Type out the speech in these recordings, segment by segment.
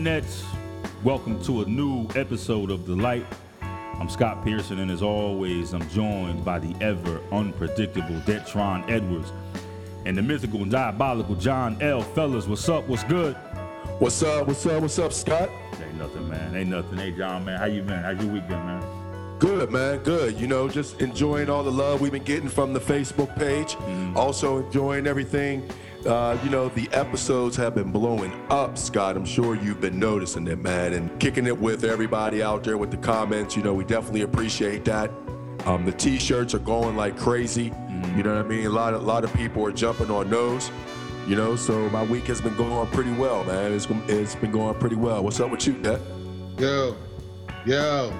internet. Welcome to a new episode of The Light. I'm Scott Pearson, and as always, I'm joined by the ever unpredictable Detrone Edwards and the mythical and diabolical John L. Fellas, what's up? What's good? What's up? What's up? What's up, Scott? Ain't nothing, man. Ain't nothing. Hey, John, man, how you been? How your week been, man? Good, man. Good. You know, just enjoying all the love we've been getting from the Facebook page. Mm-hmm. Also enjoying everything. Uh, you know, the episodes have been blowing up, Scott. I'm sure you've been noticing it, man, and kicking it with everybody out there with the comments. You know, we definitely appreciate that. Um, the T-shirts are going like crazy. You know what I mean? A lot, a lot of people are jumping on those. You know, so my week has been going pretty well, man. It's, it's been going pretty well. What's up with you, Dad? Yo, yo.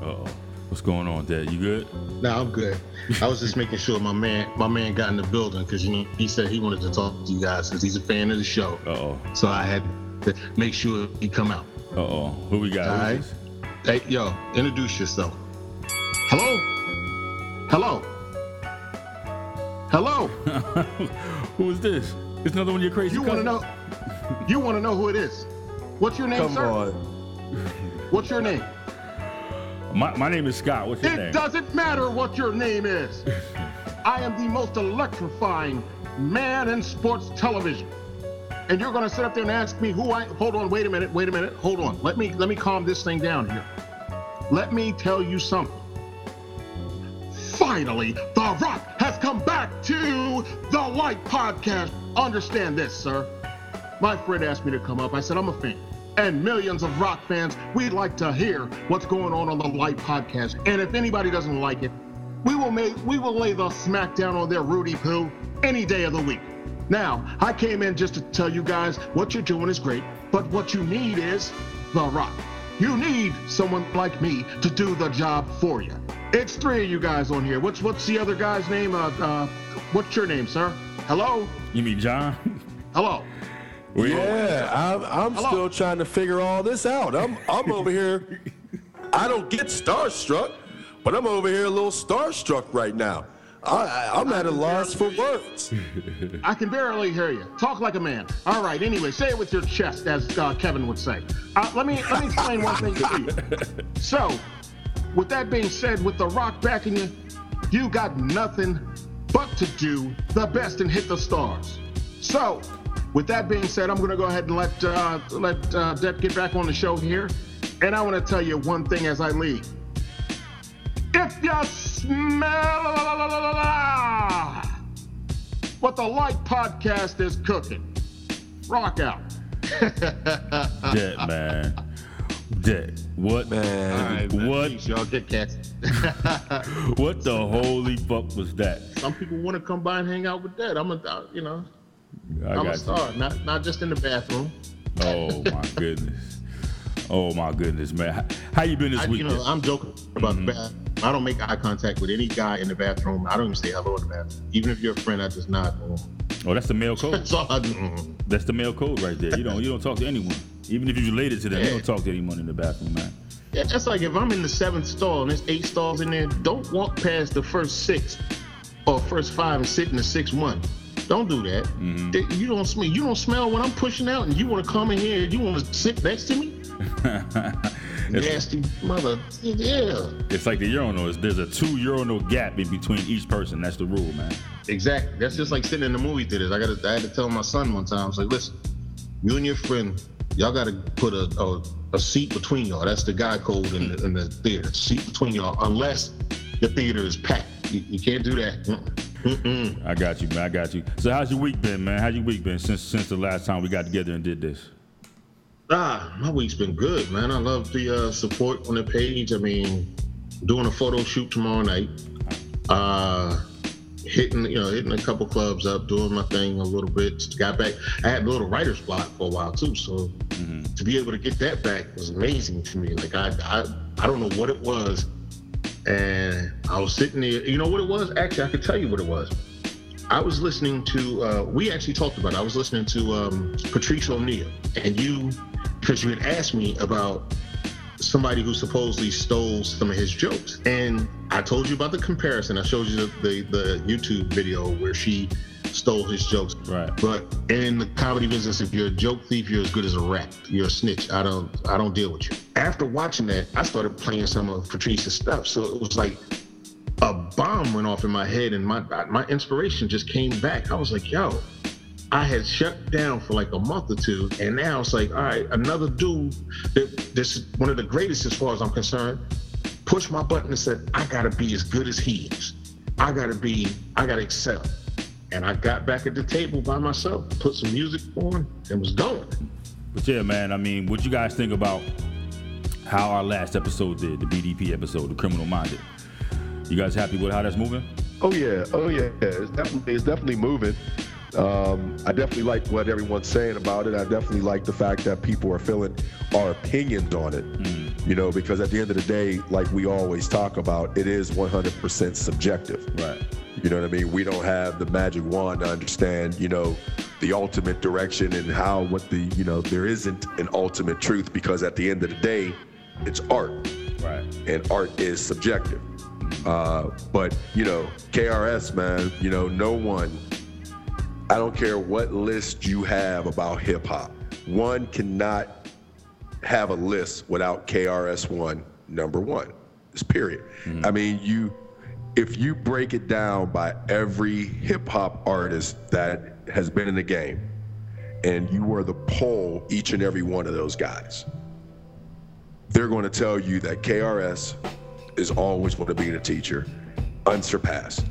Uh-oh. What's going on, Dad? You good? Nah, I'm good. I was just making sure my man, my man got in the building because you know he said he wanted to talk to you guys because he's a fan of the show. Uh-oh. So I had to make sure he come out. Uh-oh. Who we got? All right. Hey, yo, introduce yourself. Hello. Hello. Hello. Who is this? It's another one of your crazy You want to know? You want to know who it is? What's your name, Come sir? on. What's your name? My, my name is Scott. What's your It name? It doesn't matter what your name is. I am the most electrifying man in sports television. And you're gonna sit up there and ask me who I hold on, wait a minute, wait a minute, hold on. Let me let me calm this thing down here. Let me tell you something. Finally, The Rock has come back to the Light Podcast. Understand this, sir. My friend asked me to come up. I said, I'm a fan. And millions of rock fans, we'd like to hear what's going on on the Light Podcast. And if anybody doesn't like it, we will make we will lay the smackdown on their Rudy Poo any day of the week. Now, I came in just to tell you guys what you're doing is great, but what you need is The Rock. You need someone like me to do the job for you. It's three of you guys on here. What's what's the other guy's name? Uh, uh, what's your name, sir? Hello, You mean John? hello. You- Yeah, I'm, I'm Hello. still trying to figure all this out. I'm I'm over here. I don't get starstruck, but I'm over here a little starstruck right now. I, I, I'm at a loss for words. I can barely hear you. Talk like a man. All right. Anyway, say it with your chest, as uh, Kevin would say. Uh, let me let me explain one thing to you. So, with that being said, with the Rock backing you, you got nothing but to do the best and hit the stars. So, with that being said, I'm going to go ahead and let uh, let uh, Det get back on the show here, and I want to tell you one thing as I leave. If you smell what the Light Podcast is cooking, rock out. Dead, man. Dead. What? Man, What? Peace, y'all get cats. What the holy fuck was that? Some people want to come by and hang out with that. I'm a, uh, you know, I I'm a got you. star, not not just in the bathroom. Oh my goodness. Oh my goodness, man. How, you been this I, week? you know, I'm joking about the mm-hmm. bath. I don't make eye contact with any guy in the bathroom. I don't even say hello in the bathroom. Even if you're a friend, I just nod. oh, that's the male code. That's all I do. Mm-hmm. That's the male code right there. You don't you don't talk to anyone. Even if you're related to them, you don't talk to anyone in the bathroom, man. Yeah, that's like if I'm in the seventh stall and there's eight stalls in there, don't walk past the first six or first five and sit in the sixth one. Don't do that. Mm-hmm. They- You don't smell. You don't smell when I'm pushing out, and you want to come in here. You want to sit next to me? Nasty mother. Yeah. It's like the urinal. There's a two urinal gap in between each person. That's the rule, man. Exactly. That's just like sitting in the movie theaters. I got. I had to tell my son one time. I was like, listen, you and your friend, y'all got to put a, a a seat between y'all. That's the guy code in the, in the theater. Seat between y'all, unless the theater is packed. You, you can't do that. Mm-mm. I got you, man. I got you. So how's your week been, man? How's your week been since since the last time we got together and did this? Ah, my week's been good, man. I love the uh, support on the page. I mean, doing a photo shoot tomorrow night. Uh, hitting, you know, hitting a couple clubs up, doing my thing a little bit. Got back. I had a little writer's block for a while too, so to be able to get that back was amazing to me. Like I, I, I don't know what it was, and I was sitting there. You know what it was? Actually, I could tell you what it was. I was listening to. Uh, we actually talked about. It. I was listening to um, Patrice O'Neal, and you, because you had asked me about somebody who supposedly stole some of his jokes, and I told you about the comparison. I showed you the the, the YouTube video where she stole his jokes. Right. But in the comedy business, if you're a joke thief, you're as good as a rat. You're a snitch. I don't I don't deal with you. After watching that, I started playing some of Patrice's stuff. So it was like a bomb went off in my head and my my inspiration just came back. I was like, yo, I had shut down for like a month or two, and now it's like, all right, another dude that this is one of the greatest as far as I'm concerned, pushed my button and said, I gotta be as good as he is. I gotta be, I gotta excel. And I got back at the table by myself, put some music on, and was going. But yeah, man, I mean, what you guys think about how our last episode did, the BDP episode, the criminal minded? You guys happy with how that's moving? Oh yeah, oh yeah, it's definitely it's definitely moving. Um, I definitely like what everyone's saying about it. I definitely like the fact that people are feeling our opinions on it. Mm. You know, because at the end of the day, like we always talk about, it is 100% subjective. Right. You know what I mean? We don't have the magic wand to understand, you know, the ultimate direction and how what the, you know, there isn't an ultimate truth because at the end of the day, it's art Right. and art is subjective. Uh, but you know, KRS, man, you know, no one. I don't care what list you have about hip hop. One cannot have a list without KRS One number one. It's period. I mean, you if you break it down by every hip hop artist that has been in the game, and you were the poll each and every one of those guys, they're going to tell you that KRS is always going to be the teacher, unsurpassed.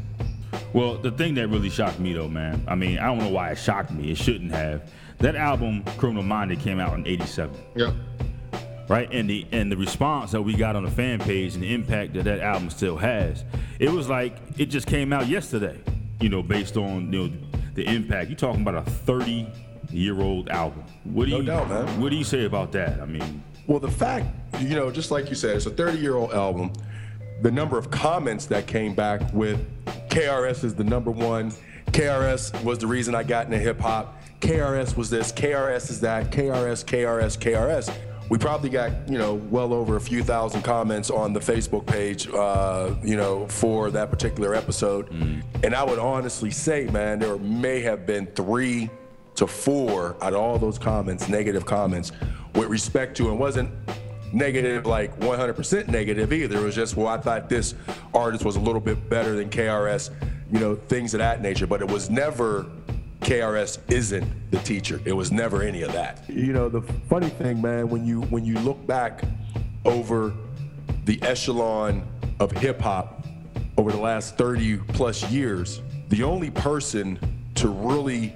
Well, the thing that really shocked me though, man, I mean, I don't know why it shocked me. It shouldn't have. That album, Criminal Minded, came out in '87, Yep. Right? And the and the response that we got on the fan page and the impact that that album still has, it was like it just came out yesterday. You know, based on you know the impact. You're talking about a 30 year old album. What do No you doubt, man. What do you say about that? I mean, Well, the fact, you know, just like you said, it's a 30 year old album. The number of comments that came back with KRS is the number one. KRS was the reason I got into hip hop. KRS was this, KRS is that, KRS, KRS, KRS. We probably got, you know, well over a few thousand comments on the Facebook page, uh, you know, for that particular episode. And I would honestly say, man, there may have been three to four out of all those comments, negative comments, with respect to, and wasn't negative like 100% negative either. It was just, well, I thought this artist was a little bit better than KRS, you know, things of that nature. But it was never KRS isn't the teacher. It was never any of that. You know, the funny thing, man, when you when you look back over the echelon of hip hop over the last 30 plus years, the only person to really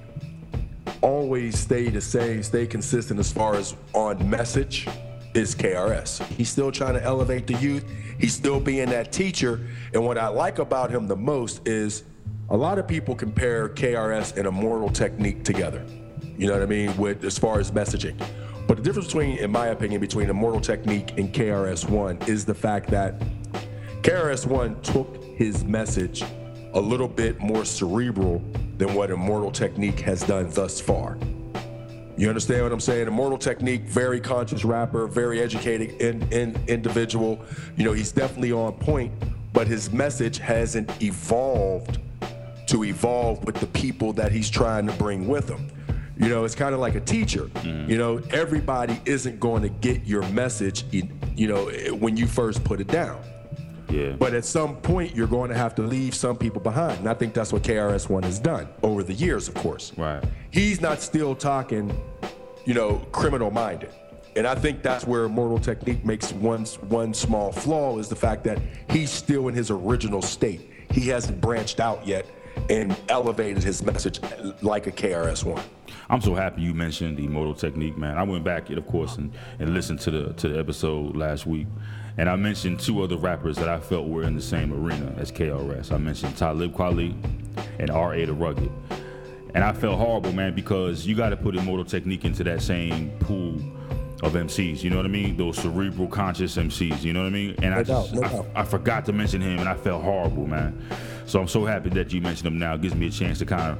always stay the same, stay consistent as far as on message is KRS. He's still trying to elevate the youth. He's still being that teacher. And what I like about him the most is a lot of people compare KRS and Immortal Technique together. You know what I mean? With as far as messaging. But the difference between, in my opinion, between Immortal Technique and KRS One is the fact that KRS One took his message a little bit more cerebral than what Immortal Technique has done thus far. You understand what I'm saying? Immortal Technique, very conscious rapper, very educated in, in, individual. You know, he's definitely on point, but his message hasn't evolved to evolve with the people that he's trying to bring with him. You know, it's kind of like a teacher. Mm. You know, everybody isn't going to get your message, you know, eh, when you first put it down. yeah. But at some point, you're going to have to leave some people behind. And I think that's what KRS-One has done over the years, of course. Right. He's not still talking, you know, criminal minded. And I think that's where Mortal Technique makes one, one small flaw is the fact that he's still in his original state. He hasn't branched out yet and elevated his message like a KRS-One. I'm so happy you mentioned the Immortal Technique, man. I went back, of course, and, and listened to the to the episode last week, and I mentioned two other rappers that I felt were in the same arena as KRS. I mentioned Talib Kweli and R.A. the Rugged, and I felt horrible, man, because you got to put Immortal Technique into that same pool of MCs. You know what I mean? Those cerebral, conscious MCs. You know what I mean? And I No doubt, just no I, doubt. I forgot to mention him, and I felt horrible, man. So I'm so happy that you mentioned him now. It gives me a chance to kind of,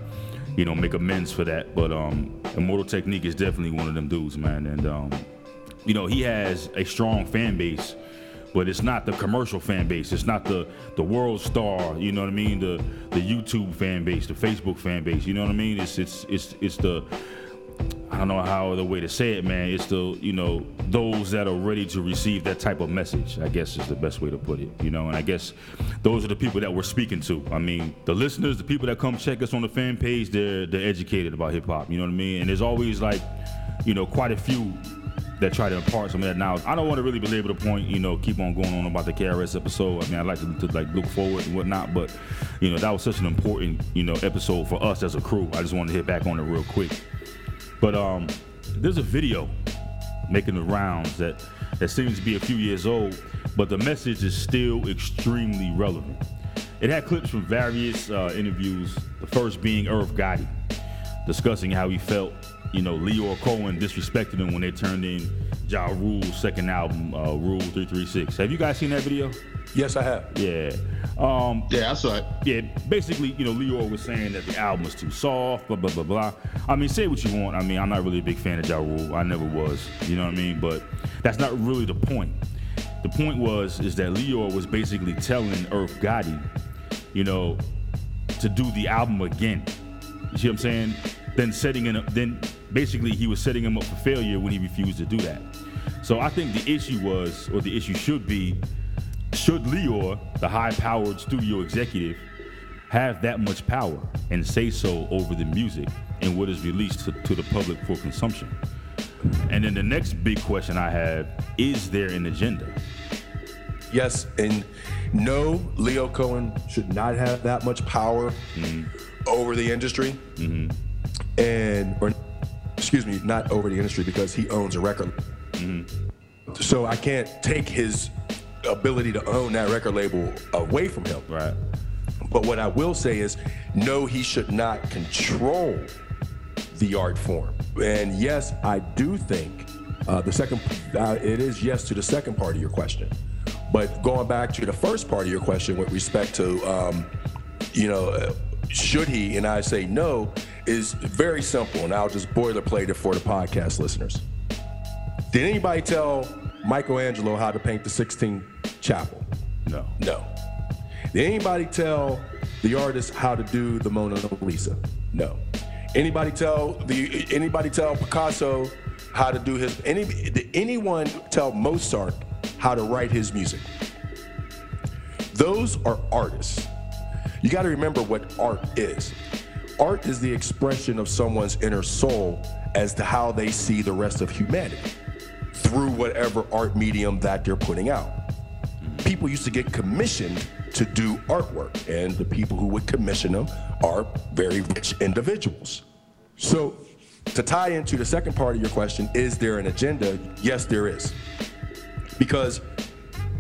you know, make amends for that. But um, Immortal Technique is definitely one of them dudes, man. And um, you know, he has a strong fan base but it's not the commercial fan base. It's not the the world star. You know what I mean? The the YouTube fan base, the Facebook fan base. You know what I mean? It's it's it's it's the I don't know how the way to say it, man. It's the you know those that are ready to receive that type of message. I guess is the best way to put it. You know, and I guess those are the people that we're speaking to. I mean, the listeners, the people that come check us on the fan page, they're they're educated about hip hop. You know what I mean? And there's always like, you know, quite a few that try to impart some of that knowledge. I don't want to really belabor the point, you know, keep on going on about the KRS episode. I mean, I like to, to, like look forward and whatnot, but you know, that was such an important, you know, episode for us as a crew. I just wanted to hit back on it real quick. But um, there's a video making the rounds that that seems to be a few years old, but the message is still extremely relevant. It had clips from various uh, interviews. The first being Irv Gotti discussing how he felt, you know, Lyor Cohen disrespected him when they turned in Ja Rule's second album, uh, Rule 336. Have you guys seen that video? Yes, I have. Yeah. Um, Yeah, that's right. yeah, basically, you know, Lyor was saying that the album was too soft, blah, blah, blah, blah. I mean, say what you want. I mean, I'm not really a big fan of Ja Rule. I never was. You know what I mean? But that's not really the point. The point was, is that Lyor was basically telling Irv Gotti, you know, to do the album again. You see what I'm saying? Then setting him up, then basically he was setting him up for failure when he refused to do that. So I think the issue was, or the issue should be, should Lyor, the high-powered studio executive, have that much power and say so over the music and what is released to, to the public for consumption? And then the next big question I have is there an agenda? Yes, and no, Lyor Cohen should not have that much power mm-hmm. over the industry, mm-hmm. and or excuse me, not over the industry because he owns a record. Mm-hmm. So I can't take his ability to own that record label away from him. Right. But what I will say is, no, he should not control the art form. And yes, I do think uh, the second, uh, it is yes to the second part of your question. But going back to the first part of your question with respect to, um, you know, should he, and I say no, is very simple. And I'll just boilerplate it for the podcast listeners. Did anybody tell Michelangelo how to paint the Sistine Chapel? No. No. Did anybody tell the artist how to do the Mona Lisa? No. Anybody tell the anybody tell Picasso how to do his any did anyone tell Mozart how to write his music? Those are artists. You got to remember what art is. Art is the expression of someone's inner soul as to how they see the rest of humanity through whatever art medium that they're putting out people used to get commissioned to do artwork, and the people who would commission them are very rich individuals. So, to tie into the second part of your question, is there an agenda? Yes, there is. Because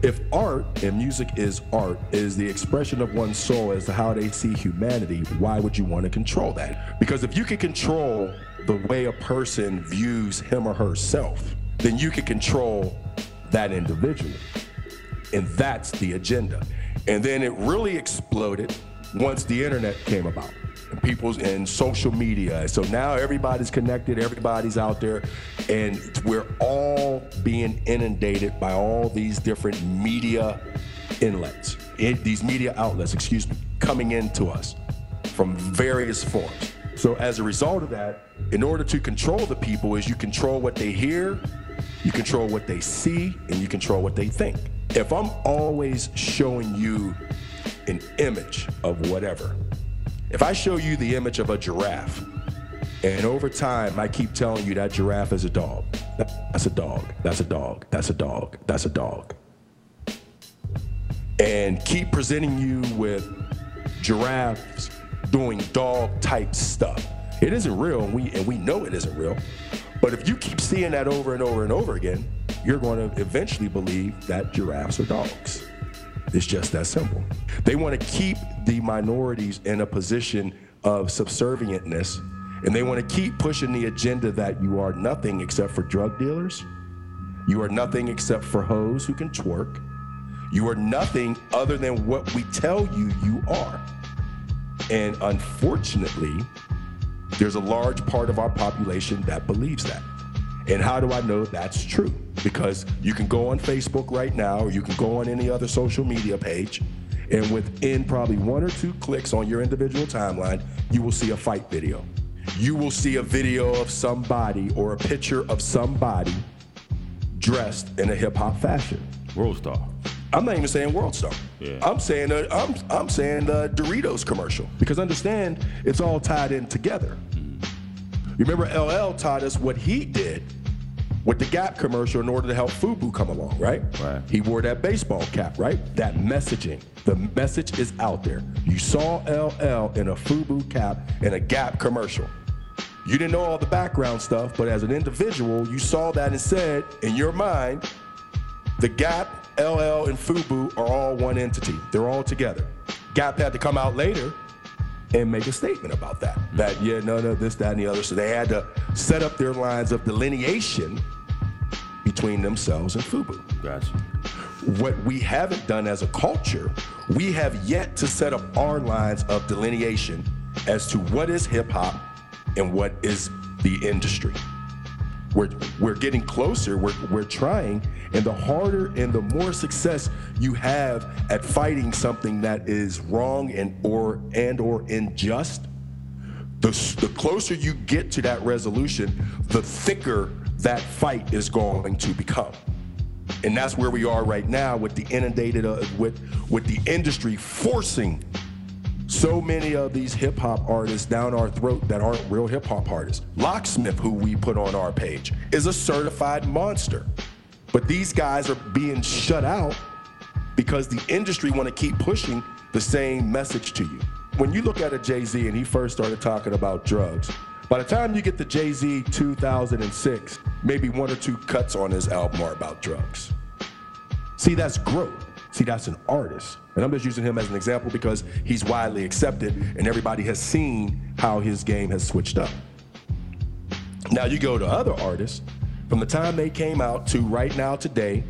if art and music is art, is the expression of one's soul as to how they see humanity, why would you want to control that? Because if you can control the way a person views him or herself, then you can control that individual. And that's the agenda. And then it really exploded once the internet came about and people's and social media. So now everybody's connected, everybody's out there, and we're all being inundated by all these different media inlets, in, these media outlets, excuse me, coming into us from various forms. So as a result of that, in order to control the people, is you control what they hear, you control what they see, and you control what they think. If I'm always showing you an image of whatever, if I show you the image of a giraffe, and over time I keep telling you that giraffe is a dog, that's a dog, that's a dog, that's a dog, that's a dog, and keep presenting you with giraffes doing dog type stuff, it isn't real, and we and we know it isn't real. But if you keep seeing that over and over and over again, you're going to eventually believe that giraffes are dogs. It's just that simple. They want to keep the minorities in a position of subservientness, and they want to keep pushing the agenda that you are nothing except for drug dealers. You are nothing except for hoes who can twerk. You are nothing other than what we tell you you are. And unfortunately, there's a large part of our population that believes that. And how do I know that's true? because you can go on Facebook right now or you can go on any other social media page and within probably one or two clicks on your individual timeline, you will see a fight video. You will see a video of somebody or a picture of somebody dressed in a hip hop fashion. World star. I'm not even saying World Star. Yeah. I'm saying uh, I'm I'm saying the Doritos commercial because understand it's all tied in together. Remember LL taught us what he did with the Gap commercial in order to help FUBU come along, right? Right. He wore that baseball cap, right? That messaging. The message is out there. You saw LL in a FUBU cap in a Gap commercial. You didn't know all the background stuff, but as an individual, you saw that and said in your mind, the Gap, LL, and FUBU are all one entity. They're all together. Gap had to come out later and make a statement about that. Mm-hmm. That, yeah, no, no, this, that, and the other. So they had to set up their lines of delineation between themselves and FUBU. Gotcha. What we haven't done as a culture, we have yet to set up our lines of delineation as to what is hip hop and what is the industry. We're, we're getting closer, we're, we're trying, and the harder and the more success you have at fighting something that is wrong and or and or unjust, the, the closer you get to that resolution, the thicker that fight is going to become. And that's where we are right now with the inundated uh, with with the industry forcing so many of these hip hop artists down our throat that aren't real hip hop artists. Locksmith, who we put on our page, is a certified monster. But these guys are being shut out because the industry want to keep pushing the same message to you. When you look at a Jay-Z and he first started talking about drugs, by the time you get to Jay-Z 2006, maybe one or two cuts on his album are about drugs. See, that's growth. See, that's an artist. And I'm just using him as an example because he's widely accepted and everybody has seen how his game has switched up. Now you go to other artists, from the time they came out to right now today,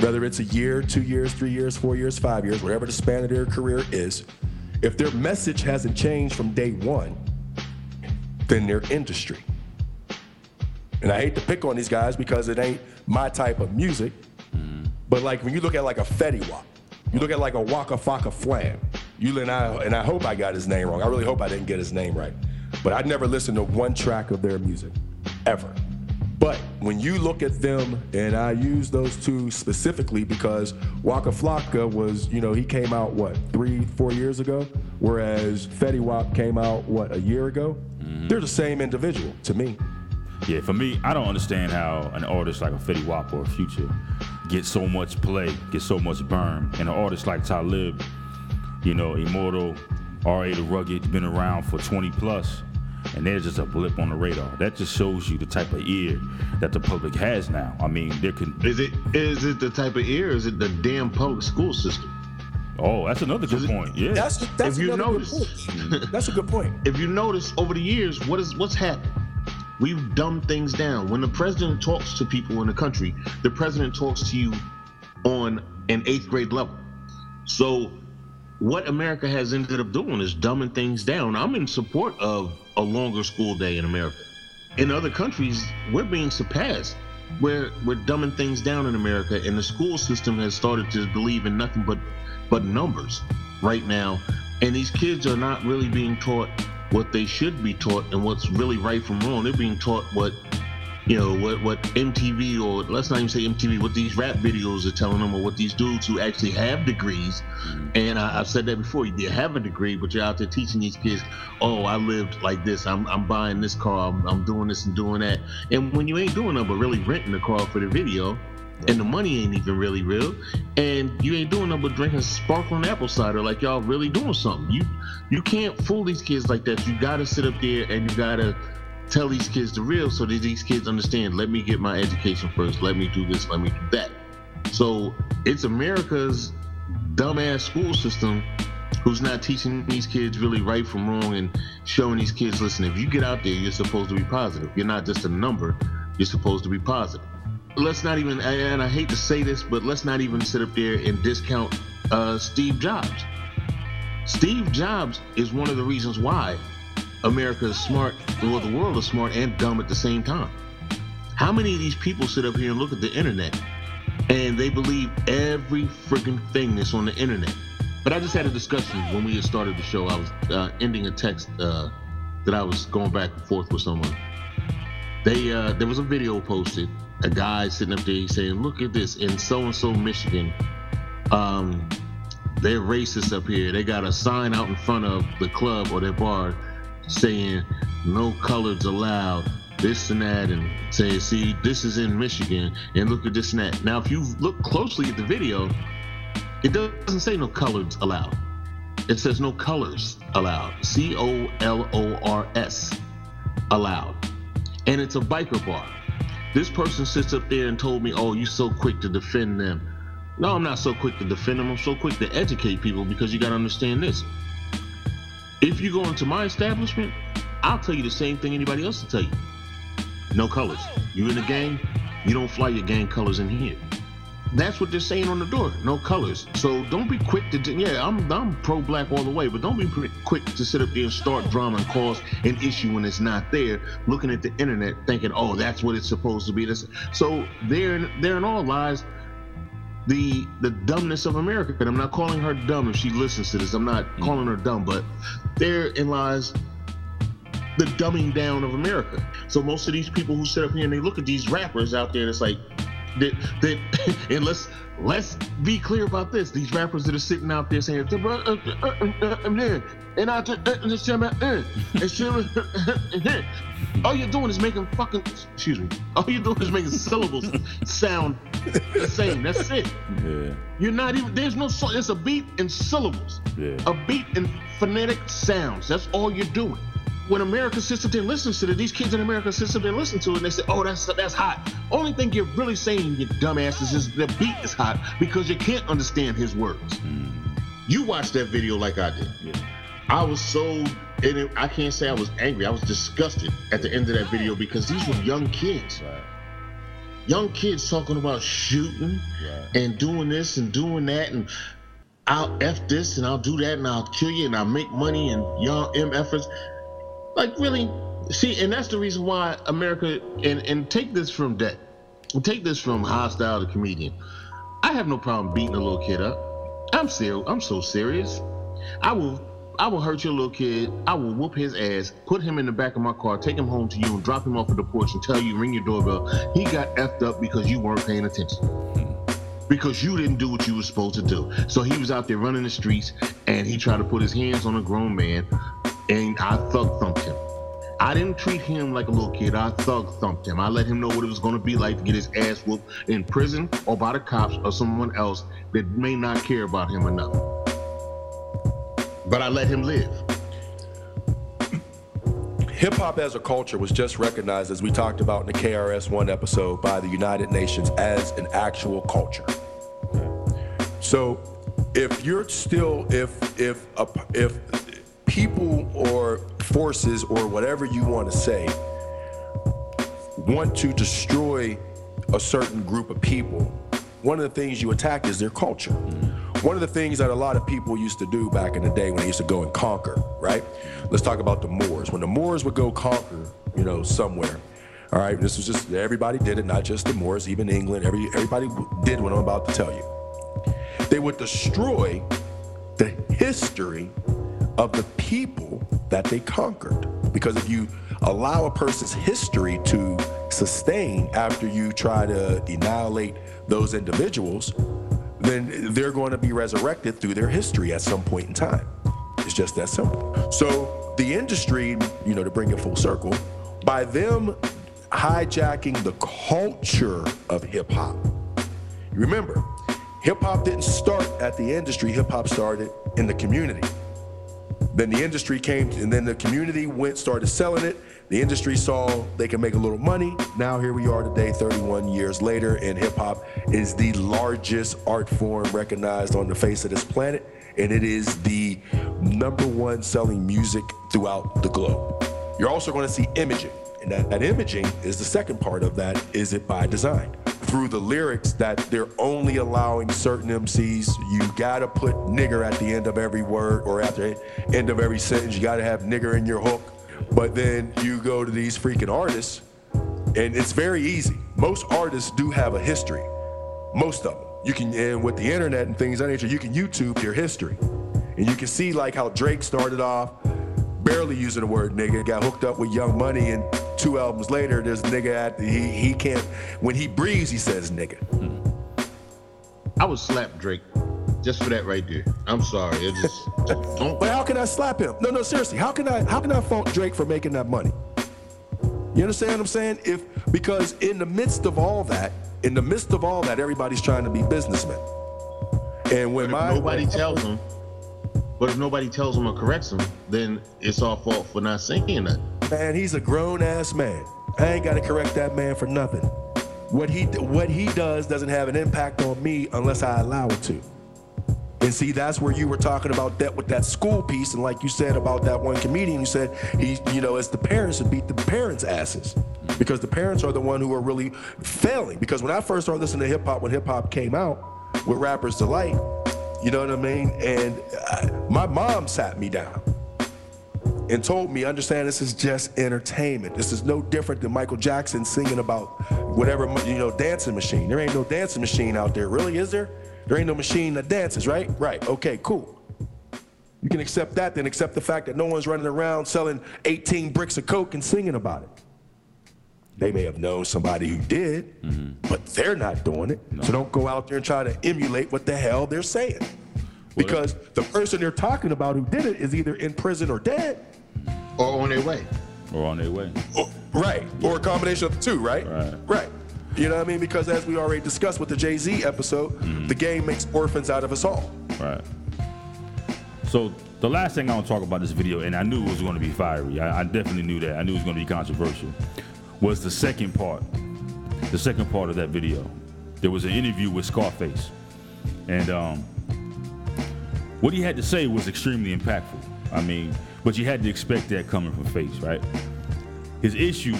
whether it's a year, two years, three years, four years, five years, whatever the span of their career is, if their message hasn't changed from day one, then their industry. And I hate to pick on these guys because it ain't my type of music, but like when you look at like a Fetty Wap, you look at like a Waka Flocka Flam. You and I and I hope I got his name wrong. I really hope I didn't get his name right. But I never listened to one track of their music, ever. But when you look at them, and I use those two specifically because Waka Flocka was, you know, he came out what three, four years ago, whereas Fetty Wap came out what a year ago. Mm-hmm. They're the same individual to me. Yeah, for me, I don't understand how an artist like a Fetty Wap or a Future gets so much play, gets so much burn, and an artist like Talib, you know, Immortal, R.A. the Rugged, been around for 20 plus, and they're just a blip on the radar. That just shows you the type of ear that the public has now. I mean, there can. Is it is it the type of ear? Is it the damn public school system? Oh, that's another good point. Yeah. That's that's If you another notice- good point. That's a good point. If you notice over the years, what is what's happened? We've dumbed things down. When the president talks to people in the country, the president talks to you on an eighth grade level. So what America has ended up doing is dumbing things down. I'm in support of a longer school day in America. In other countries, we're being surpassed. We're we're dumbing things down in America, and the school system has started to believe in nothing but but numbers right now. And these kids are not really being taught what they should be taught and what's really right from wrong. They're being taught what you know what what MTV or let's not even say MTV, what these rap videos are telling them, or what these dudes who actually have degrees. Mm-hmm. And I, I've said that before. You have a degree, but you're out there teaching these kids, oh, I lived like this. I'm, I'm buying this car. I'm, I'm doing this and doing that. And when you ain't doing nothing but really renting the car for the video, and the money ain't even really real, and you ain't doing nothing but drinking sparkling apple cider like y'all really doing something. You you can't fool these kids like that. You gotta sit up there and you gotta tell these kids the real so that these kids understand let me get my education first. Let me do this. Let me do that. So it's america's dumbass school system who's not teaching these kids really right from wrong and showing these kids listen if you get out there you're supposed to be positive. You're not just a number. You're supposed to be positive let's not even and i hate to say this but let's not even sit up there and discount uh, steve jobs steve jobs is one of the reasons why America is smart, well, the world is smart and dumb at the same time. How many of these people sit up here and look at the internet and they believe every freaking thing that's on the internet? But I just had a discussion when we had started the show. I was uh, ending a text uh, that I was going back and forth with someone. They uh, there was a video posted, a guy sitting up there saying, "Look at this in so and so Michigan." Um, they're racist up here. They got a sign out in front of the club or their bar saying no colors allowed, this and that, and saying, see, this is in Michigan, and look at this and that. Now, if you look closely at the video, it doesn't say no colors allowed. It says no colors allowed. C O L O R S allowed. And it's a biker bar. This person sits up there and told me, oh, you're so quick to defend them. No, I'm not so quick to defend them. I'm so quick to educate people because you got to understand this. If you go into my establishment, I'll tell you the same thing anybody else will tell you. No colors. You in the gang, you don't fly your gang colors in here. That's what they're saying on the door. No colors. So don't be quick to. Yeah, I'm I'm pro black all the way, but don't be quick to sit up there and start drama and cause an issue when it's not there. Looking at the internet, thinking, oh, that's what it's supposed to be. This. So there, there in all lies the the dumbness of America. And I'm not calling her dumb if she listens to this. I'm not mm. calling her dumb, but therein lies the dumbing down of America. So most of these people who sit up here and they look at these rappers out there, and it's like that that and let's let's be clear about this. These rappers that are sitting out there saying, uh, uh, uh, and I just all you're doing is making fucking excuse me. All you're doing is making syllables sound the same. That's it. Yeah. You're not even there's no it's a beat and syllables. Yeah. A beat and phonetic sounds. That's all you're doing. When America sits didn't listen to it, these kids in America sit didn't listen to it and they said, Oh, that's that's hot. Only thing you're really saying, you dumbasses, is the beat is hot because you can't understand his words. Mm. You watched that video like I did. Yeah. I was so, and it, I can't say I was angry. I was disgusted at the end of that video because these were young kids. Right. Young kids talking about shooting right. and doing this and doing that and I'll F this and I'll do that and I'll kill you and I'll make money and young MFers. Like really, see, and that's the reason why America and and take this from that, take this from Hostyle to comedian. I have no problem beating a little kid up. I'm serious. I'm so serious. I will I will hurt your little kid. I will whoop his ass, put him in the back of my car, take him home to you, and drop him off at the porch and tell you, ring your doorbell. He got effed up because you weren't paying attention. Because you didn't do what you were supposed to do. So he was out there running the streets and he tried to put his hands on a grown man and I thug thumped him. I didn't treat him like a little kid. I thug thumped him. I let him know what it was going to be like to get his ass whooped in prison or by the cops or someone else that may not care about him enough but I let him live. Hip hop as a culture was just recognized, as we talked about in the KRS One episode, by the United Nations as an actual culture. So, if you're still, if if if people or forces or whatever you want to say want to destroy a certain group of people, one of the things you attack is their culture. One of the things that a lot of people used to do back in the day when they used to go and conquer, right? Let's talk about the Moors. When the Moors would go conquer, you know, somewhere, all right, this was just, everybody did it, not just the Moors, even England, every, everybody did what I'm about to tell you. They would destroy the history of the people that they conquered. Because if you allow a person's history to sustain after you try to annihilate those individuals, then they're going to be resurrected through their history at some point in time. It's just that simple. So the industry, you know, to bring it full circle, by them hijacking the culture of hip hop. Remember, hip hop didn't start at the industry, hip hop started in the community. Then the industry came, and then the community went, started selling it, the industry saw they can make a little money. Now here we are today, 31 years later, and hip hop is the largest art form recognized on the face of this planet, and it is the number one selling music throughout the globe. You're also going to see imaging, and that, that imaging is the second part of that. Is it by design? Through the lyrics that they're only allowing certain MCs, you gotta put nigger at the end of every word or at the end of every sentence. You gotta have nigger in your hook but then you go to these freaking artists And it's very easy. Most artists do have a history. Most of them. You can, and with the internet and things of that nature, you can YouTube your history. And you can see like how Drake started off barely using the word nigga, got hooked up with Young Money, and two albums later, there's a nigga at the, he he can't when he breathes, he says nigga. Hmm. I would slap Drake just for that right there. I'm sorry. It just don't. But how can I slap him? No, no, seriously. How can I how can I fault Drake for making that money? You understand what I'm saying? If because in the midst of all that, in the midst of all that, everybody's trying to be businessmen. And when my nobody tells him, but if nobody tells him or corrects him, then it's our fault for not saying that. Man, he's a grown ass man. I ain't gotta correct that man for nothing. What he what he does doesn't have an impact on me unless I allow it to. And see, that's where you were talking about that with that school piece, and like you said about that one comedian, you said he, you know, it's the parents that beat the parents' asses because the parents are the one who are really failing. Because when I first started listening to hip hop, when hip hop came out with Rappers Delight, you know what I mean, and I, my mom sat me down and told me, understand this is just entertainment. This is no different than Michael Jackson singing about whatever, you know, dancing machine. There ain't no dancing machine out there, really, is there? There ain't no machine that dances, right? Right, okay, cool. You can accept that, then accept the fact that no one's running around selling 18 bricks of Coke and singing about it. They may have known somebody who did, mm-hmm. but they're not doing it. So don't go out there and try to emulate what the hell they're saying. Because the person they're talking about who did it is either in prison or dead. Or on their way. Or on their way. Or- right. Or a combination of the two, right? Right. Right. You know what I mean? Because as we already discussed with the Jay Z episode, the game makes orphans out of us all. Right. So the last thing I want to talk about this video, and I knew it was going to be fiery. I, I definitely knew that. I knew it was going to be controversial. Was the second part, the second part of that video. There was an interview with Scarface, and um, what he had to say was extremely impactful. I mean, but you had to expect that coming from Face, right? His issue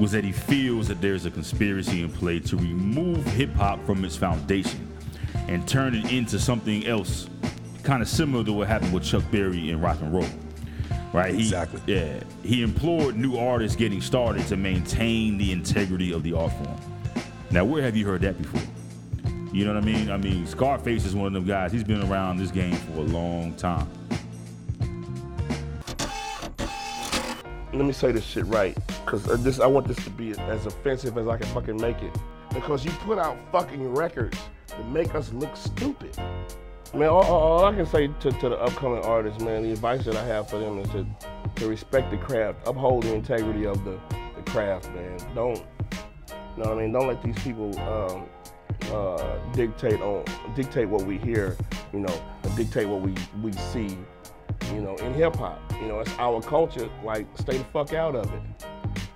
was that he feels that there's a conspiracy in play to remove hip hop from its foundation and turn it into something else, kind of similar to what happened with Chuck Berry and rock and roll. Right? He, Exactly. Yeah. He implored new artists getting started to maintain the integrity of the art form. Now, where have you heard that before? You know what I mean? I mean, Scarface is one of them guys. He's been around this game for a long time. Let me say this shit right, because this I want this to be as offensive as I can fucking make it. Because you put out fucking records that make us look stupid. Man, all, all- all I can say to, to the upcoming artists, man, the advice that I have for them is to, to respect the craft, uphold the integrity of the, the craft, man. Don't, you know what I mean? Don't let these people um, uh, dictate on dictate what we hear, you know, dictate what we, we see you know, in hip hop. You know, it's our culture. Like, stay the fuck out of it.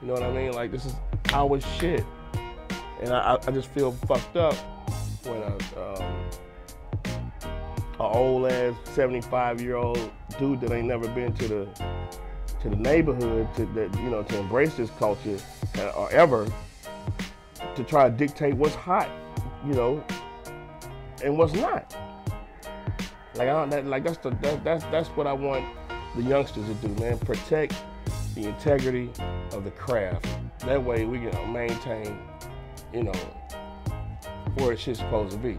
You know what I mean? Like, this is our shit. And I, I- just feel fucked up when a, um, a old ass 75 year old dude that ain't never been to the to the neighborhood to that you know to embrace this culture uh, or ever to try to dictate what's hot, you know, and what's not. Like I don't, that, like that's the that, that's that's what I want the youngsters to do, man. Protect the integrity of the craft. That way we can uh, maintain, you know, where it's supposed to be.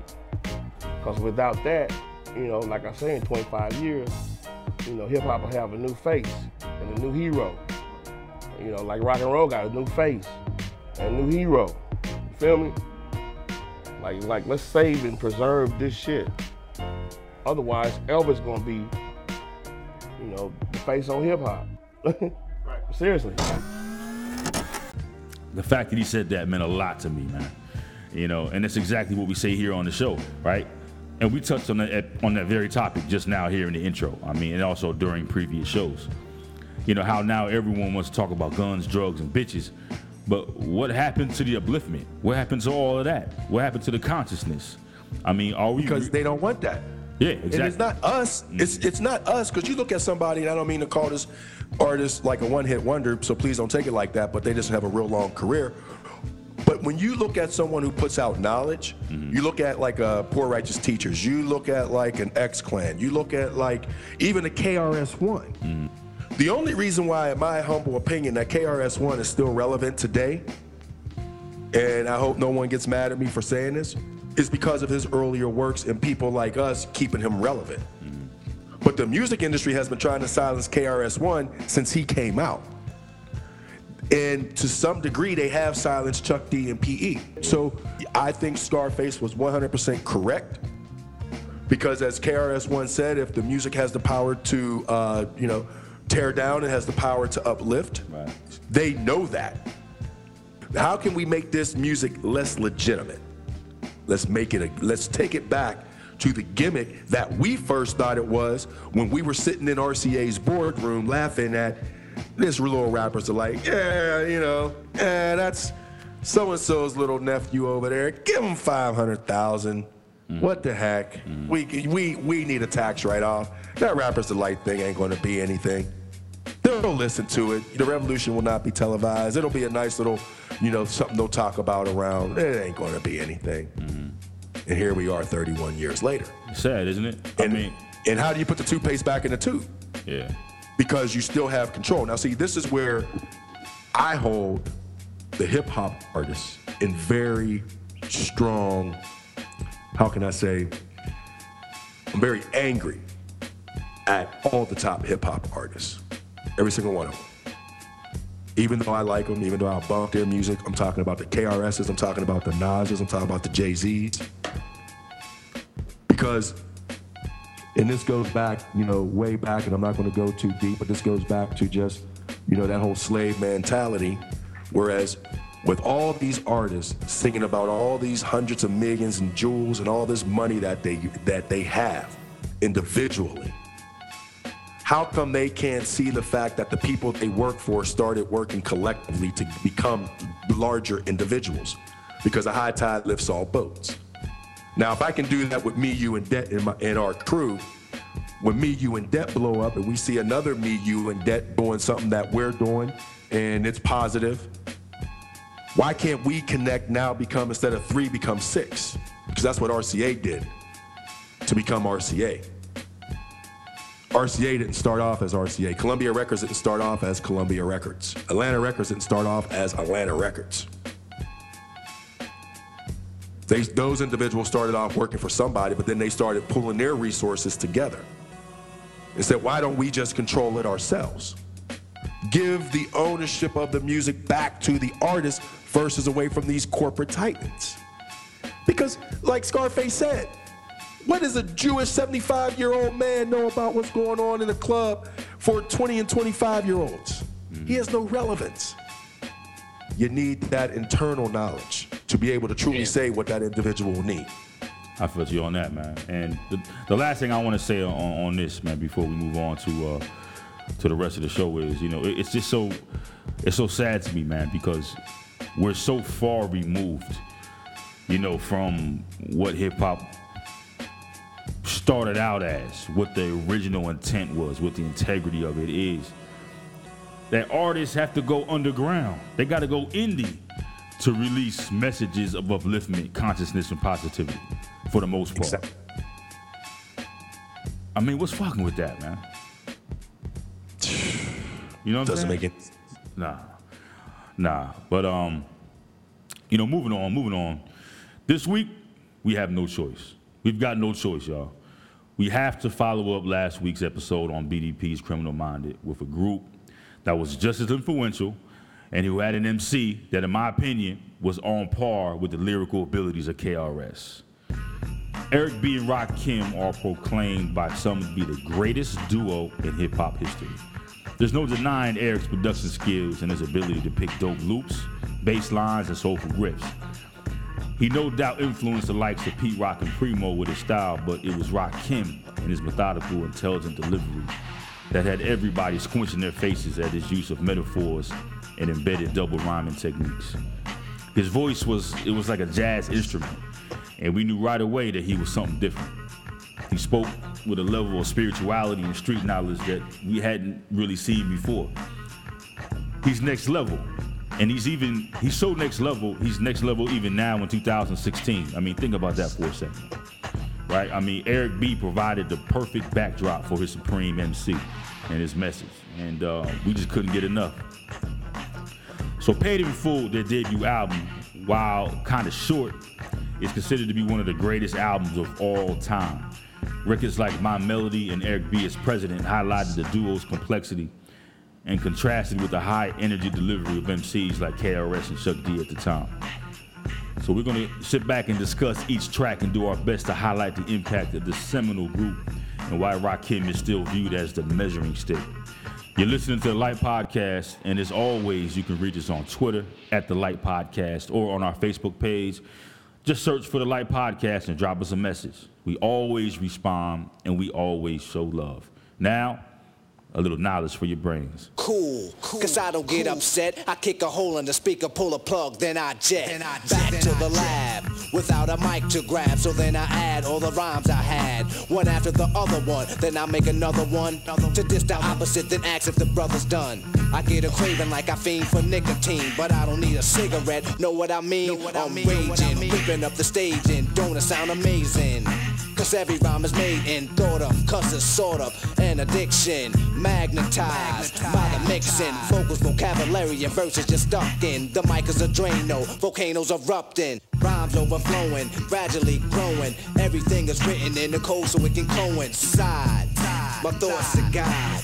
Cause without that, you know, like I say, in 25 years, you know, hip hop will have a new face and a new hero. You know, like rock and roll got a new face and a new hero. You feel me? Like like let's save and preserve this shit. Otherwise, Elvis gonna be, you know, the face on hip hop. Seriously. the fact that he said that meant a lot to me, man. You know, and that's exactly what we say here on the show, right? And we touched on that on that very topic just now here in the intro. I mean, and also during previous shows. You know how now everyone wants to talk about guns, drugs, and bitches, but what happened to the upliftment? What happened to all of that? What happened to the consciousness? I mean, are we? Because they don't want that. Yeah, And it's not us. It's it's not us. Because you look at somebody, and I don't mean to call this artist like a one-hit wonder, so please don't take it like that. But they just have a real long career. But when you look at someone who puts out knowledge, you look at like uh, Poor Righteous Teachers, you look at like an X Clan, you look at like even a KRS One. The only reason why, in my humble opinion, that KRS One is still relevant today and I hope no one gets mad at me for saying this, is because of his earlier works and people like us keeping him relevant. But the music industry has been trying to silence KRS-One since he came out. And to some degree, they have silenced Chuck D and PE. So I think Scarface was 100% correct. Because as KRS-One said, if the music has the power to, uh, you know, tear down, it has the power to uplift. Right. They know that. How can we make this music less legitimate? Let's make it a, let's take it back to the gimmick that we first thought it was when we were sitting in RCA's boardroom laughing at this little rappers are like, yeah, you know, yeah, that's so and so's little nephew over there. Give him 500,000. Mm. What the heck? Mm. We, we, we need a tax write off. That Rapper's Delight thing ain't going to be anything. They'll listen to it. The revolution will not be televised. It'll be a nice little, you know, something they'll talk about around. It ain't going to be anything. Mm-hmm. And here we are 31 years later. Sad, isn't it? And, I mean, and how do you put the toothpaste back in the tube? yeah. Because you still have control. Now, see, this is where I hold the hip hop artists in very strong, how can I say, I'm very angry at all the top hip hop artists. Every single one of them. Even though I like them, even though I bump their music, I'm talking about the KRSs, I'm talking about the Nas's, I'm talking about the Jay Z's. Because, and this goes back, you know, way back, and I'm not going to go too deep, but this goes back to just, you know, that whole slave mentality. Whereas with all these artists singing about all these hundreds of millions and jewels and all this money that they that they have individually, how come they can't see the fact that the people they work for started working collectively to become larger individuals? Because a high tide lifts all boats. Now, if I can do that with me, you, and Det in, my, in our crew, when me, you, and Det blow up, and we see another me, you, and Det doing something that we're doing, and it's positive, why can't we connect now? Become instead of three, become six? Because that's what RCA did to become RCA. RCA didn't start off as RCA. Columbia Records didn't start off as Columbia Records. Atlantic Records didn't start off as Atlantic Records. They, those individuals started off working for somebody, but then they started pulling their resources together and said, why don't we just control it ourselves? Give the ownership of the music back to the artist versus away from these corporate titans. Because, like Scarface said, what does a Jewish 75 year old man know about what's going on in a club for 20 and 25 year olds? He has no relevance. You need that internal knowledge to be able to truly say what that individual will need. I feel you on that, man. And the, the last thing I want to say on, on this, man, before we move on to uh, to the rest of the show is, you know, it, it's just so it's so sad to me, man, because we're so far removed, you know, from what hip hop started out as, what the original intent was, what the integrity of it is. That artists have to go underground. They got to go indie to release messages of upliftment, consciousness, and positivity for the most part. Exactly. I mean, what's fucking with that, man? You know what Doesn't I'm saying? make it. Nah, nah. But um, you know, moving on, moving on. This week we have no choice. We've got no choice, y'all. We have to follow up last week's episode on BDP's Criminal Minded with a group that was just as influential and who had an MC that, in my opinion, was on par with the lyrical abilities of KRS. Eric B. and Rakim are proclaimed by some to be the greatest duo in hip hop history. There's no denying Eric's production skills and his ability to pick dope loops, bass lines, and soulful riffs. He no doubt influenced the likes of Pete Rock and Primo with his style, but it was Rakim and his methodical, intelligent delivery that had everybody squinching their faces at his use of metaphors and embedded double rhyming techniques. His voice was it was like a jazz instrument, and we knew right away that he was something different. He spoke with a level of spirituality and street knowledge that we hadn't really seen before. He's next level. And he's even he's so next level, he's next level even now in 2016. I mean, think about that for a second. Right? I mean, Eric B provided the perfect backdrop for his supreme MC and his message. And uh, we just couldn't get enough. So Paid in Full, their debut album, while kind of short, is considered to be one of the greatest albums of all time. Records like My Melody and Eric B. Is President highlighted the duo's complexity and contrasted with the high energy delivery of MCs like KRS and Chuck D at the time. So we're to sit back and discuss each track and do our best to highlight the impact of this seminal group and why Rakim is still viewed as the measuring stick. You're listening to the Light Podcast, and as always, you can reach us on Twitter at the Light Podcast or on our Facebook page. Just search for the Light Podcast and drop us a message. We always respond and we always show love. Now, a little knowledge for your brains. Cool, cause I don't get upset. I kick a hole in the speaker, pull a plug, then I jet. Then I jet, Back then to I the jet. lab without a mic to grab. So then I add all the rhymes I had, one after the other one. Then I make another one to diss the opposite, then ask if the brother's done. I get a craving like I fiend for nicotine, but I don't need a cigarette. Know what I mean? Know what I I'm mean, know what I raging, mean. ripping up the stage, and don't it sound amazing? Cause every rhyme is made and thought of, cause it's sort of an addiction. Magnetized by the mixing. Vocals, vocabulary, and verses just stuck in. The mic is a Drano, volcanoes erupting. Rhymes overflowing, gradually growing. Everything is written in the code so it can coincide. My thoughts to God.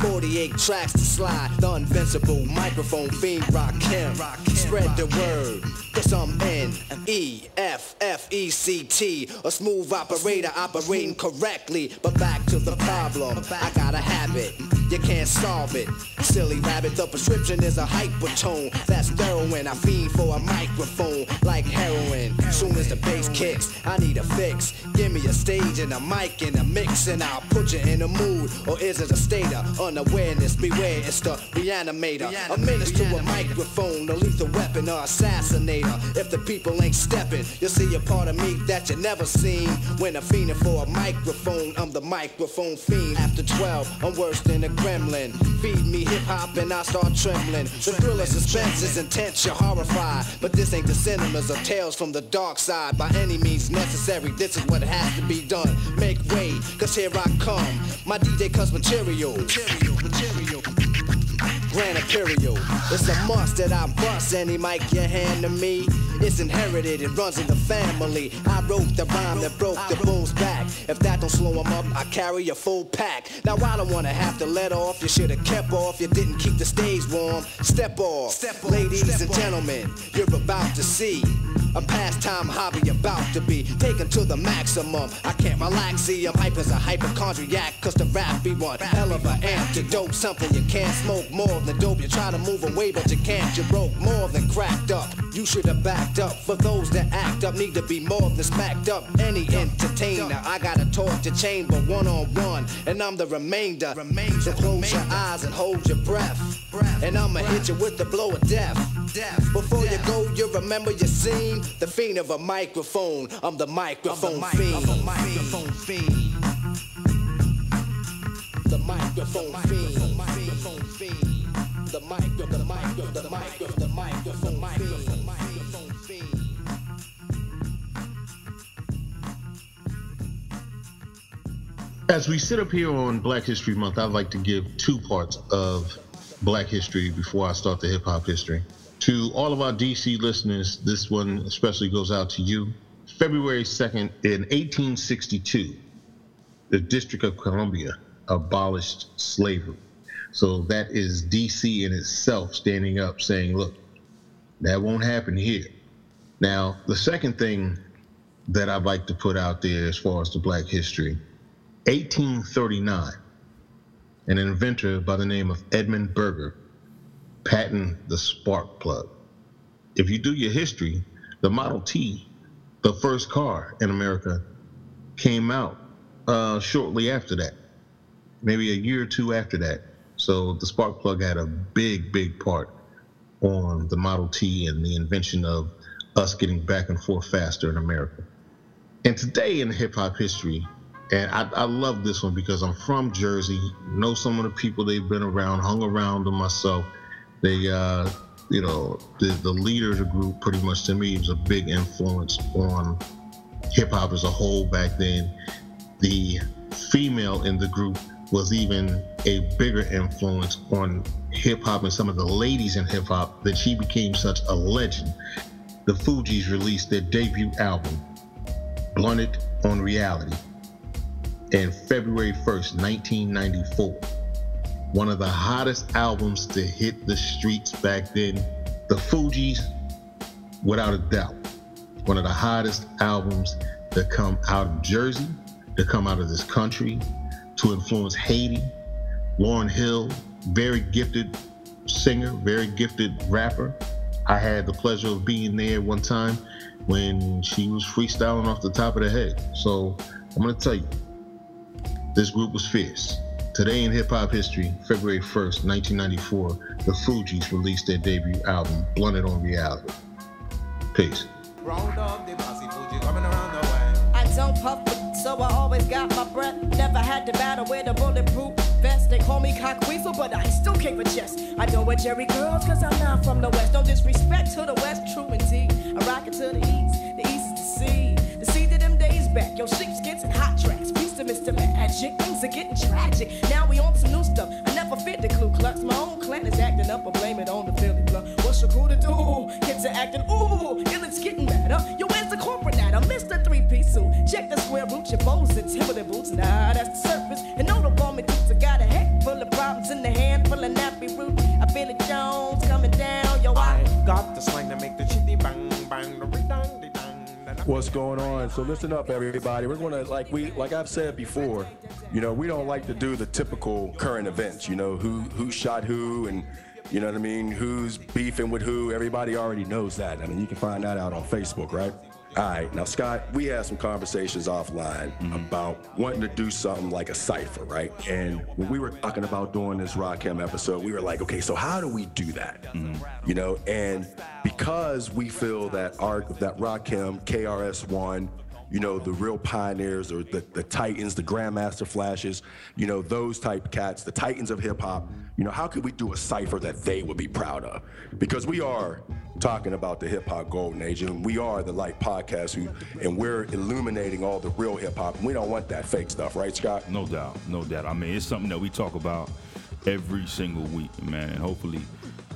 48 tracks to slide. The invincible microphone fiend Rakim. Spread the word. Cause I'm N E F F E C T. A smooth operator operating correctly. But back to the problem. I got a habit. You can't solve it. Silly rabbit, the prescription is a hypertone. That's heroin. I fiend for a microphone like heroin. Soon as the bass kicks, I need a fix. Give me a stage and a mic and a mix, and I'll put you in a mood. Or is it a state of unawareness? Beware, it's the reanimator. A menace to a microphone, a lethal weapon or assassinator. If the people ain't stepping, you'll see a part of me that you never seen. When I'm fiending for a microphone, I'm the microphone fiend. After 12, I'm worse than a gremlin. Feed me hip hop and I start trembling. The thrill of suspense is intense, you're horrified. But this ain't the cinemas or tales from the dark side. By any means necessary, this is what has to be done. Make way, cause here I come. My DJ cuts material. Material, material. Grand Imperial. It's a must that I bust any mic you hand to me. It's inherited, it runs in the family. I wrote the rhyme that broke the bull's back. If that don't slow him up, I carry a full pack. Now I don't wanna have to let off. You should've kept off. You didn't keep the stage warm. Step off, Step off, ladies step and off. gentlemen. You're about to see. A pastime hobby about to be taken to the maximum. I can't relax, see, I'm hype as a hypochondriac, cause the rap be one hell of an antidote. Something you can't smoke more than dope. You try to move away, but you can't. You broke more than cracked up. You should have backed up. For those that act up, need to be more than smacked up. Any entertainer, I gotta talk to chamber one on one, and I'm the remainder. So close your eyes and hold your breath. And I'ma hit you with the blow of death. Before you go, you remember your scene. The fiend of a microphone. I'm the microphone fiend. I'm a microphone fiend. The microphone fiend. The microphone fiend. The micro, the micro, the micro, the microphone fiend. The microphone fiend. As we sit up here on Black History Month, I'd like to give two parts of Black history before I start the hip hop history. To all of our DC listeners, this one especially goes out to you. February 2nd, in 1862, the District of Columbia abolished slavery. So that is DC in itself standing up saying, look, that won't happen here. Now, the second thing that I'd like to put out there as far as the black history 1839, an inventor by the name of Edmund Berger patented the spark plug. If you do your history, the Model T, the first car in America, came out uh, shortly after that, maybe a year or two after that. So the spark plug had a big, big part on the Model T and the invention of us getting back and forth faster in America. And today in hip hop history, and I, I love this one because I'm from Jersey, know some of the people they've been around, hung around them myself. They, uh, you know, the, the leader of the group pretty much to me was a big influence on hip hop as a whole back then. The female in the group was even a bigger influence on hip hop and some of the ladies in hip hop that she became such a legend. the Fugees released their debut album, Blunted on Reality, in February 1st, 1994. One of the hottest albums to hit the streets back then. The Fugees, without a doubt, one of the hottest albums to come out of Jersey, to come out of this country, to influence Haiti. Lauryn Hill, very gifted singer, very gifted rapper. I had the pleasure of being there one time when she was freestyling off the top of the head. So I'm gonna tell you, this group was fierce. Today in hip hop history, February 1st, 1994, the Fugees released their debut album, Blunted on Reality. Peace. I don't puff, so I always got my breath. Never had to battle with a bulletproof vest. They call me but I still came for chest. I know where Jerry girls, cause I'm not from the west. No disrespect to the west, true indeed. I rock it to the east, the east is the sea. The them days back, yo, sheepskins and hot. To Magic, things are getting tragic. Now we on some new stuff. I never fit the Ku Klux. My own clan is acting up, I blame it on the Philly blood. What's your crew to do? Kids are acting, ooh, ill it's getting better. Yo, where's the corporate at? I missed the three piece suit. Check the square root, your bows and Timberland boots. Nah, that's the surface. And no, the bomb it I got a head full of problems in the hand full of nappy root. I feel it Jones coming down, yo, I. Got the slang to make the What's going on? So listen up, everybody. We're gonna like we like I've said before. You know, we don't like to do the typical current events. You know, who who shot who and. You know what I mean? Who's beefing with who? Everybody already knows that. I mean, you can find that out on Facebook, right? All right. Now, Scott, we had some conversations offline mm-hmm. about wanting to do something like a cipher, right? And when we were talking about doing this Rakim episode, we were like, okay, so how do we do that? Mm-hmm. You know, and because we feel that our that Rakim KRS One you know, the real pioneers or the, the titans, the grandmaster flashes, you know, those type cats, the titans of hip hop, you know, how could we do a cipher that they would be proud of? Because we are talking about the hip hop golden age and we are the Light Podcast who, and we're illuminating all the real hip hop. We don't want that fake stuff, right, Scott? No doubt, no doubt. I mean, it's something that we talk about every single week, man, and hopefully,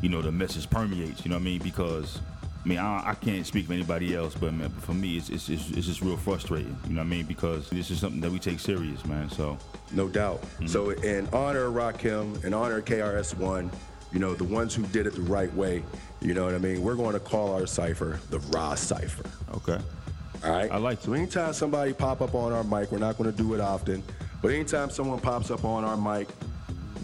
you know, the message permeates. You know what I mean? Because I mean, I, I can't speak for anybody else, but man, for me, it's, it's it's it's just real frustrating. You know what I mean? Because this is something that we take serious, man. So No doubt. Mm-hmm. So in honor of Rakim, in honor of KRS-One, you know, the ones who did it the right way, you know what I mean? We're going to call our cipher the Raw Cipher. okay, All right. I like to. So anytime somebody pop up on our mic, we're not going to do it often, but anytime someone pops up on our mic,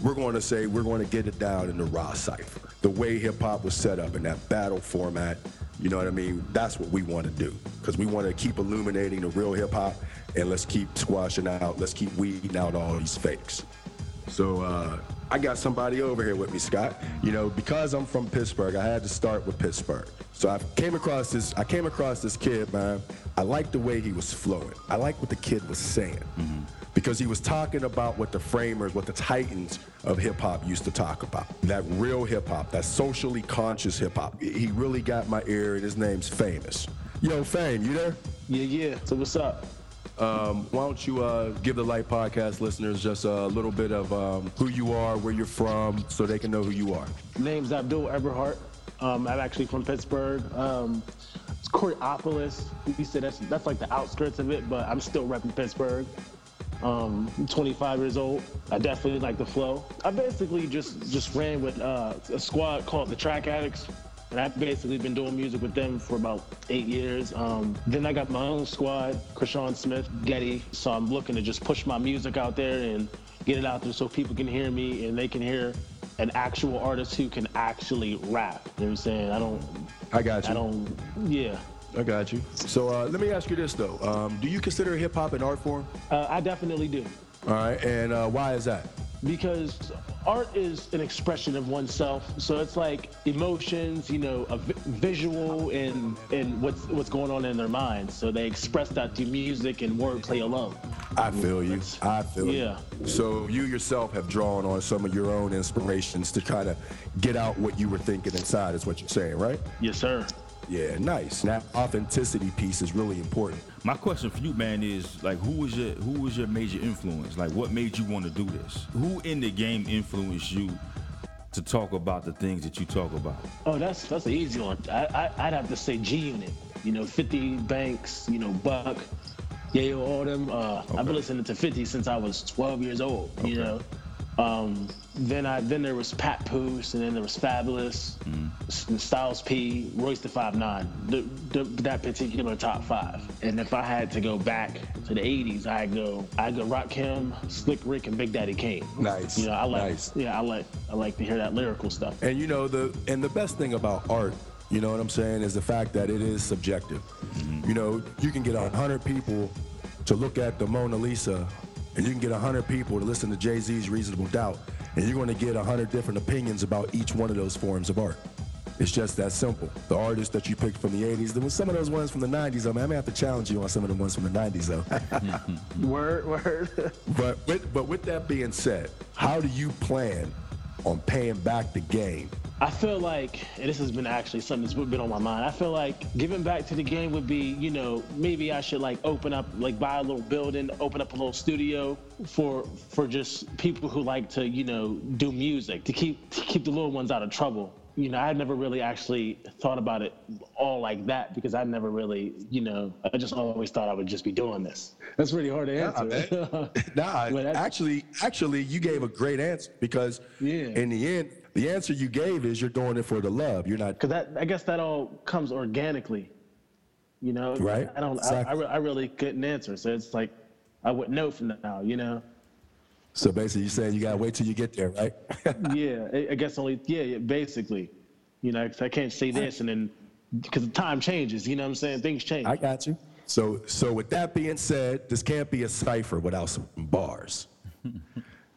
we're going to say we're going to get it down in the raw cipher, the way hip hop was set up in that battle format. You know what I mean? That's what we want to do because we want to keep illuminating the real hip hop and let's keep squashing out, let's keep weeding out all these fakes. So uh, I got somebody over here with me, Scott. You know, because I'm from Pittsburgh, I had to start with Pittsburgh. So I came across this. I came across this kid, man. I liked the way he was flowing. I liked what the kid was saying mm-hmm. because he was talking about what the framers, what the titans of hip hop used to talk about. That real hip hop, that socially conscious hip hop. He really got my ear, and his name's Famous. Yo, Fame, you there? Yeah, yeah. So what's up? Um, why don't you uh, give the Light Podcast listeners just a little bit of um, who you are, where you're from, so they can know who you are. Name's Abdul Eberhart. Um, I'm actually from Pittsburgh. Um, it's Coraopolis. We said that's that's like the outskirts of it, but I'm still repping Pittsburgh. Um, I'm 25 years old. I definitely like the flow. I basically just just ran with uh, a squad called the Track Addicts. And I've basically been doing music with them for about eight years. Um, then I got my own squad, Krishan Smith, Getty. So I'm looking to just push my music out there and get it out there so people can hear me and they can hear an actual artist who can actually rap. You know what I'm saying? I don't, I got you. I don't, yeah. I got you. So uh, let me ask you this though: um, Do you consider hip hop an art form? Uh, I definitely do. All right, and uh, why is that? Because art is an expression of oneself so it's like emotions you know a vi- visual and and what's what's going on in their minds so they express that through music and wordplay alone I feel you. I feel Yeah. you. So you yourself have drawn on some of your own inspirations to kind of get out what you were thinking inside. Is what you're saying, right? yes sir Yeah, nice. That authenticity piece is really important. my question for you, man, is like, who was your who was your major influence? Like, what made you want to do this? Who in the game influenced you to talk about the things that you talk about? Oh, that's that's an easy one. I, I I'd have to say G Unit. You know, 50 Banks. You know, Buck. Yeah, all them. Uh, I've been listening to 50 since I was 12 years old. You know. Um, then I then there was Papoose, and then there was Fabolous, and Styles P, Royce the Five Nine. The, the, that particular top five. And if I had to go back to the '80s, I go I go Rakim, Slick Rick, and Big Daddy Kane. Nice. You know, I like Nice. yeah, I like I like to hear that lyrical stuff. And you know the and the best thing about art, you know what I'm saying, is the fact that it is subjective. You know, you can get a hundred people to look at the Mona Lisa, and you can get a hundred people to listen to Jay Z's Reasonable Doubt, and you're going to get a hundred different opinions about each one of those forms of art. It's just that simple. The artists that you picked from the 80s, there was some of those ones from the 90s. I mean, I may have to challenge you on some of the ones from the 90s, though. Word, word. But with, but with that being said, how do you plan on paying back the game? I feel like, and this has been actually something that's been on my mind. I feel like giving back to the game would be, you know, maybe I should like open up, like buy a little building, open up a little studio for for just people who like to, you know, do music to keep to keep the little ones out of trouble. You know, I had never really actually thought about it all like that because I never really, you know, I just always thought I would just be doing this. That's really hard to answer. Nah, But actually, actually, you gave a great answer because Yeah. in the end, the answer you gave is you're doing it for the love. You're not. because that I guess that all comes organically. You know, Right, I don't. I, I, re- I really couldn't answer, so it's like I wouldn't know from now. You know. So basically, you're saying you gotta wait till you get there, right? yeah, I, I guess only. Yeah, yeah, basically. You know, 'cause I can't say this and then because the time changes. You know what I'm saying? Things change. I got you. So, so with that being said, this can't be a cipher without some bars. oh,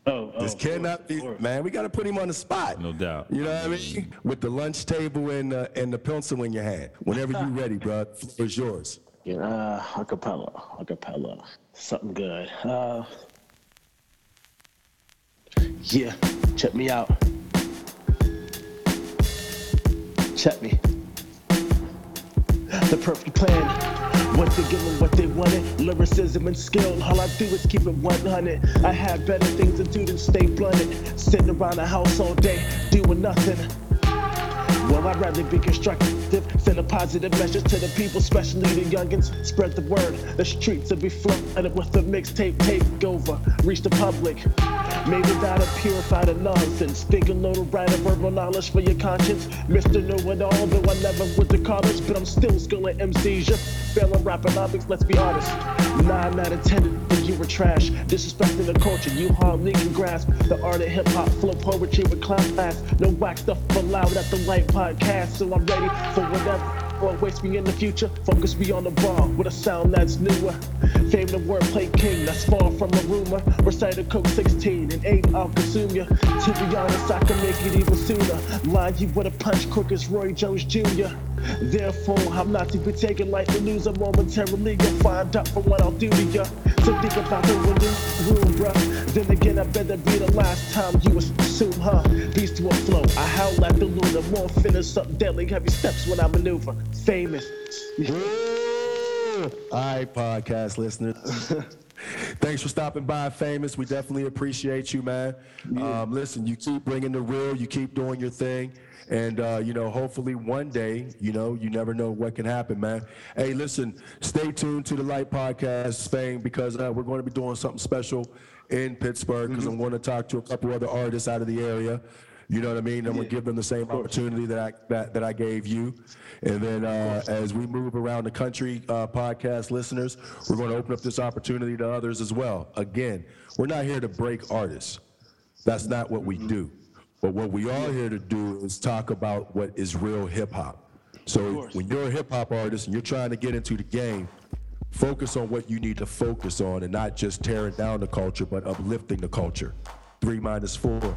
oh, This of cannot course, be, course. man. We got to put him on the spot. No doubt. You know what I mean? With the lunch table and uh, and the pencil in your hand. Whenever you're ready, bro, the floor is yours. Yeah, uh, acapella, acapella, something good. Uh, yeah, check me out. Check me. The perfect plan. What they giving, what they wanted, lyricism and skill. All I do is keep it 100. I have better things to do than stay blunted. Sitting around the house all day, doing nothing. Well, I'd rather be constructive, send a positive message to the people, especially the youngins. Spread the word, the streets will be flooded with the mixtape takeover. Reach the public, maybe that'll purify the nonsense. Think a little right of verbal knowledge for your conscience. Mr. Know It All, though I never went to college, but I'm still schooling MCs. You're failing raponomics, let's be honest. Nine out of ten that you were trash, disrespecting the culture. You hardly can grasp the art of hip hop, flow poetry with class. No whack stuff allowed at the Light Podcast, so I'm ready for whatever. What waits me in the future? Focus me on the bar with a sound that's newer. Fame the wordplay king, that's far from a rumor. Recite a Coke 16 and 8, I'll consume ya. To be honest, I can make it even sooner. Line you with a punch quick Roy Jones Jr. Therefore, I'm not to be taken lightly. Lose a momentarily, you'll find out for what I'll do to ya. So think about the room, bruh. Then again, I better be the last time you assume, huh? Peace to a flow. I howl at the lunar, more finish up deadly heavy steps when I maneuver. Famous. All right, podcast listeners. Thanks for stopping by, Famous. We definitely appreciate you, man. Um, listen, you keep bringing the real, you keep doing your thing. And, uh, you know, hopefully one day, you know, you never know what can happen, man. Hey, listen, stay tuned to the Light Podcast, Spain, because uh, we're going to be doing something special in Pittsburgh because I'm going to talk to a couple other artists out of the area. You know what I mean? I'm gonna give them the same opportunity that I that, that I gave you, and then uh, as we move around the country, uh, podcast listeners, we're going to open up this opportunity to others as well. Again, we're not here to break artists. That's not what we do. But what we are here to do is talk about what is real hip hop. So when you're a hip hop artist and you're trying to get into the game, focus on what you need to focus on and not just tearing down the culture, but uplifting the culture. Three minus four.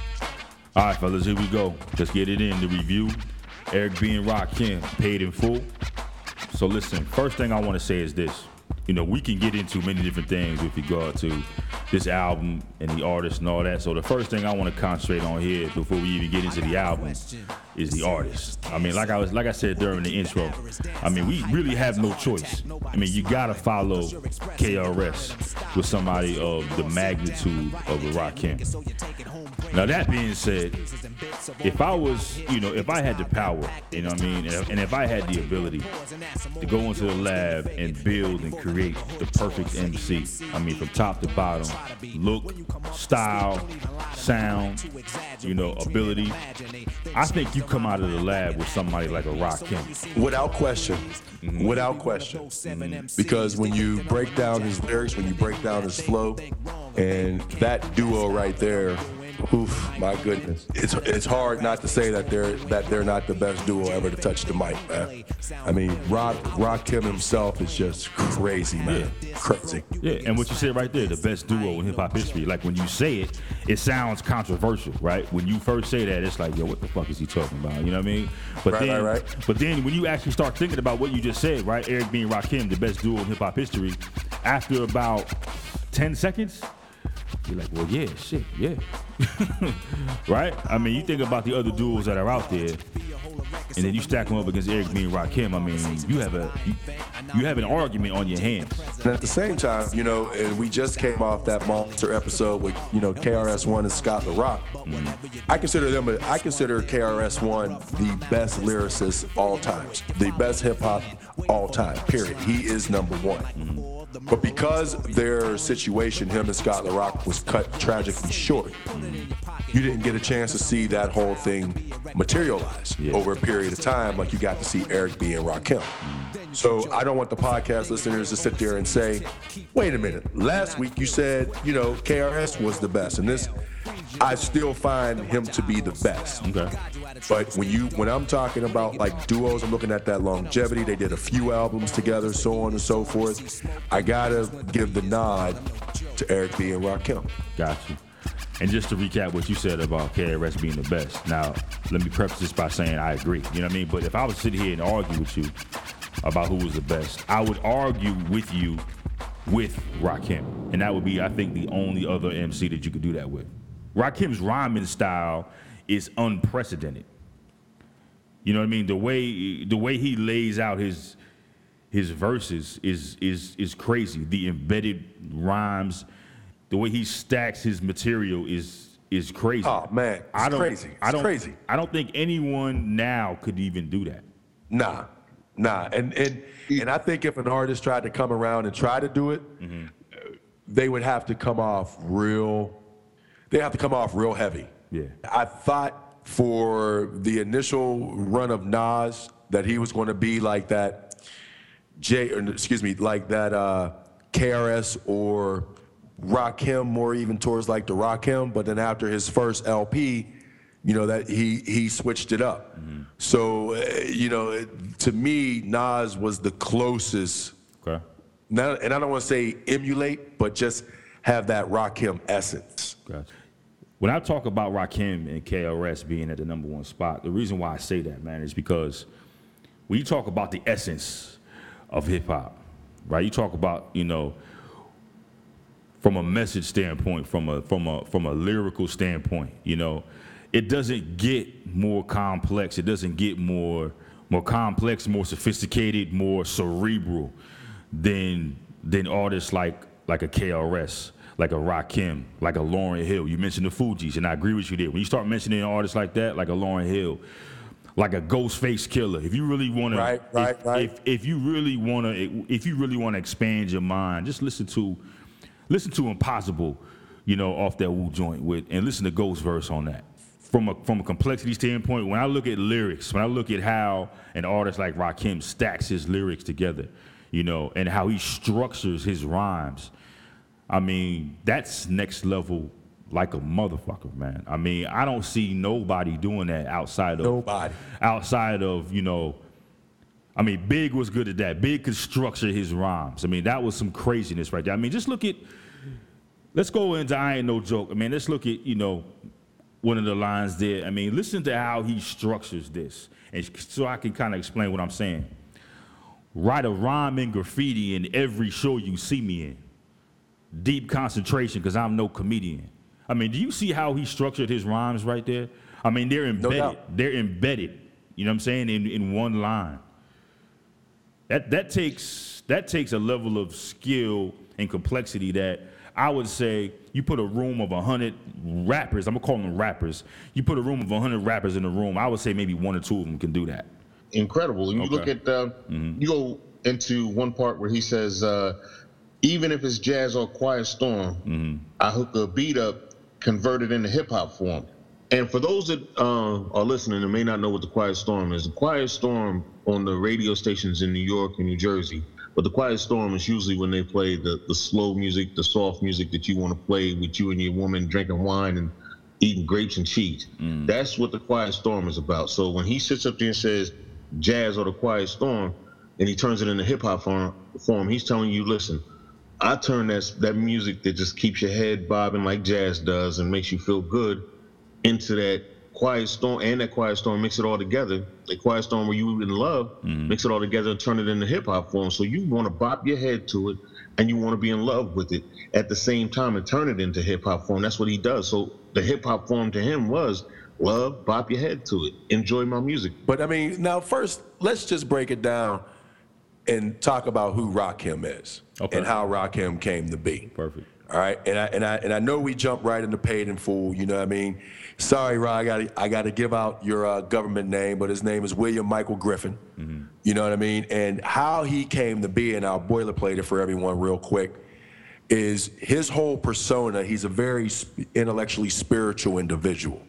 All right, fellas, here we go. Let's get it in. The review. Eric B. and Rakim, paid in full. So listen, first thing I want to say is this. You know, we can get into many different things with regard to this album and the artist and all that. So the first thing I want to concentrate on here before we even get into the album is the artist. I mean, like I was like I said during the intro, I mean, we really have no choice. I mean, you gotta follow KRS with somebody of the magnitude of the Rakim. Now that being said, if I was, you know, if I had the power, you know what I mean, and and if I had the ability to go into the lab and build and create the perfect MC, I mean, from top to bottom, look, style, sound, you know, ability, I think you come out of the lab with somebody like a Rakim. Without question. Mm-hmm. Without question. Because when you break down his lyrics, when you break down his flow, and that duo right there, oof, my goodness. It's it's hard not to say that they're that they're not the best duo ever to touch the mic, man. I mean, Rock Rakim himself is just crazy, man. Crazy. Yeah, and what you said right there, the best duo in hip hop history. Like when you say it, it sounds controversial, right? When you first say that, it's like, yo, what the fuck is he talking about? You know what I mean? But Right, then, right, right. but then when you actually start thinking about what you just said, right? Eric being and Rakim, the best duo in hip hop history. After about ten seconds, you're like, well, yeah, shit, yeah, right? I mean, you think about the other duels that are out there, and then you stack them up against Eric B. and Rakim. I mean, you have a you, you have an argument on your hands. And at the same time, you know, and we just came off that monster episode with, you know, KRS-One and Scott La Rock. Mm-hmm. I consider them, a, I consider KRS-One the best lyricist all times, the best hip hop all time. Period. He is number one. Mm-hmm. But because their situation, him and Scott La Rock, was cut tragically short, you didn't get a chance to see that whole thing materialize Yeah. over a period of time like you got to see Eric B. and Rakim. Mm. So I don't want the podcast listeners to sit there and say, wait a minute, last week you said, you know, KRS was the best. And this, I still find him to be the best. Okay. But when you when I'm talking about like duos, I'm looking at that longevity. They did a few albums together, so on and so forth. I gotta give the nod to Eric B. and Rakim. Got you. And just to recap what you said about KRS being the best. Now, let me preface this by saying I agree. You know what I mean? But if I was sitting here and argue with you about who was the best, I would argue with you with Rakim. And that would be, I think, the only other MC that you could do that with. Rakim's rhyming style is unprecedented. You know what I mean? The way the way he lays out his his verses is is is crazy. The embedded rhymes, the way he stacks his material is is crazy. Oh, man, it's I don't, crazy. I It's don't, crazy. I don't think anyone now could even do that. Nah, nah. And and and I think if an artist tried to come around and try to do it, Mm-hmm. they would have to come off real. They have to come off real heavy. Yeah. I thought for the initial run of Nas that he was going to be like that J, or excuse me, like that uh, KRS or Rakim, more even towards like the Rakim. But then after his first LP, you know that he he switched it up. So uh, you know, it- to me, Nas was the closest. Okay. Now, and I don't want to say emulate, but just have that Rakim essence. Gotcha. When I talk about Rakim and KRS being at the number one spot, the reason why I say that, man, is because when you talk about the essence of hip hop, right? You talk about, you know, from a message standpoint, from a from a from a lyrical standpoint, you know, it doesn't get more complex. It doesn't get more more complex, more sophisticated, more cerebral than than artists like like a KRS, like a Rakim, like a Lauryn Hill. You mentioned the Fugees, and I agree with you there. When you start mentioning artists like that, like a Lauryn Hill, like a Ghostface Killah, if you really want to, Right, right, if, right. If, if you really want to, if you really want to expand your mind, just listen to, listen to Impossible, you know, off that Wu joint with, and listen to Ghost verse on that. From a from a complexity standpoint, when I look at lyrics, when I look at how an artist like Rakim stacks his lyrics together, you know, and how he structures his rhymes, I mean, that's next level like a motherfucker, man. I mean, I don't see nobody doing that outside of Nobody. outside of, you know, I mean, Big was good at that. Big could structure his rhymes. I mean, that was some craziness right there. I mean, just look at let's go into I ain't no joke. I mean, let's look at, you know, one of the lines there. I mean, listen to how he structures this. And so I can kind of explain what I'm saying. Write a rhyme in graffiti in every show you see me in. Deep concentration, because I'm no comedian. I mean, do you see how he structured his rhymes right there? I mean, they're embedded. doubt. they're embedded. You know what I'm saying? In in one line. That that takes that takes a level of skill and complexity that I would say you put a room of hundred rappers. I'm gonna call them rappers. You put a room of hundred rappers in a room. I would say maybe one or two of them can do that. incredible. And you look at uh, you go into one part where he says, uh, even if it's jazz or quiet storm, I hook a beat up, convert it into hip hop form. And for those that uh, are listening and may not know what the Quiet Storm is, the Quiet Storm on the radio stations in New York and New Jersey, but the Quiet Storm is usually when they play the, the slow music, the soft music that you want to play with you and your woman drinking wine and eating grapes and cheese. Mm. That's what the Quiet Storm is about. So when he sits up there and says jazz or the Quiet Storm, and he turns it into hip hop form, form, he's telling you, listen, I turn that that music that just keeps your head bobbing like jazz does and makes you feel good into that quiet storm and that quiet storm mix it all together. The quiet storm where you in love, mm-hmm. mix it all together and turn it into hip hop form. So you want to bop your head to it and you want to be in love with it at the same time and turn it into hip hop form. That's what he does. So the hip hop form to him was love, bop your head to it, enjoy my music. But I mean, now first, let's just break it down and talk about who Rakim is Okay. and how Rakim came to be. Perfect. All right, and I and I and I know we jumped right into paid in full. You know what I mean? Sorry, Rod, I got I got to give out your uh, government name, but his name is William Michael Griffin. You know what I mean? And how he came to be, and I'll boilerplate it for everyone real quick, is his whole persona. He's a very sp- intellectually spiritual individual.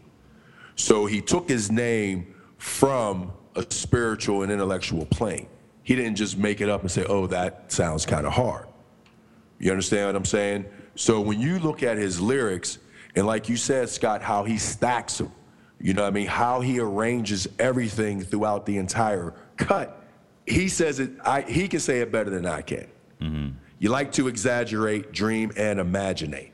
So he took his name from a spiritual and intellectual plane. He didn't just make it up and say, "Oh, that sounds kind of hard." You understand what I'm saying? So when you look at his lyrics, and like you said, Scott, how he stacks them, you know what I mean? How he arranges everything throughout the entire cut. He says it, I, he can say it better than I can. Mm-hmm. You like to exaggerate, dream, and imaginate.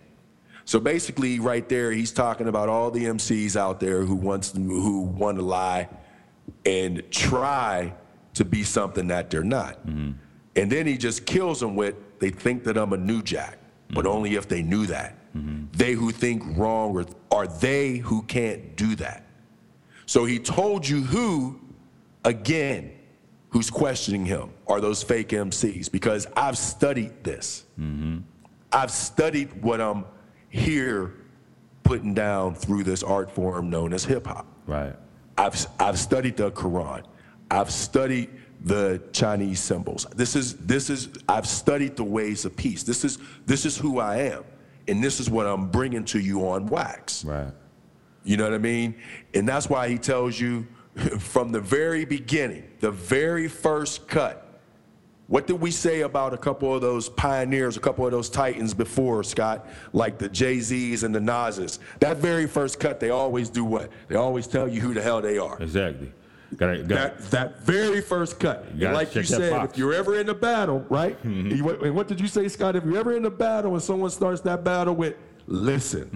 So basically, right there, he's talking about all the MCs out there who wants who want to lie and try to be something that they're not. Mm-hmm. And then he just kills them with, they think that I'm a new jack, but mm-hmm. only if they knew that. Mm-hmm. They who think wrong are, are they who can't do that. So he told you who, again, who's questioning him are those fake MCs because I've studied this. Mm-hmm. I've studied what I'm here putting down through this art form known as hip hop. Right. I've, I've studied the Quran. I've studied the Chinese symbols. This is, this is, I've studied the ways of peace. This is, this is who I am. And this is what I'm bringing to you on wax. Right. You know what I mean? And that's why he tells you from the very beginning, the very first cut, what did we say about a couple of those pioneers, a couple of those titans before, Scott? Like the Jay Z's and the Nas's. That very first cut, they always do what? They always tell you who the hell they are. Exactly. Got got That, that very first cut. Like you said, box. if you're ever in a battle, right? Mm-hmm. And you- And what did you say, Scott? If you're ever in a battle and someone starts that battle with, listen,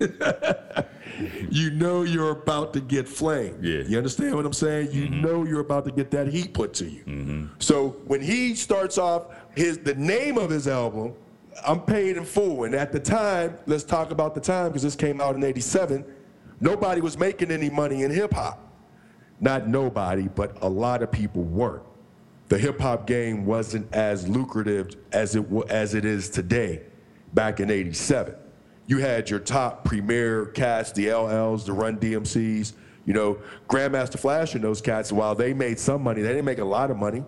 you know you're about to get flamed. Yeah. You understand what I'm saying? You mm-hmm. know you're about to get that heat put to you. Mm-hmm. So when he starts off his the name of his album, I'm paid in full. And at the time, let's talk about the time because this came out in 87, nobody was making any money in hip hop not nobody, but a lot of people weren't. The hip hop game wasn't as lucrative as it as it is today, back in '87. You had your top premier cats, the LLs, the Run DMCs, you know, Grandmaster Flash and those cats. While they made some money, they didn't make a lot of money.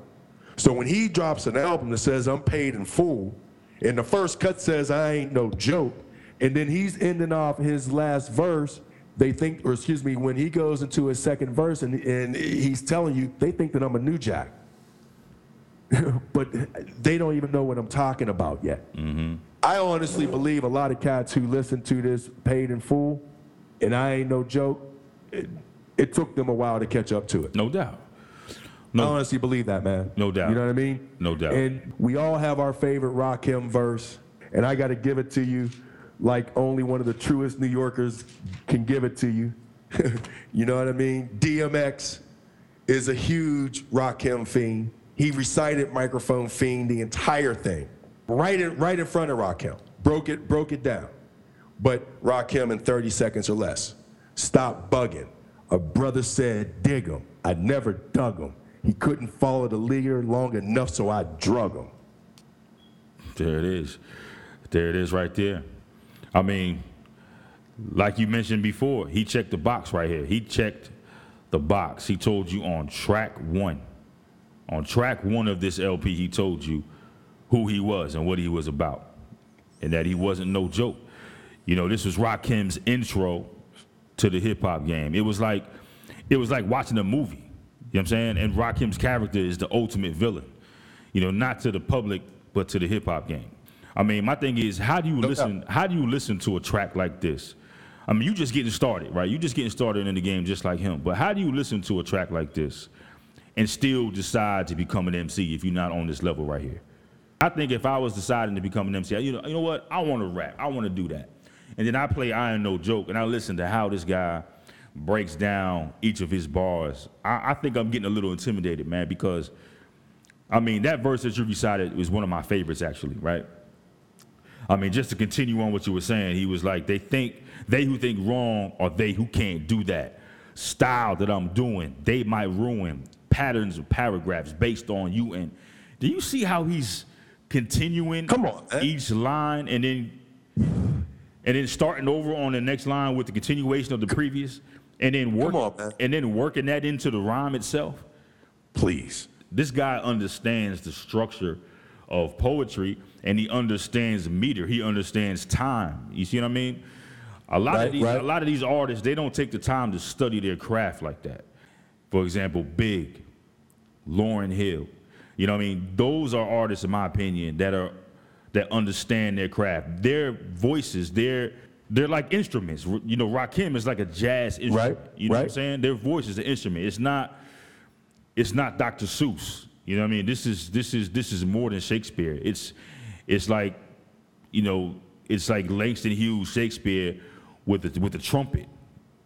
So when he drops an album that says "I'm paid in full," and the first cut says "I ain't no joke," and then he's ending off his last verse they think, or excuse me, when he goes into his second verse and, and he's telling you, they think that I'm a new jack. but they don't even know what I'm talking about yet. Mm-hmm. I honestly believe a lot of cats who listen to this paid in full, and I ain't no joke, it, it took them a while to catch up to it. No doubt. I No, honestly believe that, man. No doubt. You know what I mean? No doubt. And we all have our favorite rock Rakim verse, and I got to give it to you like only one of the truest New Yorkers can give it to you. you know what I mean? DMX is a huge Rakim fiend. He recited Microphone Fiend the entire thing, right in, right in front of Rakim. Broke it, broke it down. But Rakim in 30 seconds or less. Stop bugging. A brother said, dig him. I never dug him. He couldn't follow the leader long enough, so I drug him. There it is. There it is right there. I mean, like you mentioned before, he checked the box right here. He checked the box. He told you on track one. On track one of this LP, he told you who he was and what he was about. And that he wasn't no joke. You know, this was Rakim's intro to the hip hop game. It was like it was like watching a movie. You know what I'm saying? And Rakim's character is the ultimate villain. You know, not to the public, but to the hip hop game. I mean, my thing is, how do you listen? How do you listen to a track like this? I mean, you just getting started, right? You just getting started in the game, just like him. But how do you listen to a track like this and still decide to become an MC if you're not on this level right here? I think if I was deciding to become an MC, you know, you know what? I want to rap. I want to do that. And then I play I Ain't No Joke, and I listen to how this guy breaks down each of his bars. I, I think I'm getting a little intimidated, man, because I mean that verse that you recited was one of my favorites, actually, right? I mean, just to continue on what you were saying, he was like, they think, they who think wrong are they who can't do that. Style that I'm doing, they might ruin patterns of paragraphs based on you. And do you see how he's continuing Come on, man. each line and then and then starting over on the next line with the continuation of the previous and then work, on, and then working that into the rhyme itself? Please. this guy understands the structure of poetry and he understands meter. He understands time. You see what I mean? A lot Right, of these, right. a lot of these artists, they don't take the time to study their craft like that. For example, Big, Lauryn Hill. You know what I mean? Those are artists, in my opinion, that are that understand their craft. Their voices, they're they're like instruments. You know, Rakim is like a jazz instrument. Right, You know what I'm saying? Their voice is an instrument. It's not it's not Dr. Seuss. You know what I mean? This is this is this is more than Shakespeare. It's it's like you know, it's like Langston Hughes Shakespeare with the with the trumpet.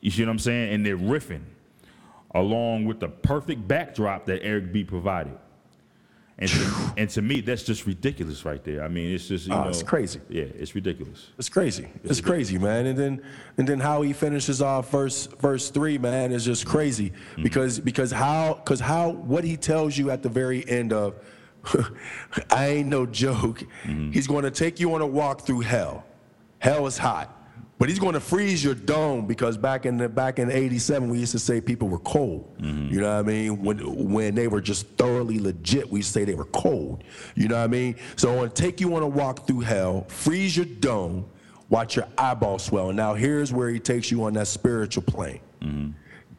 You see what I'm saying? And they're riffing along with the perfect backdrop that Eric B provided. And to, and to me, that's just ridiculous right there. I mean, it's just you Oh, know, it's crazy. Yeah, it's ridiculous. It's crazy. It's crazy, man. And then and then how he finishes off verse verse three, man, is just crazy. Mm-hmm. Because because how because how what he tells you at the very end of I ain't no joke. Mm-hmm. He's going to take you on a walk through hell. Hell is hot. But he's going to freeze your dome because back in the back in '87 we used to say people were cold. Mm-hmm. You know what I mean? When when they were just thoroughly legit, we say they were cold. You know what I mean? So I want to take you on a walk through hell, freeze your dome, watch your eyeball swell. Now here's where he takes you on that spiritual plane. Mm-hmm.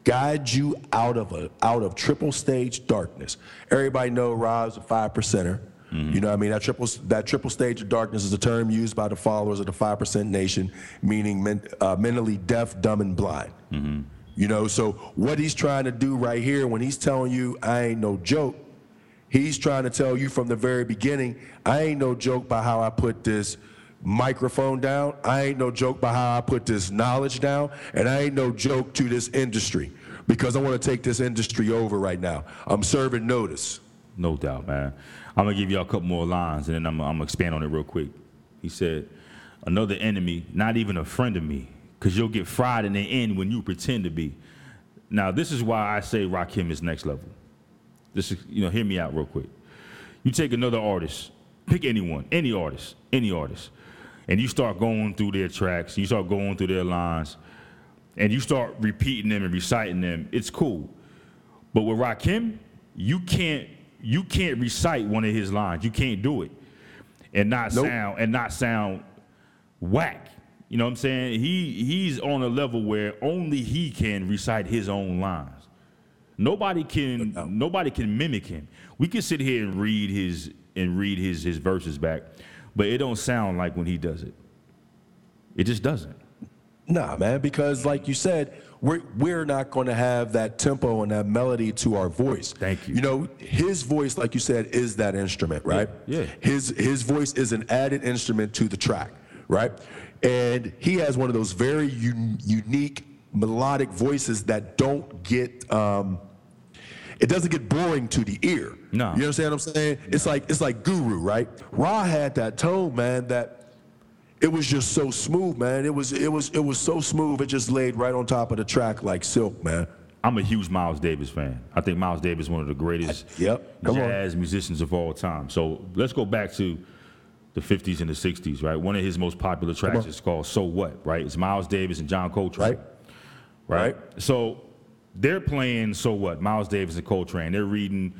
Guide you out of a out of triple stage darkness. Everybody know Rob's a five percenter. You know what I mean? That triple that triple stage of darkness is a term used by the followers of the five percent nation, meaning men, uh, mentally deaf, dumb, and blind. You know, so what he's trying to do right here when he's telling you I ain't no joke, he's trying to tell you from the very beginning, I ain't no joke by how I put this microphone down. I ain't no joke by how I put this knowledge down, and I ain't no joke to this industry because I want to take this industry over right now. I'm serving notice. No doubt, man. I'm gonna give y'all a couple more lines and then I'm, I'm gonna expand on it real quick. He said, Another enemy, not even a friend of me, because you'll get fried in the end when you pretend to be. Now, this is why I say Rakim is next level. This is, you know, hear me out real quick. You take another artist, pick anyone, any artist, any artist, and you start going through their tracks, you start going through their lines, and you start repeating them and reciting them, it's cool. But with Rakim, you can't you can't recite one of his lines. You can't do it and not Nope. sound and not sound whack. You know what I'm saying? He he's on a level where only he can recite his own lines. Nobody can doubt. nobody can mimic him. We can sit here and read his and read his his verses back, but it don't sound like when he does it. It just doesn't. Nah, man, because like you said, we're we're not going to have that tempo and that melody to our voice. Thank you. You know, his voice, like you said, is that instrument, right? Yeah, yeah. His his voice is an added instrument to the track, right? And he has one of those very un- unique melodic voices that don't get. Um, it doesn't get boring to the ear. No. You understand what I'm saying? It's like it's like Guru, right? Ra had that tone, man, that it was just so smooth, man. It was it was it was so smooth. It just laid right on top of the track like silk, man. I'm a huge Miles Davis fan. I think Miles Davis is one of the greatest Yep, come on. jazz musicians of all time. So let's go back to the 50s and the 60s, right? One of his most popular tracks is called "So What," right? It's Miles Davis and John Coltrane, Right. right? So they're playing "So What," Miles Davis and Coltrane. They're reading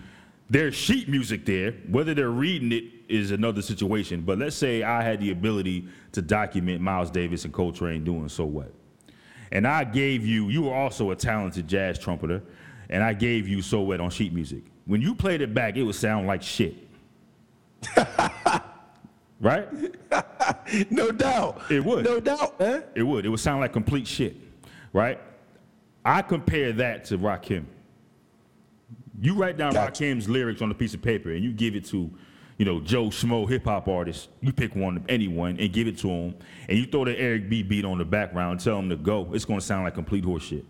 their sheet music there. Whether they're reading it is another situation. But let's say I had the ability to document Miles Davis and Coltrane doing "So What." and I gave you, you were also a talented jazz trumpeter, and I gave you So What on sheet music. When you played it back, it would sound like shit. right? No doubt. It would. No doubt, man. It would. It would sound like complete shit. Right? I compare that to Rakim. You write down Gotcha. Rakim's lyrics on a piece of paper and you give it to, you know, Joe Schmo hip hop artist. You pick one, anyone, and give it to him, and you throw the Eric B beat on the background tell him to go. It's gonna sound like complete horseshit.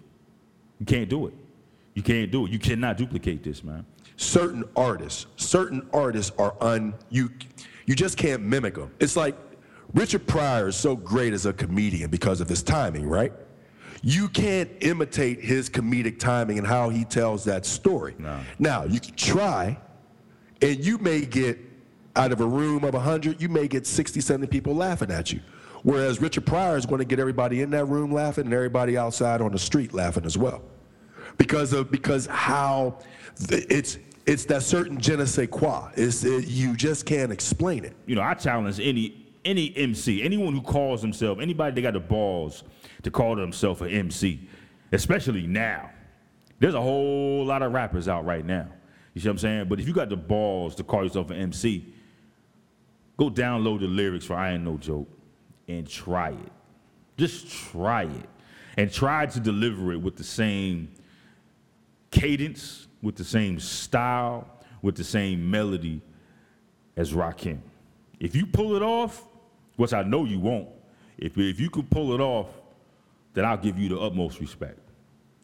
You can't do it. You can't do it. You cannot duplicate this, man. Certain artists, certain artists are un you you just can't mimic them. It's like Richard Pryor is so great as a comedian because of his timing, right? You can't imitate his comedic timing and how he tells that story. No. Now, you can try, and you may get out of a room of 100, you may get 60, 70 people laughing at you. Whereas Richard Pryor is going to get everybody in that room laughing and everybody outside on the street laughing as well. Because of because how it's it's that certain je ne sais quoi. It's, it, you just can't explain it. you know, I challenge any any MC, anyone who calls himself, anybody that got the balls to call themselves an MC, especially now. There's a whole lot of rappers out right now. You see what I'm saying? But if you got the balls to call yourself an MC, go download the lyrics for I Ain't No Joke and try it. Just try it. And try to deliver it with the same cadence, with the same style, with the same melody as Rakim. If you pull it off, which I know you won't, if, if you can pull it off, then I'll give you the utmost respect.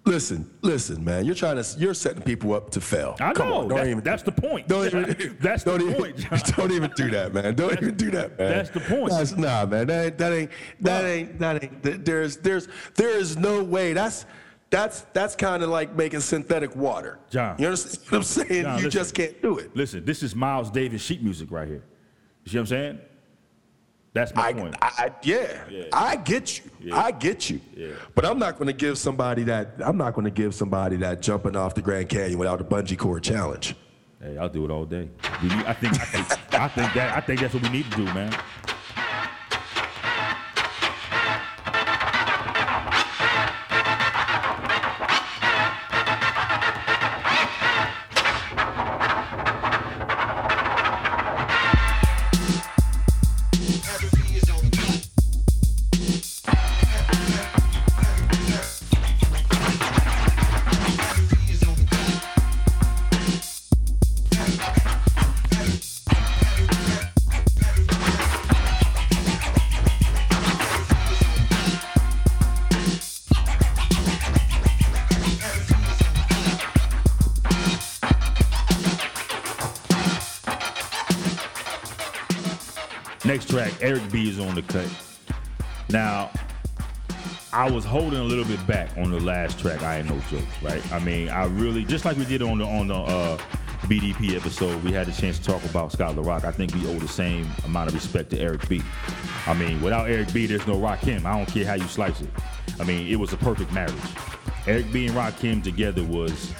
Listen, listen, man. You're trying to you're setting people up to fail. I Come know. on, don't that- even that's the point. Don't even, that's the don't even, point, John. Don't even do that, man. Don't even do that, man. that's the point. That's, nah, man. That ain't that ain't that Bro. ain't that ain't. th- There's there's there is no way. That's that's that's kind of like making synthetic water. John. you understand what I'm saying? John, you listen. just can't do it. Listen, this is Miles Davis sheet music right here. You see what I'm saying? That's my I, point. I, I yeah, Yeah. I get you. I get you. Yeah. But I'm not going to give somebody that. I'm not going to give somebody that jumping off the Grand Canyon without a bungee cord challenge. hey, I'll do it all day. I think I think I think that I think that's what we need to do, man. Holding a little bit back on the last track. I ain't no joke, right? I mean, I really just like we did on the on the uh, BDP episode. We had a chance to talk about Scott La Rock. I think we owe the same amount of respect to Eric B. I mean, without Eric B, there's no Rock Rakim. I don't care how you slice it. I mean, it was a perfect marriage. Eric B and Rock Rakim together was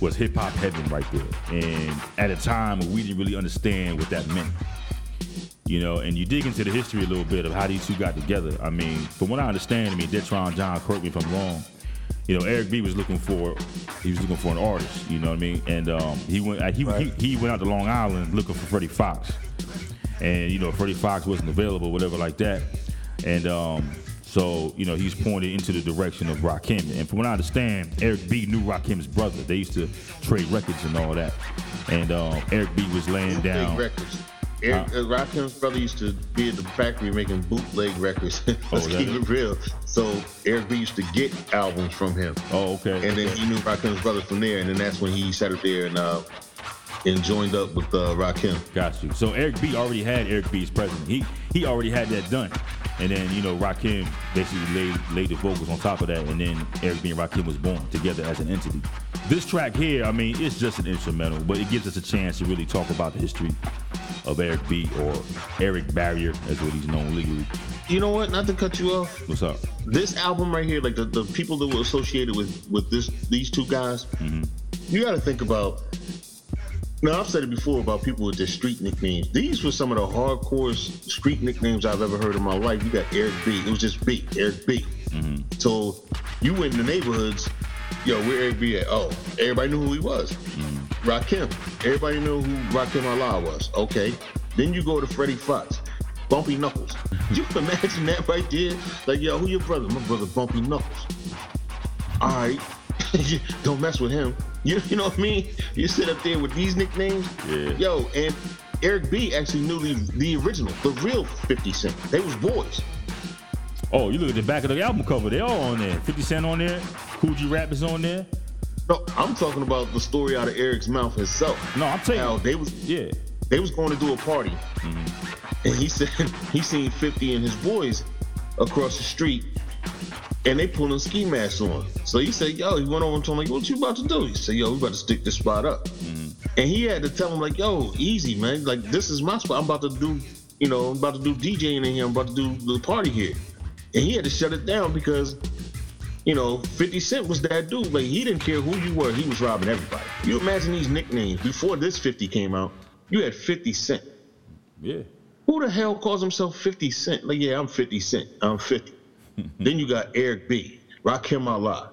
was hip hop heaven right there. And at a time we didn't really understand what that meant. You know, and you dig into the history a little bit of how these two got together. I mean, from what I understand, I mean, Detrone John, correct me if I'm wrong. You know, Eric B was looking for he was looking for an artist. You know what I mean? And um, he went he, he he went out to Long Island looking for Freddie Fox, and you know Freddie Fox wasn't available, whatever like that. And um, so you know he's pointed into the direction of Rakim. And from what I understand, Eric B knew Rakim's brother. They used to trade records and all that. And um, Eric B was laying down. Bootleg records. Eric, uh, brother used to be at the factory making bootleg records. Let's Oh, keep is- it real. So Eric B used to get albums from him. Oh, okay. And then he knew Rakim's brother from there, and then that's when he sat up there and uh, and joined up with uh, Rakim. Got you. So Eric B already had Eric B. Is President. He he already had that done. And then, you know, Rakim basically laid, laid the vocals on top of that. And then Eric B and Rakim was born together as an entity. This track here, I mean, it's just an instrumental, but it gives us a chance to really talk about the history of Eric B or Eric Barrier, as what he's known legally. You know what? Not to cut you off. What's up? This album right here, like the, the people that were associated with with this these two guys, you got to think about. Now I've said it before about people with their street nicknames. These were some of the hardcore street nicknames I've ever heard in my life. You got Eric B. It was just B. Eric B. Mm-hmm. So you went in the neighborhoods. Yo, where Eric B at? Oh, everybody knew who he was. Mm-hmm. Rakim. Everybody knew who Rakim Allah was. Okay. Then you go to Freddie Fox. Bumpy Knuckles. you imagine that right there? Like, yo, who your brother? My brother Bumpy Knuckles. All right. Don't mess with him. You, you know what I mean? You sit up there with these nicknames. Yeah. Yo, and Eric B actually knew the, the original, the real 50 Cent. They was boys. Oh, you look at the back of the album cover. They all on there. 50 Cent on there. Kool G Rap is on there. No, I'm talking about the story out of Eric's mouth himself. No, I'm telling How you. they was Yeah. they was going to do a party, mm-hmm. and he said he seen 50 and his boys across the street, and they pulling ski masks on. So he said, "Yo," he went over and told him like, "What you about to do?" He said, "Yo, we about to stick this spot up," mm-hmm. and he had to tell him like, "Yo, easy, man. Like this is my spot. I'm about to do, you know, I'm about to do DJing in here. I'm about to do the party here," and he had to shut it down because. You know, 50 Cent was that dude. Like, he didn't care who you were, he was robbing everybody. You imagine these nicknames. Before this 50 came out, you had 50 Cent. Yeah. Who the hell calls himself 50 Cent? Like, yeah, I'm 50 Cent. I'm 50. Then you got Eric B, Rakim Allah,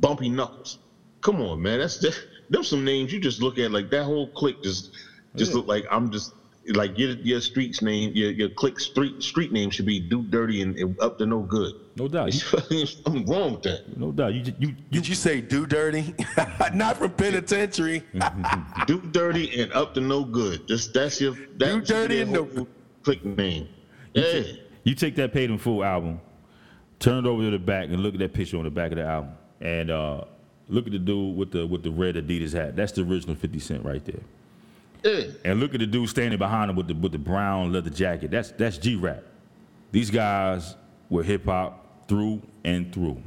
Bumpy Knuckles. Come on, man. That's just, them some names you just look at like that whole clique just just look like I'm just like your your street's name, your your clique street street name should be do dirty and, and up to no good. No doubt. You- Something wrong with that. no doubt. You, ju- you, you, Did you say do dirty? Not from penitentiary. Do dirty and up to no good. Just that's your that's Do dirty your and no- whole clique name. You Yeah. take- You take that paid in full album, turn it over to the back, and look at that picture on the back of the album, and uh, look at the dude with the with the red Adidas hat. That's the original Fifty Cent right there. Yeah. And look at the dude standing behind him with the with the brown leather jacket. That's that's G Rap. These guys were hip hop through and through,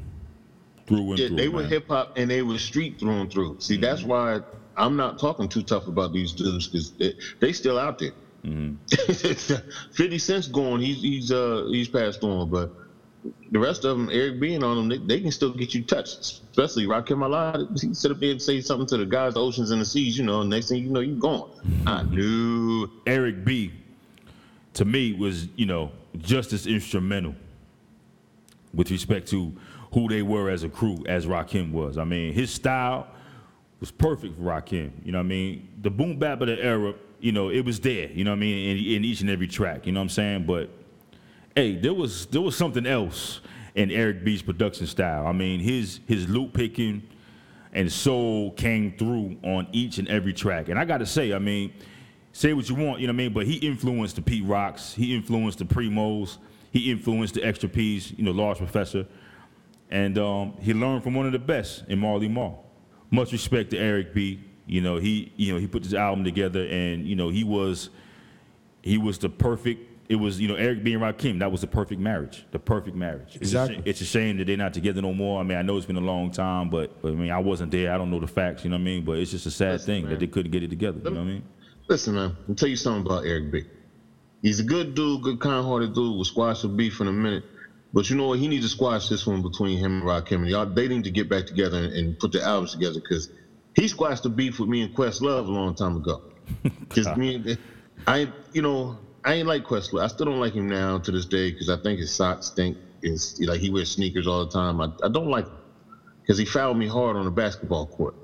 through and Yeah, through. they were hip hop and they were street through and through. See, that's Mm-hmm. why I'm not talking too tough about these dudes because they, they still out there. Mm-hmm. 50 Cent's gone. He's he's uh he's passed on, but the rest of them, Eric B and on them, they, they can still get you touched. Especially Rakim Allah. He sit up there and say something to the guys, the oceans and the seas. You know, next thing you know, you're gone. I Mm-hmm. knew. Eric B, to me, was you know just as instrumental with respect to who they were as a crew as Rakim was. I mean, his style was perfect for Rakim. You know what I mean? The boom bap of the era, you know, it was there. You know what I mean? In, in each and every track. You know what I'm saying? But hey, there was there was something else in Eric B's production style. I mean, his his loop picking and soul came through on each and every track. And I got to say, I mean, say what you want, you know what I mean, but he influenced the Pete Rocks, he influenced the Primos, he influenced the Extra P's, you know, Large Professor, and um, he learned from one of the best in Marley Marl. Much respect to Eric B. You know, he you know he put this album together, and you know he was he was the perfect. It was you know Eric B and Rakim. That was the perfect marriage. The perfect marriage. It's a Exactly. sh- It's a shame that they're not together no more. I mean, I know it's been a long time, but, but I mean, I wasn't there. I don't know the facts. You know what I mean? But it's just a sad Listen, thing man. that they couldn't get it together. You know what I mean? Listen, man, I'll tell you something about Eric B. He's a good dude, good kind-hearted dude. We'll squash the beef in a minute. But you know what? He needs to squash this one between him and Rakim. And y'all, they need to get back together and, and put the albums together because he squashed the beef with me and Questlove a long time ago. Because me, and I, you know, I ain't like Questlove. I still don't like him now to this day because I think his socks stink. Is like he wears sneakers all the time. I, I don't like him because he fouled me hard on the basketball court.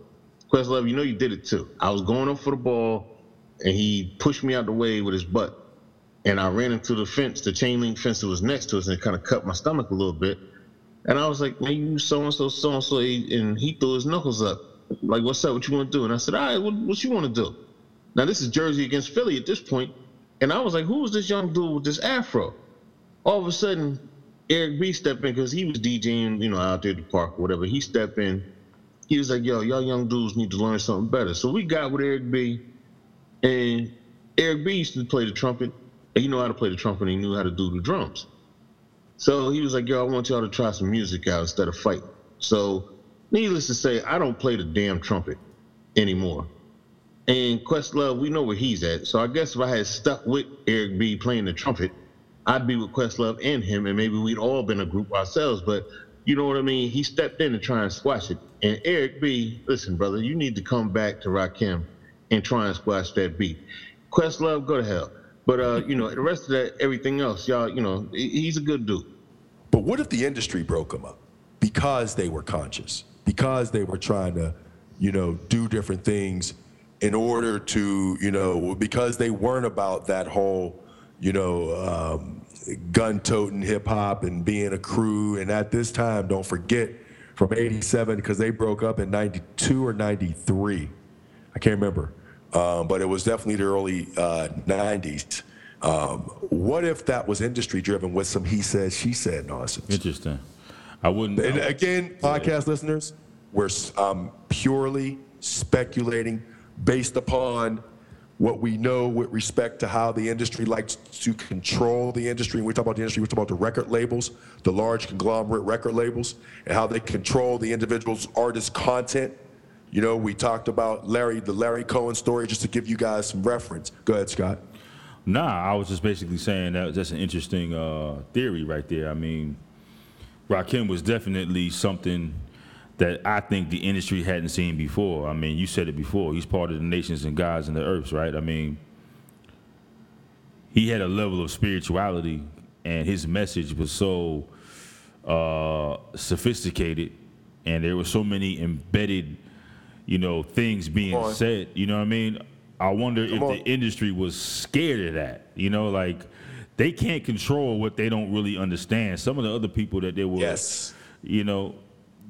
Questlove, you know you did it too. I was going up for the ball, and he pushed me out the way with his butt, and I ran into the fence, the chain link fence that was next to us, and it kind of cut my stomach a little bit. And I was like, man, you so and so, so and so, and he threw his knuckles up. Like, what's up? What you want to do? And I said, all right, what, what you want to do? Now this is Jersey against Philly at this point, and I was like, who is this young dude with this afro? All of a sudden, Eric B stepped in because he was DJing, you know, out there at the park or whatever. He stepped in. He was like, yo, y'all young dudes need to learn something better. So we got with Eric B. And Eric B used to play the trumpet. And he knew how to play the trumpet and he knew how to do the drums. So he was like, yo, I want y'all to try some music out instead of fighting. So needless to say, I don't play the damn trumpet anymore. And Questlove, we know where he's at. So I guess if I had stuck with Eric B playing the trumpet, I'd be with Questlove and him, and maybe we'd all been a group ourselves. But you know what I mean? He stepped in to try and squash it. And Eric B, listen, brother, you need to come back to Rakim and try and squash that beat. Questlove, go to hell. But uh, you know, the rest of that, everything else, y'all, you know, he's a good dude. But what if the industry broke them up because they were conscious, because they were trying to, you know, do different things in order to, you know, because they weren't about that whole, you know, um, gun-toting hip hop and being a crew. And at this time, don't forget, from '87 because they broke up in '92 or '93. I can't remember, um, but it was definitely the early uh, '90s. Um, what if that was industry driven with some he said, she said nonsense? Interesting. I wouldn't. And again, podcast listeners, we're um, purely speculating based upon what we know with respect to how the industry likes to control the industry. We talk about the industry, we talk about the record labels, the large conglomerate record labels, and how they control the individual's artist content. You know, we talked about Lyor, the Lyor Cohen story, just to give you guys some reference. Go ahead, Scott. Nah, I was just basically saying that that's an interesting uh, theory right there. I mean, Rakim was definitely something that I think the industry hadn't seen before. I mean, you said it before. He's part of the nations and gods and the earths, right? I mean, he had a level of spirituality, and his message was so uh, sophisticated, and there were so many embedded, you know, things being said. You know what I mean? I wonder if on. the industry was scared of that. You know, like they can't control what they don't really understand. Some of the other people that they were, Yes. you know,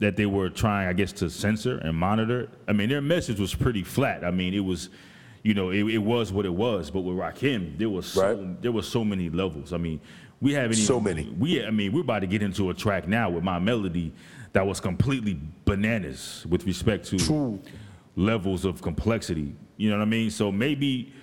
that they were trying, I guess, to censor and monitor. I mean, their message was pretty flat. I mean, it was, you know, it, it was what it was. But with Rakim, there was so, Right. there was so many levels. I mean, we haven't So many. We, I mean, we're about to get into a track now with my melody that was completely bananas with respect to levels of complexity. You know what I mean? So maybe,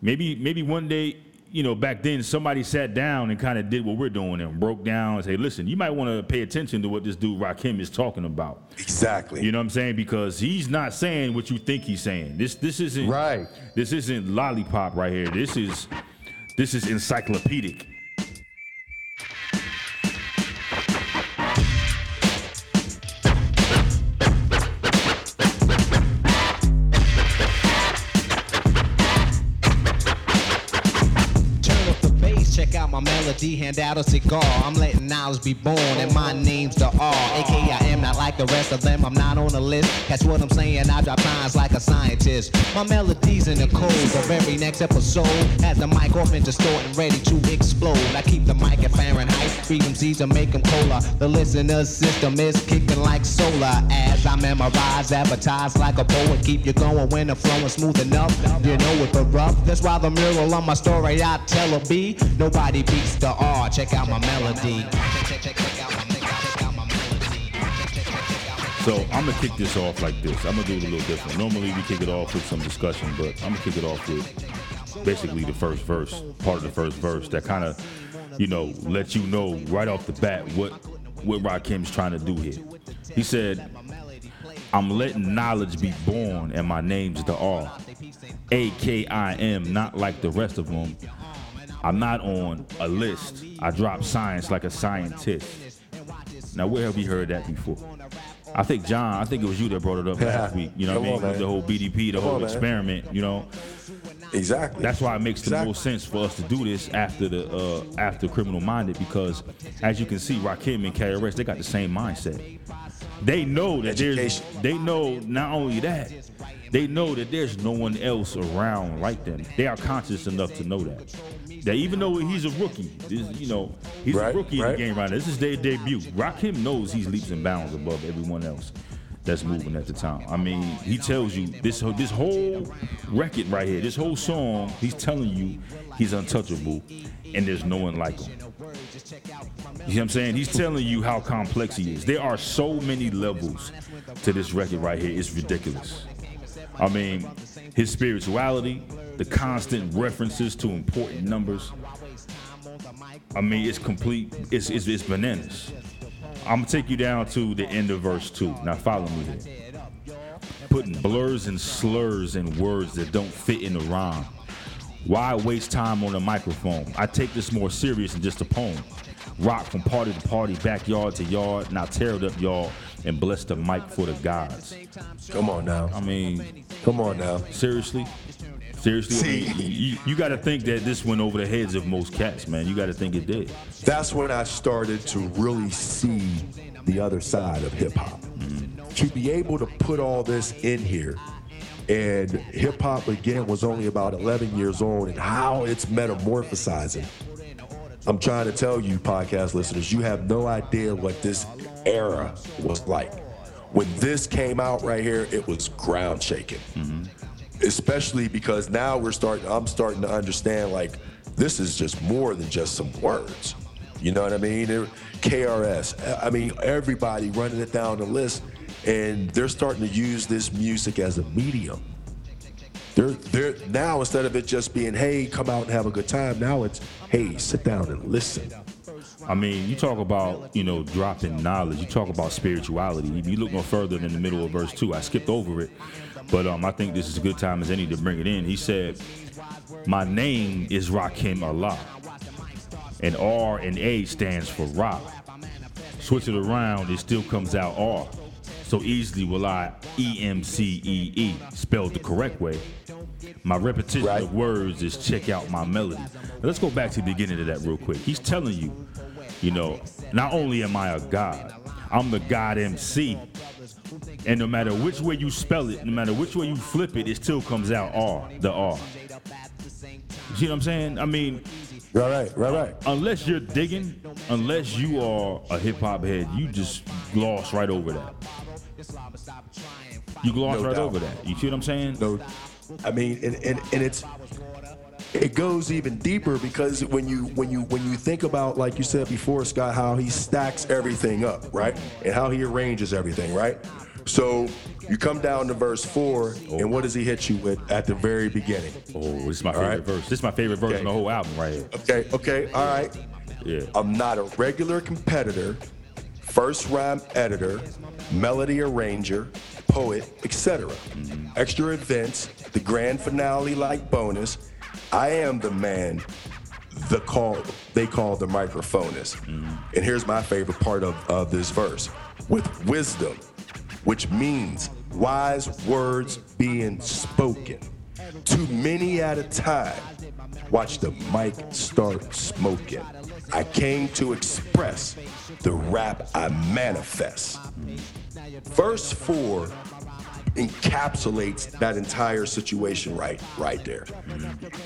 maybe, maybe one day, you know, back then somebody sat down and kind of did what we're doing and broke down and say, listen, you might want to pay attention to what this dude Rakim is talking about. Exactly. You know what I'm saying? Because he's not saying what you think he's saying. This this isn't Right. This isn't lollipop right here. This is this is encyclopedic. Melody, hand out a cigar. I'm letting knowledge be born, and my name's the R. AKA I am not like the rest of them, I'm not on the list. That's what I'm saying, I drop lines like a scientist. My melody's in the code of every next episode. Has the mic off and distorting, ready to explode. I keep the mic at Fahrenheit, freedom seeds to make them cola. The listener's system is kicking like solar. As I memorize, advertise like a poet. Keep you going when the smooth enough. You know it, but rough. That's why the mural on my story I tell a B. Nobody beats the R. Check out my melody. So I'm gonna kick this off like this. I'm gonna do it a little different. Normally we kick it off with some discussion, but I'm gonna kick it off with basically the first verse, part of the first verse that kind of, you know, let you know right off the bat what what Rakim's trying to do here. He said, "I'm letting knowledge be born, and my name's the R. A K I M, not like the rest of them. I'm not on a list. I drop science like a scientist. Now, where have we heard that before? I think John, I think it was you that brought it up last week. You know what I mean? on, the whole BDP, the Come whole on, experiment. You know, Exactly. That's why it makes the most sense for us to do this after the uh, after Criminal Minded because, as you can see, Rakim and KRS they got the same mindset. They know that there's. They know not only that, they know that there's no one else around like them. They are conscious enough to know that. That even though he's a rookie, this, you know, he's Right, a rookie in the game right now. This is their debut. Rakim knows he's leaps and bounds above everyone else that's moving at the time. I mean, he tells you this whole- this whole record right here, this whole song, he's telling you he's untouchable and there's no one like him. You know what I'm saying? He's telling you how complex he is. There are so many levels to this record right here. It's ridiculous. I mean, his spirituality, the constant references to important numbers. I mean, it's complete. It's it's, it's bananas. I'm gonna take you down to the end of verse two. Now follow me here. Putting blurs and slurs and words that don't fit in the rhyme. Why waste time on a microphone? I take this more serious than just a poem. Rock from party to party, backyard to yard. Now tear it up, y'all, and bless the mic for the gods. Come on now. I mean, Come on now. seriously, seriously. See- you, you got to think that this went over the heads of most cats, man. You got to think it did. That's when I started to really see the other side of hip hop. To be able to put all this in here, and hip hop again was only about 11 years old, and how it's metamorphosizing. I'm trying to tell you, podcast listeners, you have no idea what this era was like. When this came out right here, it was ground shaking. Mm-hmm. Especially because now we're starting, I'm starting to understand like this is just more than just some words. You know what I mean? KRS, I mean, everybody running it down the list, and they're starting to use this music as a medium. They're, they're now instead of it just being, hey, come out and have a good time, now it's, hey, sit down and listen. I mean, you talk about, you know, dropping knowledge. You talk about spirituality. If you look no further than the middle of verse two, I skipped over it, but um, I think this is a good time as any to bring it in. He said, "My name is Rakim Allah, and R and A stands for rock. Switch it around, it still comes out R. So easily will I E M C E E spelled the correct way. My repetition Right. of words is check out my melody. Now, let's go back to the beginning of that real quick. He's telling you, you know, not only am I a god, I'm the God MC. And no matter which way you spell it, no matter which way you flip it, it still comes out R, the R. You see what I'm saying? I mean, Right, right, right, right. unless you're digging, unless you are a hip hop head, you just gloss right over that. You gloss No right doubt. over that. You see what I'm saying? No, I mean, and, and, and it's it goes even deeper because when you when you when you think about like you said before, Scott, how he stacks everything up, right, and how he arranges everything, right. So you come down to verse four, and what does he hit you with at the very beginning? Oh, this is my All favorite right. verse. This is my favorite verse Okay. on the whole album right here. Okay, okay, all right. Yeah. I'm not a regular competitor, first rhyme editor, melody arranger, poet, etc. Mm-hmm. Extra events, the grand finale like bonus. I am the man the call they call the microphonist. Mm-hmm. And here's my favorite part of, of this verse. With wisdom, which means wise words being spoken. Too many at a time. Watch the mic start smoking. I came to express the rap I manifest. Verse four encapsulates that entire situation right right there.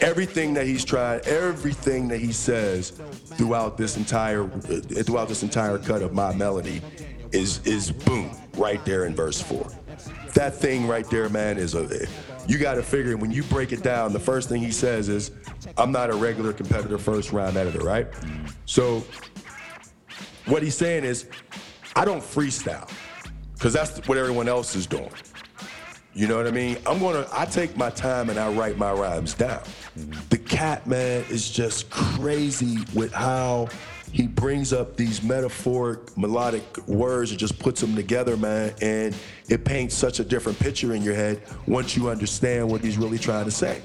Everything that he's tried, everything that he says throughout this entire throughout this entire cut of my melody is is boom right there in verse 4. That thing right there man is a you got to figure when you break it down the first thing he says is I'm not a regular competitor first round editor, right? So what he's saying is I don't freestyle because that's what everyone else is doing. You know what I mean? I'm gonna. I take my time and I write my rhymes down. The cat man is just crazy with how he brings up these metaphoric, melodic words and just puts them together, man. And it paints such a different picture in your head once you understand what he's really trying to say.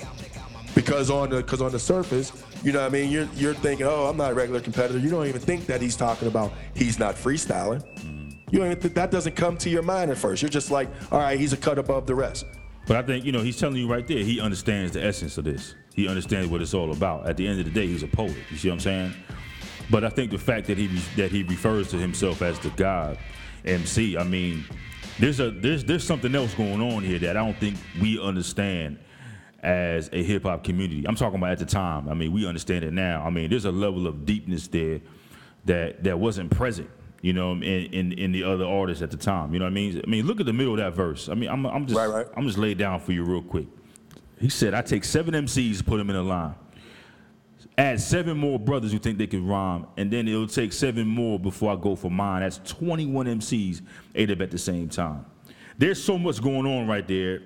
Because on the because on the surface, you know what I mean, you're you're thinking, oh, I'm not a regular competitor. You don't even think that he's talking about he's not freestyling. Mm. You don't even think that doesn't come to your mind at first. You're just like, all right, he's a cut above the rest. But I think you know he's telling you right there. He understands the essence of this. He understands what it's all about. At the end of the day, he's a poet. You see what I'm saying? But I think the fact that he that he refers to himself as the God MC. I mean, there's a there's there's something else going on here that I don't think we understand as a hip hop community. I'm talking about at the time. I mean, we understand it now. I mean, there's a level of deepness there that that wasn't present, you know, in in, in the other artists at the time. You know what I mean? I mean, look at the middle of that verse. I mean, I'm I'm just Right, right. I'm just laid down for you real quick. He said, "I take seven MCs, put them in a line." Add seven more brothers who think they can rhyme, and then it'll take seven more before I go for mine. That's 21 MCs ate up at the same time. There's so much going on right there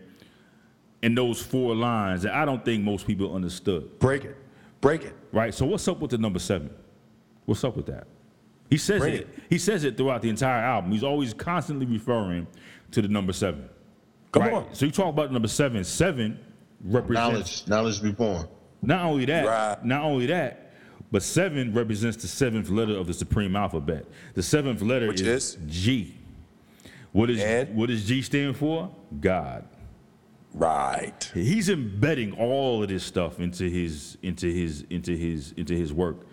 in those four lines that I don't think most people understood. Break it. Break it. Right? So what's up with the number seven? What's up with that? He says it. it. He says it throughout the entire album. He's always constantly referring to the number seven. Come right? on. So you talk about the number seven. Seven represents Knowledge, knowledge be born. Not only that, Right. not only that, but seven represents the seventh letter of the supreme alphabet. The seventh letter Which is, is? G. What is And? what does G stand for? God. Right. He's embedding all of this stuff into his into his into his into his work.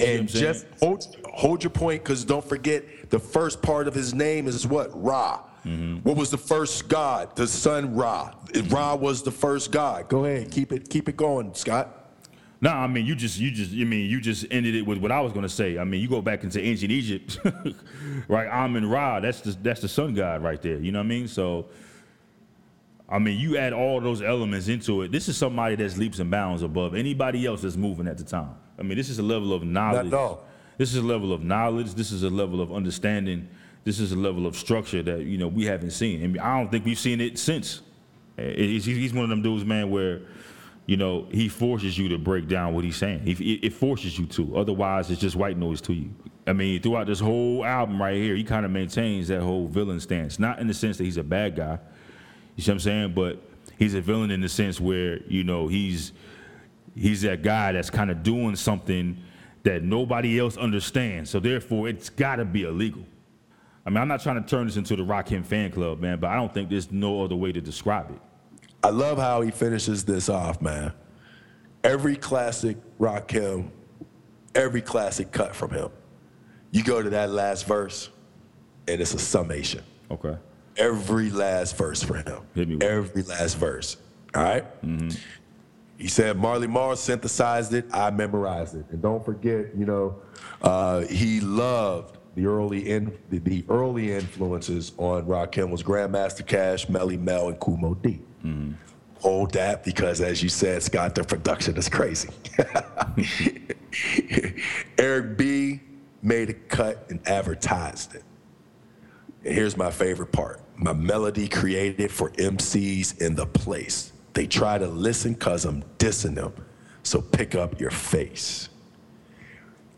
And just hold, hold your point, because don't forget the first part of his name is what? Ra. Mm-hmm. What was the first god? The sun Ra. Ra was the first god. Go ahead, keep it, keep it going, Scott. No, I mean you just you just I mean you just ended it with what I was gonna say. I mean you go back into ancient Egypt, right? Amun Ra, that's the that's the sun god right there. You know what I mean? So I mean you add all those elements into it. This is somebody that's leaps and bounds above anybody else that's moving at the time. I mean this is a level of knowledge. at all. This is a level of knowledge. This is a level of understanding. This is a level of structure that you know we haven't seen, and I don't think we've seen it since. He's, one of them dudes, man, where you know he forces you to break down what he's saying. It forces you to. Otherwise, it's just white noise to you. I mean, throughout this whole album right here, he kind of maintains that whole villain stance. Not in the sense that he's a bad guy. You see what I'm saying? But he's a villain in the sense where you know he's he's that guy that's kind of doing something that nobody else understands. So therefore, it's got to be illegal. I mean, I'm not trying to turn this into the Rakim fan club, man, but I don't think there's no other way to describe it. I love how he finishes this off, man. Every classic Rakim, every classic cut from him. You go to that last verse, and it's a summation. Okay. Every last verse for him. Hit me with it. Every last verse. All right? Mhm. He said Marley Marl synthesized it. I memorized it. And don't forget, you know, uh, he loved the early in, the, the early influences on Rakim was Grandmaster Caz, Melle Mel, and Kool Moe Dee. Mm. Hold that because, as you said, Scott, the production is crazy. Eric B made a cut and advertised it. And here's my favorite part. My melody created for MCs in the place. They try to listen cause I'm dissing them. So pick up your face.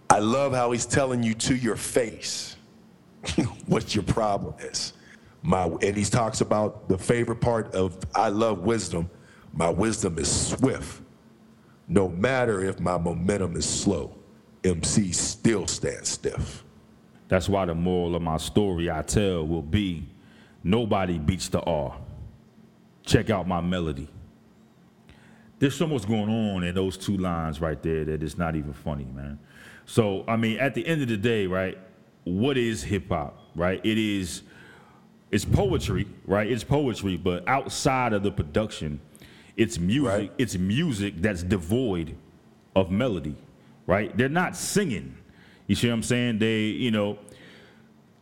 I love how he's telling you to your face what your problem is. My and he talks about the favorite part of I love wisdom. My wisdom is swift. No matter if my momentum is slow, MC still stands stiff. That's why the moral of my story I tell will be nobody beats the R. Check out my melody. There's so much going on in those two lines right there that it's not even funny, man. So, I mean, at the end of the day, right, what is hip hop, right? It is it's poetry, right? It's poetry, but outside of the production, it's music. Right. It's music that's devoid of melody, right? They're not singing. You see what I'm saying? They, you know,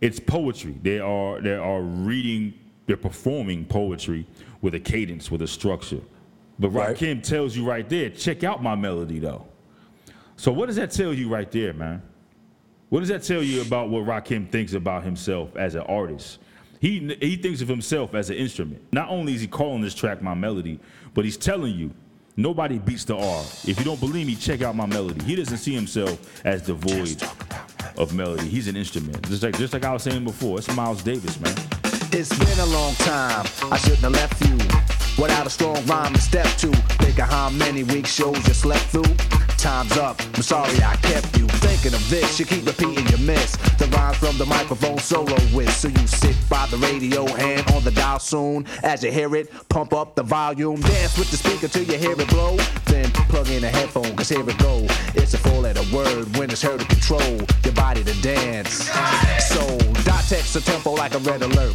it's poetry. They are they are reading, they're performing poetry with a cadence, with a structure. But Right. Rakim tells you right there, check out my melody though. So what does that tell you right there, man? What does that tell you about what Rakim thinks about himself as an artist? He he thinks of himself as an instrument. Not only is he calling this track my melody, but he's telling you nobody beats the R. If you don't believe me, check out my melody. He doesn't see himself as devoid of melody. He's an instrument. Just like just like I was saying before, it's Miles Davis, man. It's been a long time. I shouldn't have left you without a strong rhyme to step to. Think of how many week shows you slept through. Time's up. I'm sorry I kept you thinking of this. You keep repeating your miss. The rhymes from the microphone solo with. So you sit by the radio, hand on the dial soon. As you hear it, pump up the volume. Dance with the speaker till you hear it blow. Then plug in a headphone, cause here it go. It's a four letter word when it's heard to control your body to dance. So, dot text a tempo like a red alert.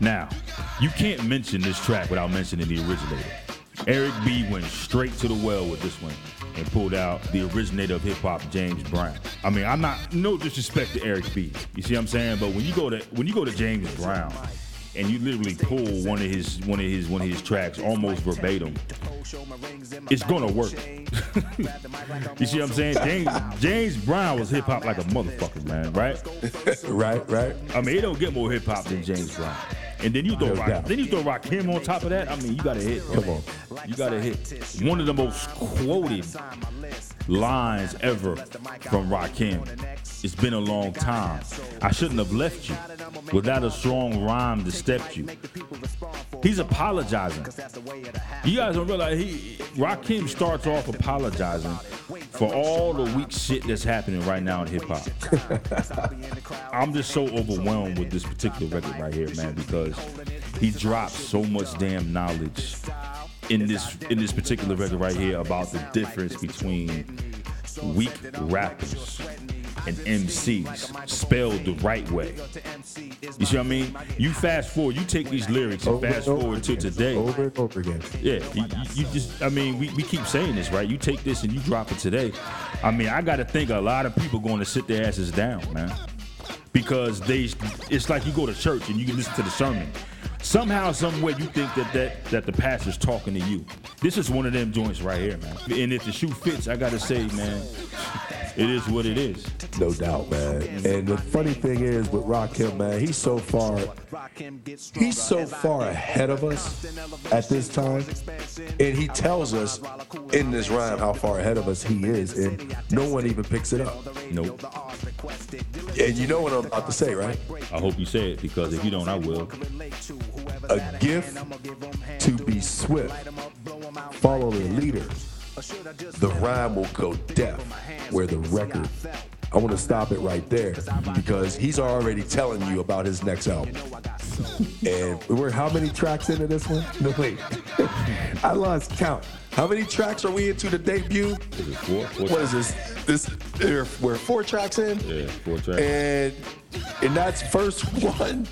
Now, you can't mention this track without mentioning the originator. Eric B went straight to the well with this one and pulled out the originator of hip hop, James Brown. I mean, I'm not no disrespect to Eric B. You see what I'm saying? But when you go to when you go to James Brown and you literally pull one of his one of his one of his tracks almost verbatim, it's gonna work. you see what I'm saying? James James Brown was hip hop like a motherfucker, man, right? right, right. I mean, it don't get more hip hop than James Brown. And then you throw No rock, doubt. then you throw Rakim on top of that. I mean, you got to hit. Come on. you got to hit. One of the most quoted lines ever from Rakim. It's been a long time. I shouldn't have left you without a strong rhyme to step you. He's apologizing. You guys don't realize he Rakim starts off apologizing for all the weak shit that's happening right now in hip hop. I'm just so overwhelmed with this particular record right here, man, because he drops so much damn knowledge in this in this particular record right here about the difference between weak rappers and MCs spelled the right way. You see what I mean? You fast forward, you take these lyrics and Over fast and forward to today. Over and over again. Yeah, you, you- you just, I mean, we, we keep saying this, right? You take this and you drop it today. I mean, I got to think a lot of people going to sit their asses down, man. Because they, it's like you go to church and you can listen to the sermon. Somehow, some way, you think that, that that the pastor's talking to you. This is one of them joints right here, man. And if the shoe fits, I gotta say, man, it is what it is. No doubt, man. And the funny thing is with Rakim, man, he's so far he's so far ahead of us at this time. And he tells us in this rhyme how far ahead of us he is, and no one even picks it up. Nope. And you know what I'm about to say, right? I hope you say it because if you don't, I will. A gift to be swift. Follow the leader. The rhyme will go deaf where the record. I want to stop it right there because he's already telling you about his next album. And we're how many tracks into this one? No wait. I lost count. How many tracks are we into the debut? Is four? Four What is this? This we're four tracks in. Yeah, four tracks. And and that's first one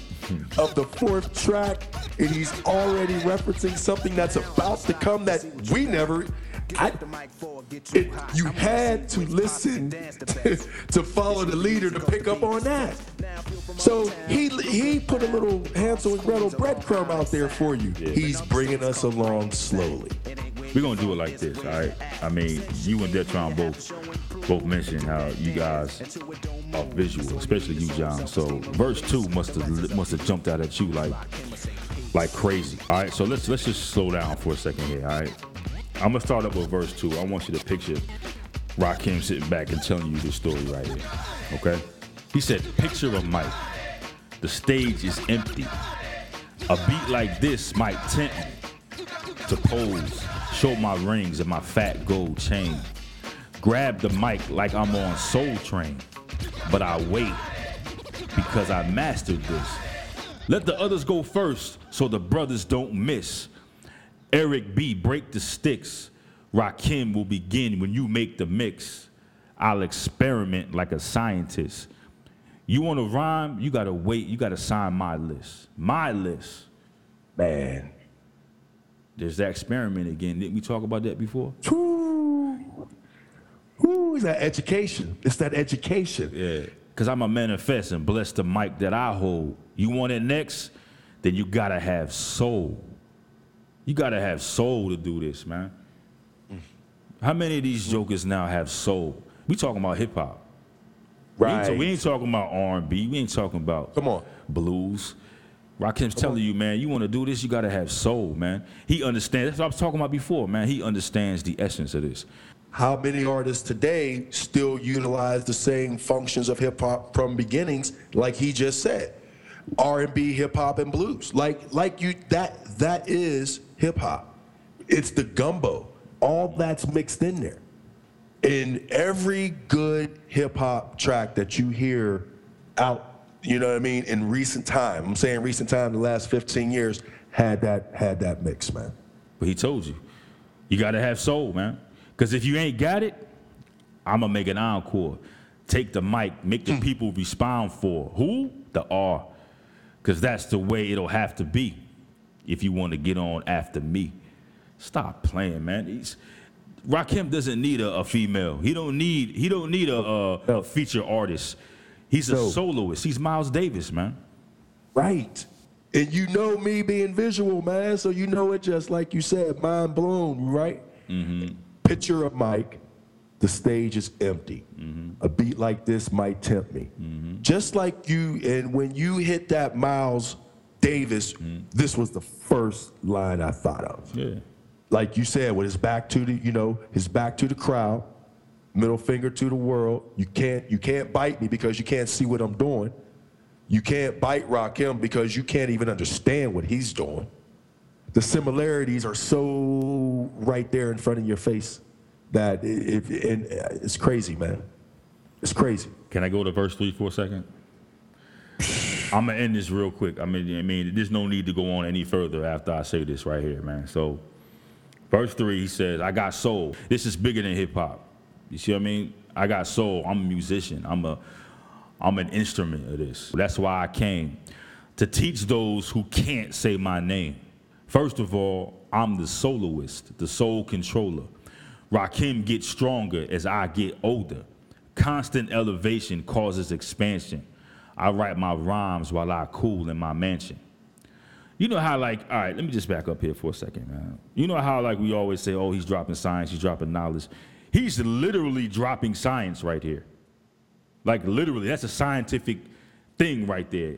of the fourth track, and he's already referencing something that's about to come that we never. I, it, you had to listen to, to follow the leader to pick up on that. So he he put a little Hansel and Gretel breadcrumb out there for you. He's bringing us along slowly. We're gonna do it like this, all right? I mean, you and Detrone both both mentioned how you guys are visual, especially you, John. So verse two must have must have jumped out at you like like crazy. All right, so let's let's just slow down for a second here. All right, I'm gonna start up with verse two. I want you to picture Rakim sitting back and telling you this story right here. Okay? He said, "Picture a mic. The stage is empty. A beat like this might tempt me to pose, show my rings and my fat gold chain. Grab the mic like I'm on Soul Train, but I wait because I mastered this. Let the others go first so the brothers don't miss. Eric B, break the sticks. Rakim will begin when you make the mix. I'll experiment like a scientist. You want to rhyme? You gotta wait. You gotta sign my list. My list. Man. There's that experiment again. Didn't we talk about that before? Woo, it's that education. It's that education. Yeah. Cause I'm a manifest and bless the mic that I hold. You want it next? Then you gotta have soul. You gotta have soul to do this, man. How many of these jokers now have soul? We talking about hip hop. We ain't, Right. we ain't talking about R&B. We ain't talking about Come on. blues. Rakim's telling you, man, you want to do this, you got to have soul, man. He understands. That's what I was talking about before, man. He understands the essence of this. How many artists today still utilize the same functions of hip hop from beginnings, like he just said, R&B, hip hop, and blues? Like, like you that that is hip hop. It's the gumbo. All that's mixed in there. In every good hip hop track that you hear out, you know what I mean, in recent time, I'm saying recent time, the last 15 years, had that had that mix, man. But he told you, you got to have soul, man. Because if you ain't got it, I'm going to make an encore. Take the mic, make the hmm. people respond for who? The R. Because that's the way it'll have to be if you want to get on after me. Stop playing, man. He's, Rakim doesn't need a, a female. He don't need he don't need a, a, a feature artist. He's a soloist. He's Miles Davis, man. Right. And you know me being visual, man. So you know it just like you said, mind blown, right? Mm-hmm. Picture of Mike. The stage is empty. Mm-hmm. A beat like this might tempt me. Mm-hmm. Just like you, and when you hit that Miles Davis, this was the first line I thought of. Yeah. Like you said, with his back to the, you know, his back to the crowd, middle finger to the world. You can't, you can't bite me because you can't see what I'm doing. You can't bite Rakim because you can't even understand what he's doing. The similarities are so right there in front of your face that it, it, and it's crazy, man. It's crazy. Can I go to verse three for a second? I'm gonna end this real quick. I mean, I mean, there's no need to go on any further after I say this right here, man. So, verse three, he says, "I got soul. This is bigger than hip hop. You see what I mean? I got soul. I'm a musician. I'm a, I'm an instrument of this. That's why I came to teach those who can't say my name. First of all, I'm the soloist, the soul controller. Rakim gets stronger as I get older. Constant elevation causes expansion. I write my rhymes while I cool in my mansion. You know how like, all right, let me just back up here for a second, man. You know how like we always say, oh, he's dropping science, he's dropping knowledge. He's literally dropping science right here. Like literally, that's a scientific thing right there.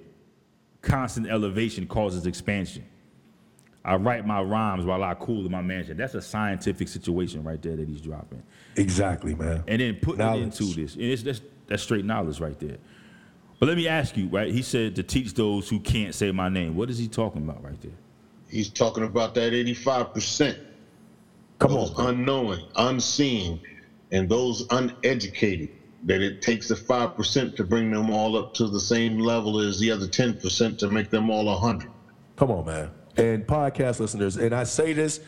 Constant elevation causes expansion. I write my rhymes while I cool in my mansion. That's a scientific situation right there that he's dropping. Exactly, man. And then putting Knowledge. it into this. And it's, that's, that's straight knowledge right there. But let me ask you, right? He said to teach those who can't say my name. What is he talking about right there? He's talking about that 85%. Come those on. man. unknowing, unseen, and those uneducated. That it takes the five percent to bring them all up to the same level as the other ten percent to make them all a hundred. Come on, man. And podcast listeners, and I say this,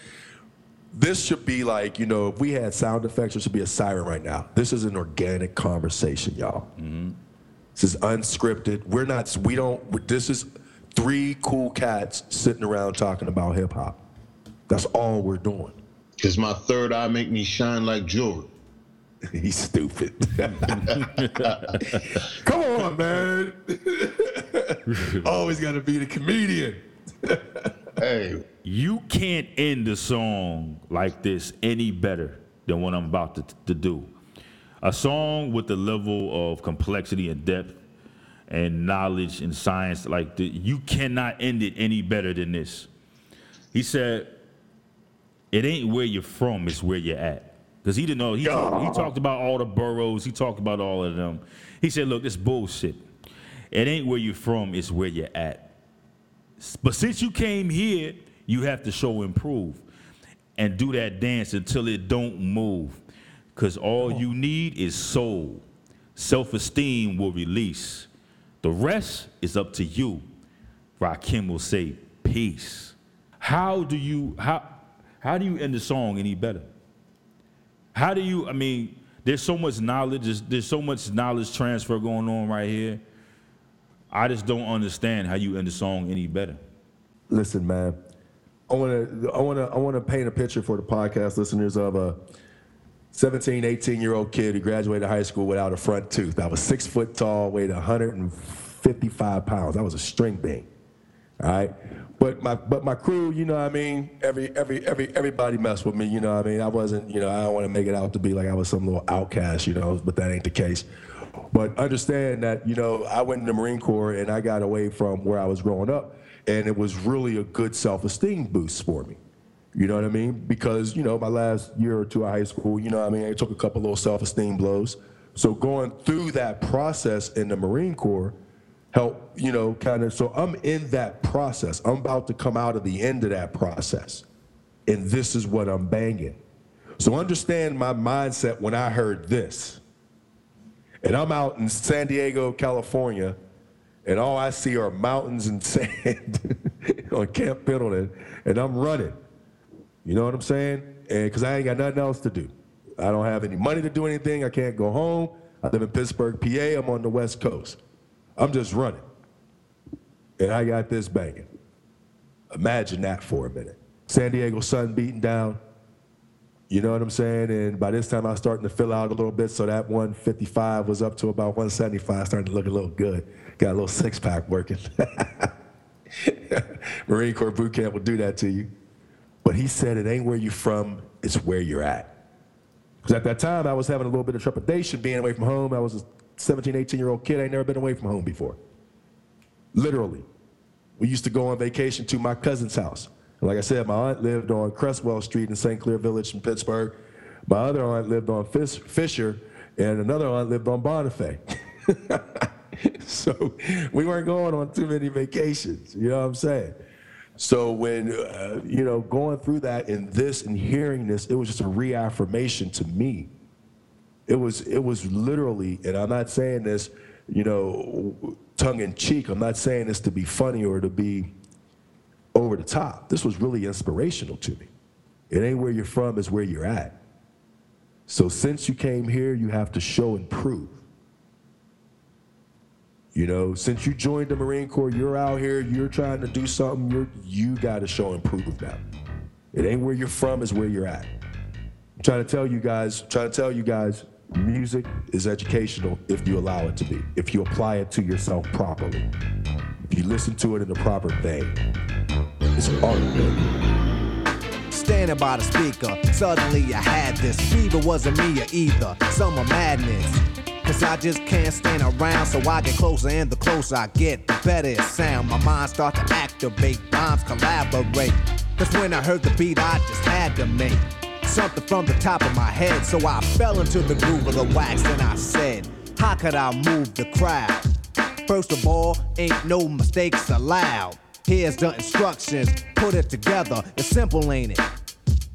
this should be like, you know, if we had sound effects, it should be a siren right now. This is an organic conversation, y'all. Mm-hmm. This is unscripted. We're not, we don't, this is three cool cats sitting around talking about hip hop. That's all we're doing. Cause my third eye make me shine like jewelry. He's stupid. Come on, man. Always got to be the comedian. Hey, You can't end a song like this any better than what I'm about to, to do. A song with the level of complexity and depth and knowledge and science like the, you cannot end it any better than this. He said, "It ain't where you're from; it's where you're at." Because he didn't know. He, talked, he talked about all the boroughs. He talked about all of them. He said, "Look, this bullshit. It ain't where you're from; it's where you're at." But since you came here, you have to show improve and do that dance until it don't move. Cause all you need is soul. Self-esteem will release. The rest is up to you. Rakim will say, peace. How do you how how do you end the song any better? How do you, I mean, there's so much knowledge, there's, there's so much knowledge transfer going on right here. I just don't understand how you end the song any better. Listen, man. I want to I want to I want to paint a picture for the podcast listeners of a 17, 18 year old kid who graduated high school without a front tooth. I was six foot tall, weighed 155 pounds. I was a string bean. All right. But my but my crew, you know what I mean, every every every everybody messed with me, you know what I mean? I wasn't, you know, I don't want to make it out to be like I was some little outcast, you know, but that ain't the case. But understand that, you know, I went in the Marine Corps and I got away from where I was growing up and it was really a good self-esteem boost for me. You know what I mean? Because, you know, my last year or two of high school, you know what I mean, I took a couple little self-esteem blows. So going through that process in the Marine Corps, help, you know, kind of. So I'm in that process. I'm about to come out of the end of that process. And this is what I'm banging. So understand my mindset when I heard this. And I'm out in San Diego, California, and all I see are mountains and sand on Camp Pendleton, and I'm running. You know what I'm saying? Because I ain't got nothing else to do. I don't have any money to do anything. I can't go home. I live in Pittsburgh, PA. I'm on the West Coast. I'm just running. And I got this banging. Imagine that for a minute. San Diego sun beating down. You know what I'm saying? And by this time, I was starting to fill out a little bit. So that 155 was up to about 175, starting to look a little good. Got a little six pack working. Marine Corps boot camp will do that to you. But he said it ain't where you're from, it's where you're at. Because at that time, I was having a little bit of trepidation being away from home. I was a 17, 18 year old kid. I ain't never been away from home before. Literally. We used to go on vacation to my cousin's house. And like I said, my aunt lived on Cresswell Street in St. Clair Village in Pittsburgh. My other aunt lived on Fis- Fisher, and another aunt lived on Bonifay. so we weren't going on too many vacations. You know what I'm saying? So when uh, you know going through that and this and hearing this, it was just a reaffirmation to me. It was it was literally, and I'm not saying this, you know, tongue in cheek. I'm not saying this to be funny or to be over the top. This was really inspirational to me. It ain't where you're from, it's where you're at. So since you came here, you have to show and prove. You know, since you joined the Marine Corps, you're out here, you're trying to do something, you're, you got to show and prove now. It ain't where you're from, it's where you're at. I'm trying to tell you guys, trying to tell you guys, music is educational if you allow it to be, if you apply it to yourself properly, if you listen to it in the proper vein. It's art, baby. Standing by the speaker, suddenly I had this fever wasn't me or either. Summer madness. Cause I just can't stand around, so I get closer, and the closer I get, the better it sound. My mind start to activate, rhymes collaborate. Cause when I heard the beat, I just had to make something from the top of my head. So I fell into the groove of the wax, and I said, How could I move the crowd? First of all, ain't no mistakes allowed. Here's the instructions, put it together. It's simple, ain't it?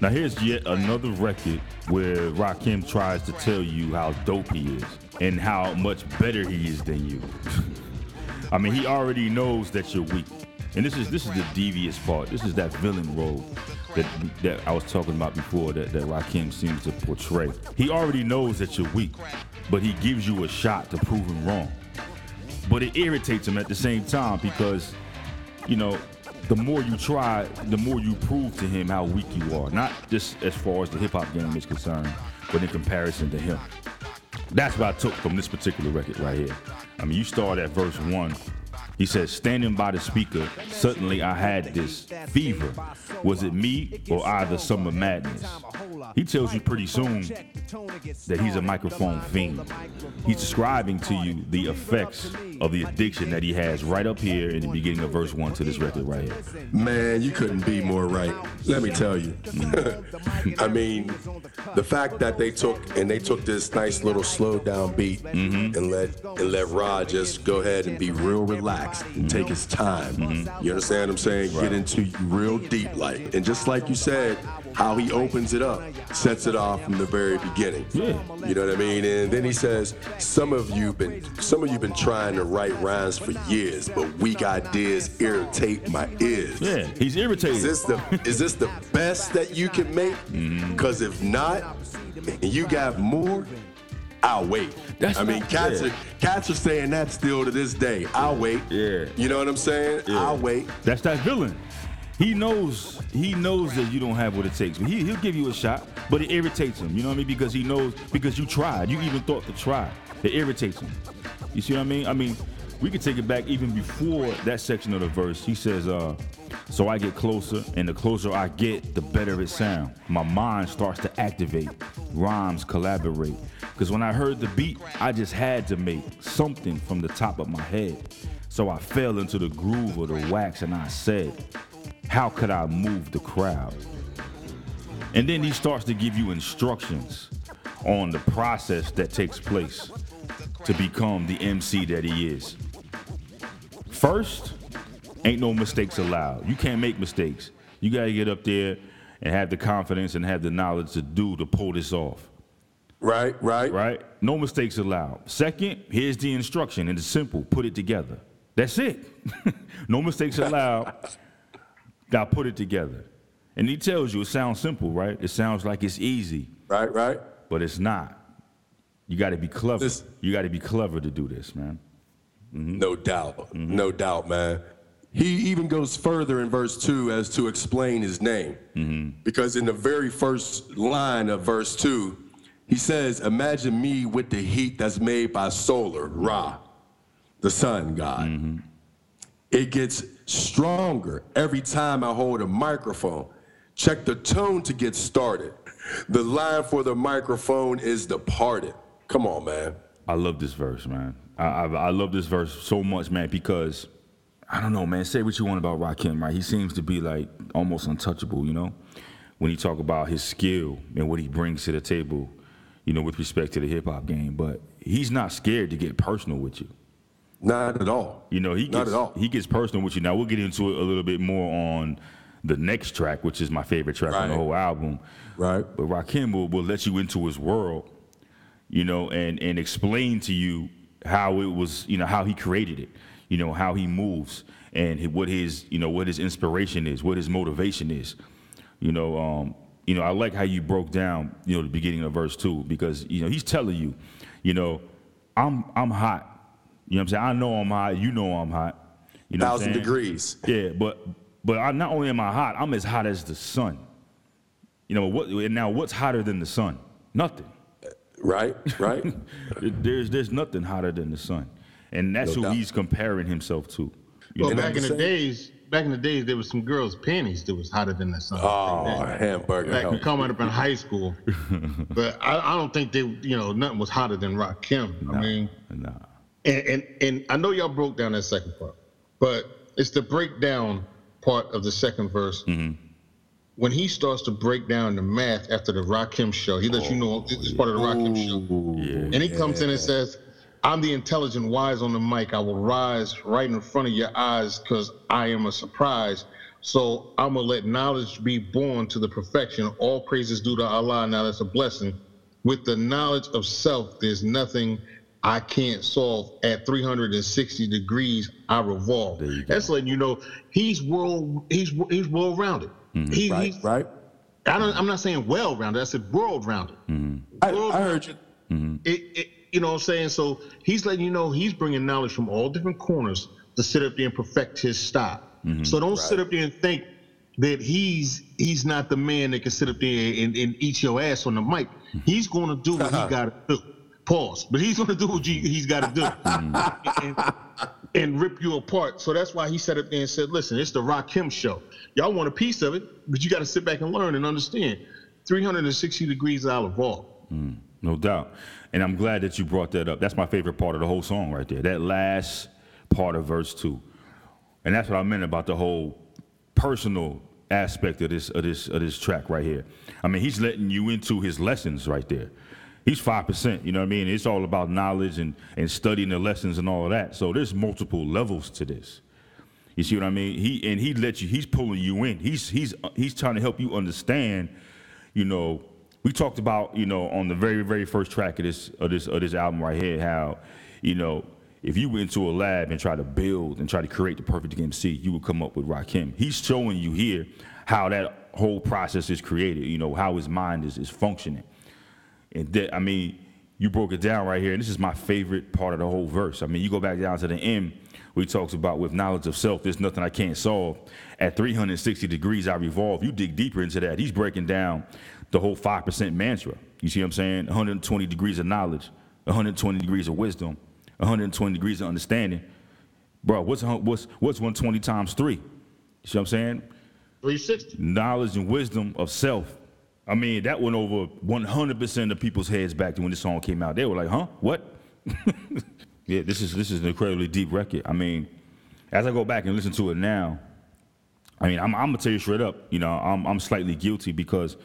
Now here's yet another record where Rakim tries to tell you how dope he is and how much better he is than you. I mean, he already knows that you're weak. And this is this is the devious part. This is that villain role that that I was talking about before that, that Rakim seems to portray. He already knows that you're weak, but he gives you a shot to prove him wrong. But it irritates him at the same time because, you know, the more you try, the more you prove to him how weak you are. Not just as far as the hip hop game is concerned, but in comparison to him. That's what I took from this particular record right here. I mean, you start at verse one. He says, standing by the speaker, suddenly I had this fever. Was it me or either summer madness? He tells you pretty soon that he's a microphone fiend. He's describing to you the effects of the addiction that he has right up here in the beginning of verse one to this record right here. Man, you couldn't be more right. Let me tell you. I mean, the fact that they took and they took this nice little slow down beat mm-hmm. and let and let Rod just go ahead and be real relaxed and take his time. Mm-hmm. You understand what I'm saying? Get into real deep like. And just like you said, how he opens it up, sets it off from the very beginning. Yeah. You know what I mean? And then he says, some of you been some of you been trying to write rhymes for years, but weak ideas irritate my ears. Yeah, he's Is irritated. this the is this the best that you can make? Mm-hmm. Because if not, and you got more, I'll wait. That's I mean, cats, are, cats are saying that still to this day. I'll wait. Yeah. You know what I'm saying? Yeah. I'll wait. That's that villain. He knows he knows that you don't have what it takes. He he'll give you a shot, but it irritates him. You know what I mean? Because he knows because you tried. You even thought to try. It irritates him. You see what I mean? I mean, we could take it back even before that section of the verse. He says, uh, so I get closer, and the closer I get, the better it sounds. My mind starts to activate. Rhymes collaborate. Because when I heard the beat, I just had to make something from the top of my head. So I fell into the groove of the wax and I said, How could I move the crowd? And then he starts to give you instructions on the process that takes place to become the MC that he is. First, ain't no mistakes allowed. You can't make mistakes. You gotta get up there and have the confidence and have the knowledge to do to pull this off Right, right. right? No mistakes allowed. Second, here's the instruction, and it's simple put it together. That's it. no mistakes allowed. Now put it together. And he tells you it sounds simple, right? It sounds like it's easy, Right, right. but it's not. You got to be clever. This- you got to be clever to do this, man. No doubt. Mm-hmm. No doubt, man. He even goes further in verse 2 as to explain his name. Mm-hmm. Because in the very first line of verse 2, he says, Imagine me with the heat that's made by solar, Ra, the sun god. Mm-hmm. It gets stronger every time I hold a microphone. Check the tone to get started. The line for the microphone is departed. Come on, man. I love this verse, man. I, I, I love this verse so much, man, because I don't know, man. Say what you want about Rakim, right? He seems to be like almost untouchable, you know, when you talk about his skill and what he brings to the table, you know, with respect to the hip hop game. But he's not scared to get personal with you. Not at all. You know, he gets, Not at all. he gets personal with you. Now we'll get into it a little bit more on the next track, which is my favorite track on the whole album. Right. But Rakim will, will let you into his world, you know, and and explain to you how it was, you know, how he created it, you know, how he moves and what his, you know, what his inspiration is, what his motivation is. You know, um, you know, I like how you broke down, you know, the beginning of verse two because you know he's telling you, you know, I'm I'm hot. You know what I'm saying? I know I'm hot. You know I'm hot. You know, Thousand degrees. Yeah, but but I, not only am I hot, I'm as hot as the sun. You know what? and Now, what's hotter than the sun? Nothing. Right, right. There's there's nothing hotter than the sun, and that's No who doubt. he's comparing himself to. You Well, know? back in the days, back in the days, there was some girls' panties that was hotter than the sun. oh, Back- hamburger. Back help. coming up in high school, but I, I don't think they, you know, nothing was hotter than Rakim. I mean, nah. and, and and I know y'all broke down that second part, but it's the breakdown part of the second verse. Mm-hmm. When he starts to break down the math after the Rakim show, he lets you know it's part of the Rakim show. Yeah. And he comes in and says, I'm the intelligent wise on the mic. I will rise right in front of your eyes because I am a surprise. So I'm going to let knowledge be born to the perfection. All praises due to Allah. Now that's a blessing. With the knowledge of self, there's nothing I can't solve. At 360 degrees, I revolve. That's letting you know he's world he's he's world rounded. Mm-hmm. He, Right, he's, right. I don't, I'm not saying well rounded. I said world rounded. Mm-hmm. I, I heard you. Mm-hmm. It, it, you know what I'm saying? So he's letting you know he's bringing knowledge from all different corners to sit up there and perfect his style. So don't sit up there and think that he's he's not the man that can sit up there and, and eat your ass on the mic. He's going to do what he uh-huh. got to do. Pause. But he's going to do what he, he's got to do. and, and rip you apart. So that's why he sat up there and said, listen, it's the Rakim show. Y'all want a piece of it, but you got to sit back and learn and understand. 360 degrees out of all. Mm, no doubt. And I'm glad that you brought that up. That's my favorite part of the whole song right there. That last part of verse two. And that's what I meant about the whole personal aspect of this of this of this track right here. I mean, he's letting you into his lessons right there. He's five percent, you know what I mean? It's all about knowledge and, and studying the lessons and all of that. So there's multiple levels to this. You see what I mean? He and he let you. He's pulling you in. He's he's he's trying to help you understand. You know, we talked about you know on the very very first track of this of this of this album right here how you know if you went to a lab and try to build and try to create the perfect MC, you would come up with Rakim. He's showing you here how that whole process is created. You know how his mind is is functioning. And that, I mean, you broke it down right here, and this is my favorite part of the whole verse. I mean, you go back down to the end where he talks about with knowledge of self, there's nothing I can't solve. At 360 degrees, I revolve. You dig deeper into that. He's breaking down the whole 5% mantra. You see what I'm saying? 120 degrees of knowledge, 120 degrees of wisdom, 120 degrees of understanding. Bro, what's, what's, what's 120 times three? You see what I'm saying? 360. Knowledge and wisdom of self. I mean, that went over 100% of people's heads back to when this song came out. They were like, huh? What? yeah, this is this is an incredibly deep record. I mean, as I go back and listen to it now, I mean, I'm, I'm gonna tell you straight up, you know, I'm, I'm slightly guilty because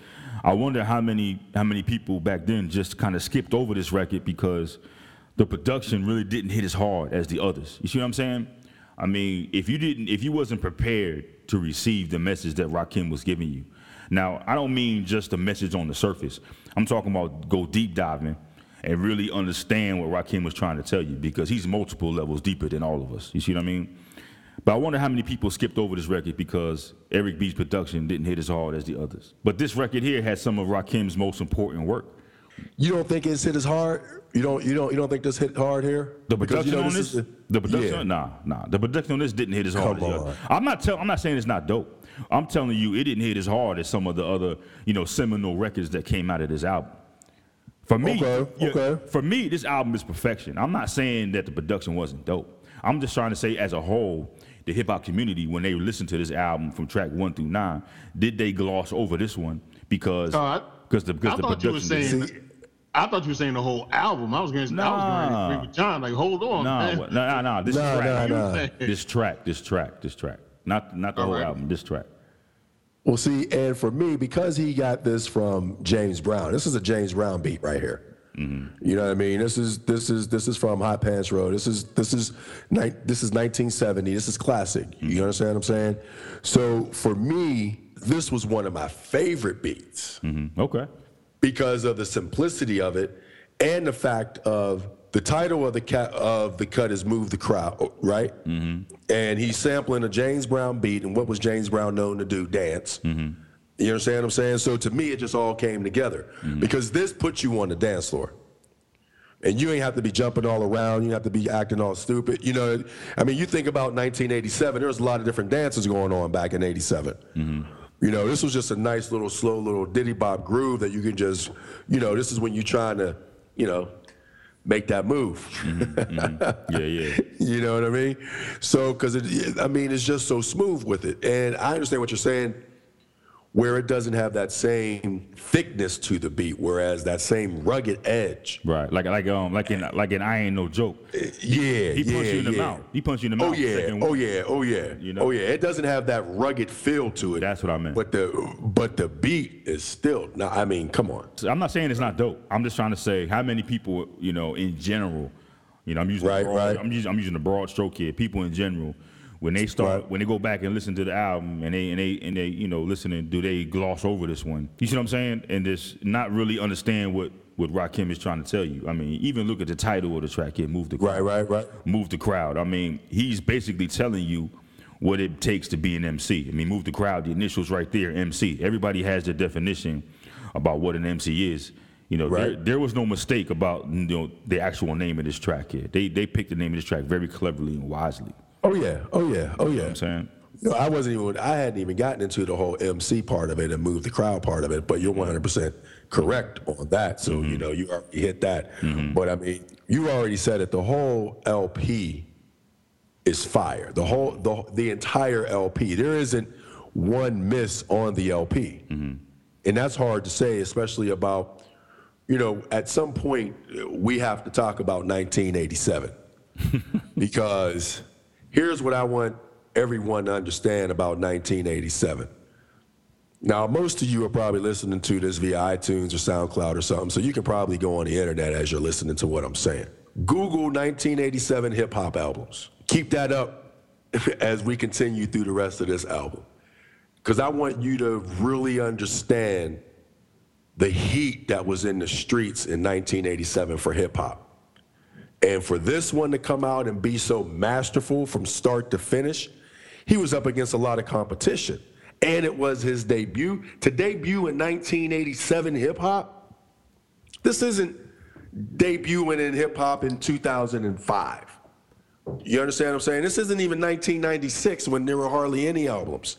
I wonder how many how many people back then just kind of skipped over this record because the production really didn't hit as hard as the others. You see what I'm saying? I mean, if you didn't, if you wasn't prepared to receive the message that Rakim was giving you, now I don't mean just the message on the surface. I'm talking about go deep diving and really understand what Rakim was trying to tell you because he's multiple levels deeper than all of us. You see what I mean? But I wonder how many people skipped over this record because Eric B's production didn't hit as hard as the others. But this record here has some of Rakim's most important work. You don't think it's hit as hard? You don't you don't you don't think this hit hard here? The production you know, on this, is a- the production, Yeah. nah, nah. The production on this didn't hit as hard Come as the other. I'm not tell, I'm not saying it's not dope. I'm telling you, it didn't hit as hard as some of the other, you know, seminal records that came out of this album. For me, Okay, yeah, okay. for me, this album is perfection. I'm not saying that the production wasn't dope. I'm just trying to say, as a whole, the hip hop community, when they listened to this album from track one through nine, did they gloss over this one because uh, I- because the because I the thought you were production saying. I thought you were saying the whole album. I was going to. I was going to Nah. agree with John. Like, hold on, Nah, man. what- nah, nah, nah. This Nah, track, nah, nah. this track, this track, this track. Not not the All whole right. album. This track. Well, see, and for me, because he got this from James Brown, this is a James Brown beat right here. You know what I mean? This is this is this is from Hot Pants Road. This is this is ni- this is 1970. This is classic. You understand what I'm saying? So for me, this was one of my favorite beats Mhm. Okay. because of the simplicity of it and the fact of the title of the cat of the cut is "Move the Crowd," right? Mm-hmm. And he's sampling a James Brown beat, and what was James Brown known to do? Dance. Mm-hmm. You understand what I'm saying? So to me, it just all came together mm-hmm. because this puts you on the dance floor. And you ain't have to be jumping all around. You don't have to be acting all stupid. You know, I mean, you think about 1987. There was a lot of different dances going on back in '87. Mm-hmm. You know, this was just a nice little slow little diddy bop groove that you can just, you know, this is when you're trying to, you know, make that move. Mm-hmm. Yeah, yeah. You know what I mean? So, because it, I mean, it's just so smooth with it. And I understand what you're saying, where it doesn't have that same thickness to the beat, whereas that same rugged edge. Right. Like like um like in like in I ain't no joke. Yeah, He yeah, punched you in the yeah. mouth. He punched you in the mouth. Oh mouth. yeah, oh yeah, oh yeah, You know? oh yeah. It doesn't have that rugged feel to it. That's what I meant. But the but the beat is still. Now, I mean, come on. So I'm not saying it's not dope. I'm just trying to say how many people, you know, in general, you know, I'm using Right, broad, right. I'm using I'm using the broad stroke here. People in general, when they start Right. when they go back and listen to the album and they and they and they you know listening, do they gloss over this one? You see what I'm saying? And just not really understand what what Rakim is trying to tell you. I mean, even look at the title of the track here, "Move the Right, Crowd." right, right. Move the crowd. I mean, he's basically telling you what it takes to be an MC. I mean, move the crowd. The initials right there, MC. Everybody has their definition about what an MC is. You know, there, there was no mistake about you know the actual name of this track here. They they picked the name of this track very cleverly and wisely. Oh yeah, oh yeah, oh You know yeah. what I'm saying? No, I wasn't even. I hadn't even gotten into the whole MC part of it and move the crowd part of it. But you're 100 percent correct on that. So you mm-hmm. know you already hit that. Mm-hmm. But I mean, you already said it. The whole LP is fire. The whole the the entire LP. There isn't one miss on the LP, mm-hmm. and that's hard to say, especially about. You know, at some point we have to talk about 1987 because here's what I want everyone to understand about 1987. Now, most of you are probably listening to this via iTunes or SoundCloud or something, so you can probably go on the internet as you're listening to what I'm saying. Google 1987 hip hop albums. Keep that up as we continue through the rest of this album. Because I want you to really understand the heat that was in the streets in 1987 for hip hop. And for this one to come out and be so masterful from start to finish, he was up against a lot of competition. And it was his debut. To debut in 1987 hip hop, This isn't debuting in hip hop in 2005. You understand what I'm saying? This isn't even 1996 when there were hardly any albums.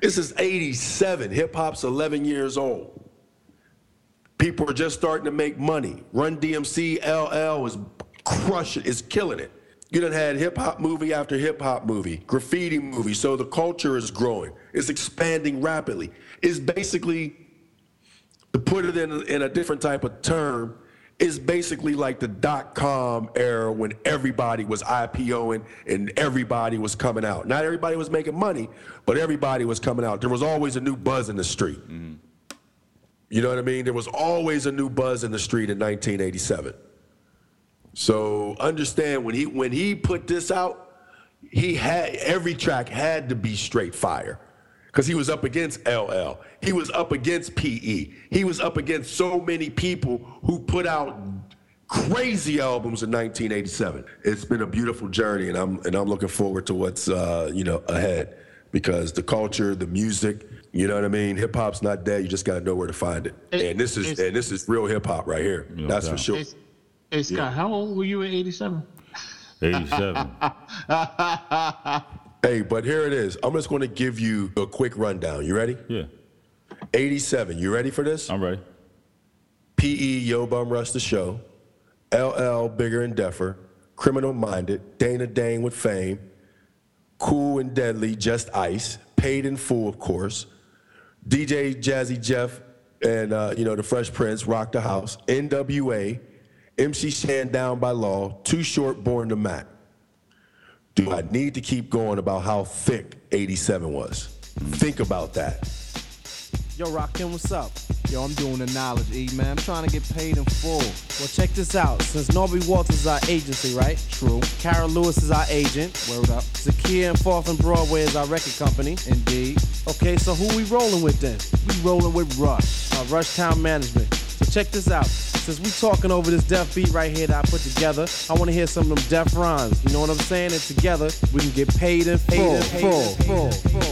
This is 87. Hip hop's 11 years old. People are just starting to make money. Run DMC LL is crushing, is killing it. You done had hip hop movie after hip hop movie, graffiti movie. So the culture is growing. It's expanding rapidly. It's basically, to put it in, in a different type of term, is basically like the dot com era when everybody was IPOing and everybody was coming out. Not everybody was making money, but everybody was coming out. There was always a new buzz in the street. Mm-hmm. You know what I mean? There was always a new buzz in the street in 1987. So understand when he when he put this out, he had every track had to be straight fire. Cause he was up against LL. He was up against PE. He was up against so many people who put out crazy albums in 1987. It's been a beautiful journey, and I'm and I'm looking forward to what's uh, you know ahead because the culture, the music, you know what I mean. Hip hop's not dead. You just got to know where to find it. And this is and this is real hip hop right here. No That's for sure. Hey, hey Scott, how old were you in '87? 87. Hey, but here it is. I'm just going to give you a quick rundown. You ready? yeah, 87. You ready for this? I'm ready. PE Yo Bum Rush the Show, LL Bigger and Deffer, Criminal Minded, Dana Dane with Fame, Cool and Deadly, Just Ice, Paid in Full, of course, DJ Jazzy Jeff and uh, you know the Fresh Prince, Rock the House, NWA, MC Shan Down by Law, Too Short, Born to Mac. Do I need to keep going about how thick 87 was? Think about that. Yo, Rakim, what's up? Yo, I'm doing the knowledge, E, man. I'm trying to get paid in full. Well, check this out. Since Norby Walters is our agency, right? True. Kara Lewis is our agent. Word up. Zakia and Fourth and Broadway is our record company. Indeed. Okay, so who we rolling with then? We rolling with Rush, uh, Rush Town Management. So check this out. Since we talking over this deaf beat right here that I put together, I want to hear some of them deaf rhymes. You know what I'm saying? And together, we can get paid in full. full, full, full, full.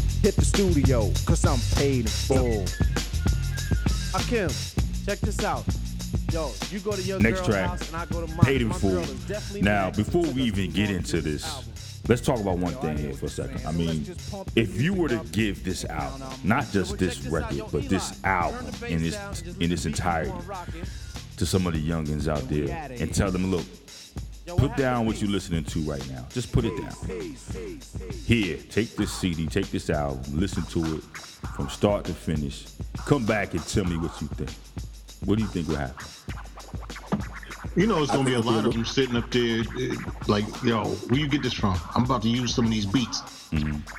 hit the studio, cause I'm paid in full. Akim, check this out. Yo, you go to your Next girl's track, house and I go to mine. Paid in full. girl is definitely Now, before we even get into this, album. let's talk about one thing here for a second. I mean, if you were to give this album, not just this record, but this album in this in its entirety, to some of the youngins out there, and tell them, look, put down what you're listening to right now. Just put it down. Here, take this CD, take this album, listen to it from start to finish. Come back and tell me what you think. What do you think will happen? You know, it's gonna be a lot of them sitting up there, eh, like, yo, where you get this from? I'm about to use some of these beats.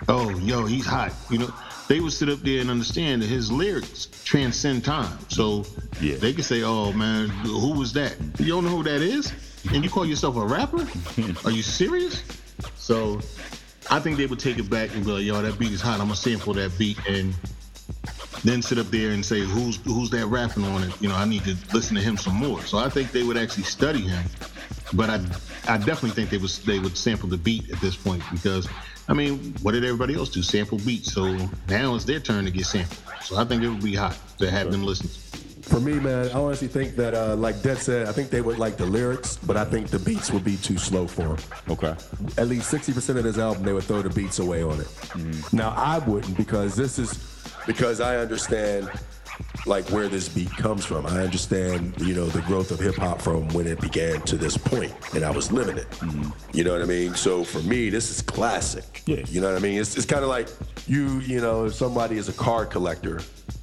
Oh, yo, he's hot. You know, they would sit up there and understand that his lyrics transcend time. So Yeah. they could say, oh man, who was that? You don't know who that is, and you call yourself a rapper? Are you serious? So I think they would take it back and be like, yo, that beat is hot. I'm gonna sample that beat and then sit up there and say who's who's that rapping on it. You know, I need to listen to him some more. So I think they would actually study him, but I I definitely think they was they would sample the beat at this point because I mean, what did everybody else do? Sample beats. So now it's their turn to get sampled. So I think it would be hot to have them listen. For me, man, I honestly think that, uh, like Dead said, I think they would like the lyrics, but I think the beats would be too slow for them. Okay. At least 60% of this album, they would throw the beats away on it. Now, I wouldn't because this is because I understand like where this beat comes from. I understand, you know, the growth of hip hop from when it began to this point, and I was living it. You know what I mean? So for me, this is classic. Yeah. You know what I mean? It's, it's kind of like you, you know, if somebody is a car collector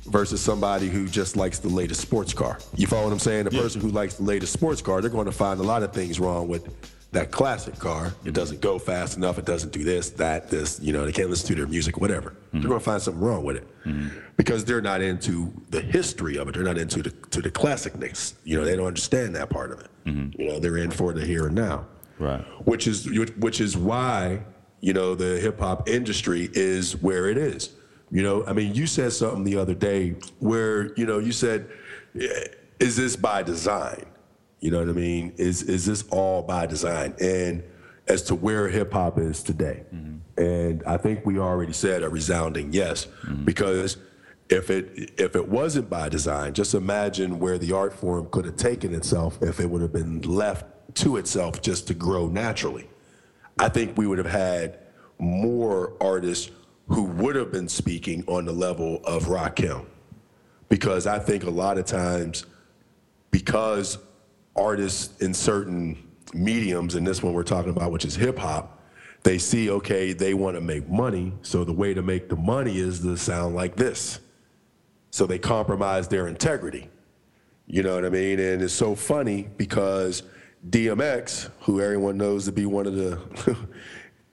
versus somebody who just likes the latest sports car. You follow what I'm saying? The person who likes the latest sports car, they're going to find a lot of things wrong with that classic car. It doesn't go fast enough. It doesn't do this, that, this. You know, they can't listen to their music, whatever. They're mm-hmm. going to find something wrong with it mm-hmm. because they're not into the history of it. They're not into the to the classicness. You know, they don't understand that part of it. Mm-hmm. You know, they're in for the here and now Right. which is which is why you know the hip hop industry is where it is. You know, I mean, you said something the other day where you know you said, "Eh, "Is this by design?" You know what I mean? Is is this all by design? And as to where hip hop is today, and I think we already said a resounding yes, because if it if it wasn't by design, just imagine where the art form could have taken itself if it would have been left to itself just to grow naturally. I think we would have had more artists who would have been speaking on the level of Rakim. Because I think a lot of times, because artists in certain mediums, and this one we're talking about, which is hip hop, they see, okay, they want to make money. So the way to make the money is to sound like this. So they compromise their integrity. You know what I mean? And it's so funny because DMX, who everyone knows to be one of the,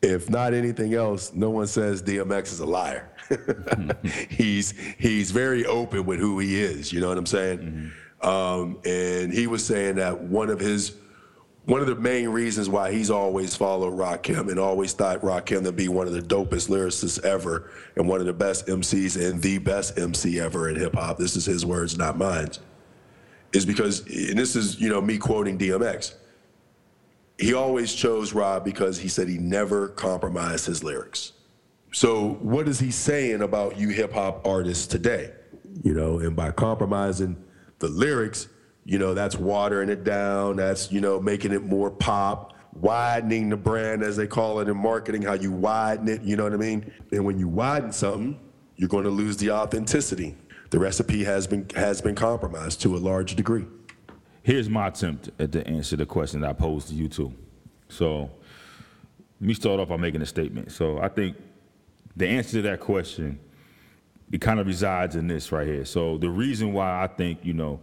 if not anything else, no one says DMX is a liar. he's he's very open with who he is. You know what I'm saying? Um, and he was saying that one of his one of the main reasons why he's always followed Rakim and always thought Rakim to be one of the dopest lyricists ever and one of the best MCs and the best MC ever in hip hop. This is his words, not mine. Is because, and this is you know me quoting DMX. He always chose Rob because he said he never compromised his lyrics. So what is he saying about you hip hop artists today? You know, and by compromising the lyrics, you know, that's watering it down. That's, you know, making it more pop, widening the brand as they call it in marketing, how you widen it, you know what I mean? And when you widen something, you're going to lose the authenticity. The recipe has been has been compromised to a large degree. Here's my attempt at to answer the question that I posed to you two. So let me start off by making a statement. So I think the answer to that question, it kind of resides in this right here. So the reason why I think, you know,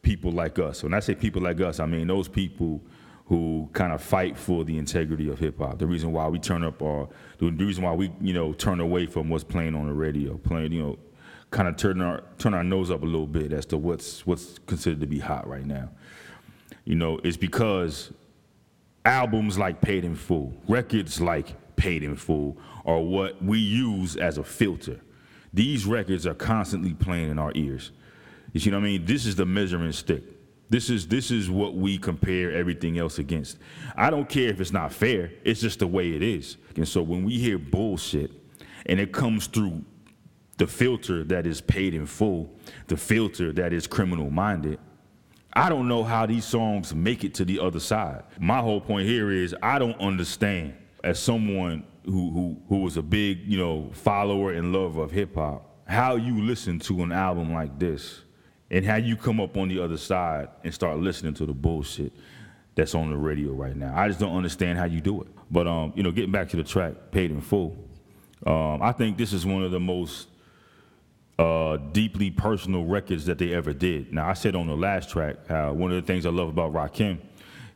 people like us, when I say people like us, I mean those people who kind of fight for the integrity of hip hop. The reason why we turn up our, the reason why we, you know, turn away from what's playing on the radio, playing, you know, kind of turn our turn our nose up a little bit as to what's what's considered to be hot right now. You know, it's because albums like Paid in Full, records like Paid in Full are what we use as a filter. These records are constantly playing in our ears. You see what I mean? This is the measuring stick. This is this is what we compare everything else against. I don't care if it's not fair. It's just the way it is. And so when we hear bullshit and it comes through the filter that is paid in full, the filter that is criminal minded, I don't know how these songs make it to the other side. My whole point here is I don't understand as someone who who who was a big, you know, follower and lover of hip hop, how you listen to an album like this and how you come up on the other side and start listening to the bullshit that's on the radio right now. I just don't understand how you do it. But um, you know, getting back to the track Paid in Full, um, I think this is one of the most uh, deeply personal records that they ever did. Now, I said on the last track how one of the things I love about Rakim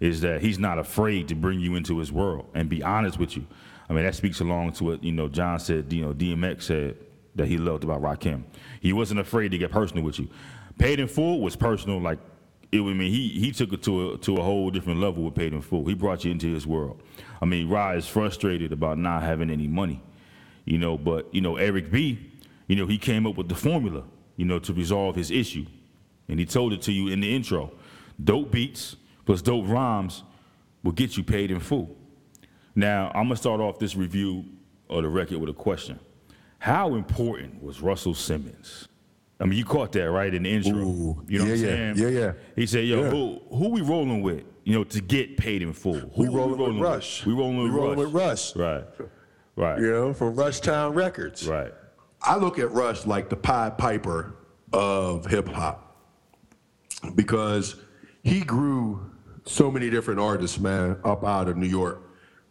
is that he's not afraid to bring you into his world and be honest with you. I mean, that speaks along to what you know John said. You know, DMX said that he loved about Rakim. He wasn't afraid to get personal with you. Paid in Full was personal. Like it. I mean, he he took it to a to a whole different level with Paid in Full. He brought you into his world. I mean, Ra is frustrated about not having any money you know. But you know, Eric B, you know, he came up with the formula, you know, to resolve his issue, and he told it to you in the intro. Dope beats plus dope rhymes will get you paid in full. Now, I'm gonna start off this review of the record with a question: How important was Russell Simmons I mean, you caught that right in the intro. Ooh, you know what I'm yeah, yeah, saying? yeah, yeah. He said, "Yo, Yeah. who who we rolling with? You know, to get paid in full. Who We rolling with Rush. We rolling We with rolling Rush. with Rush. Right, right, You know, from Rushtown Records. right. I look at Rush like the Pied Piper of hip hop because he grew so many different artists, man, up out of New York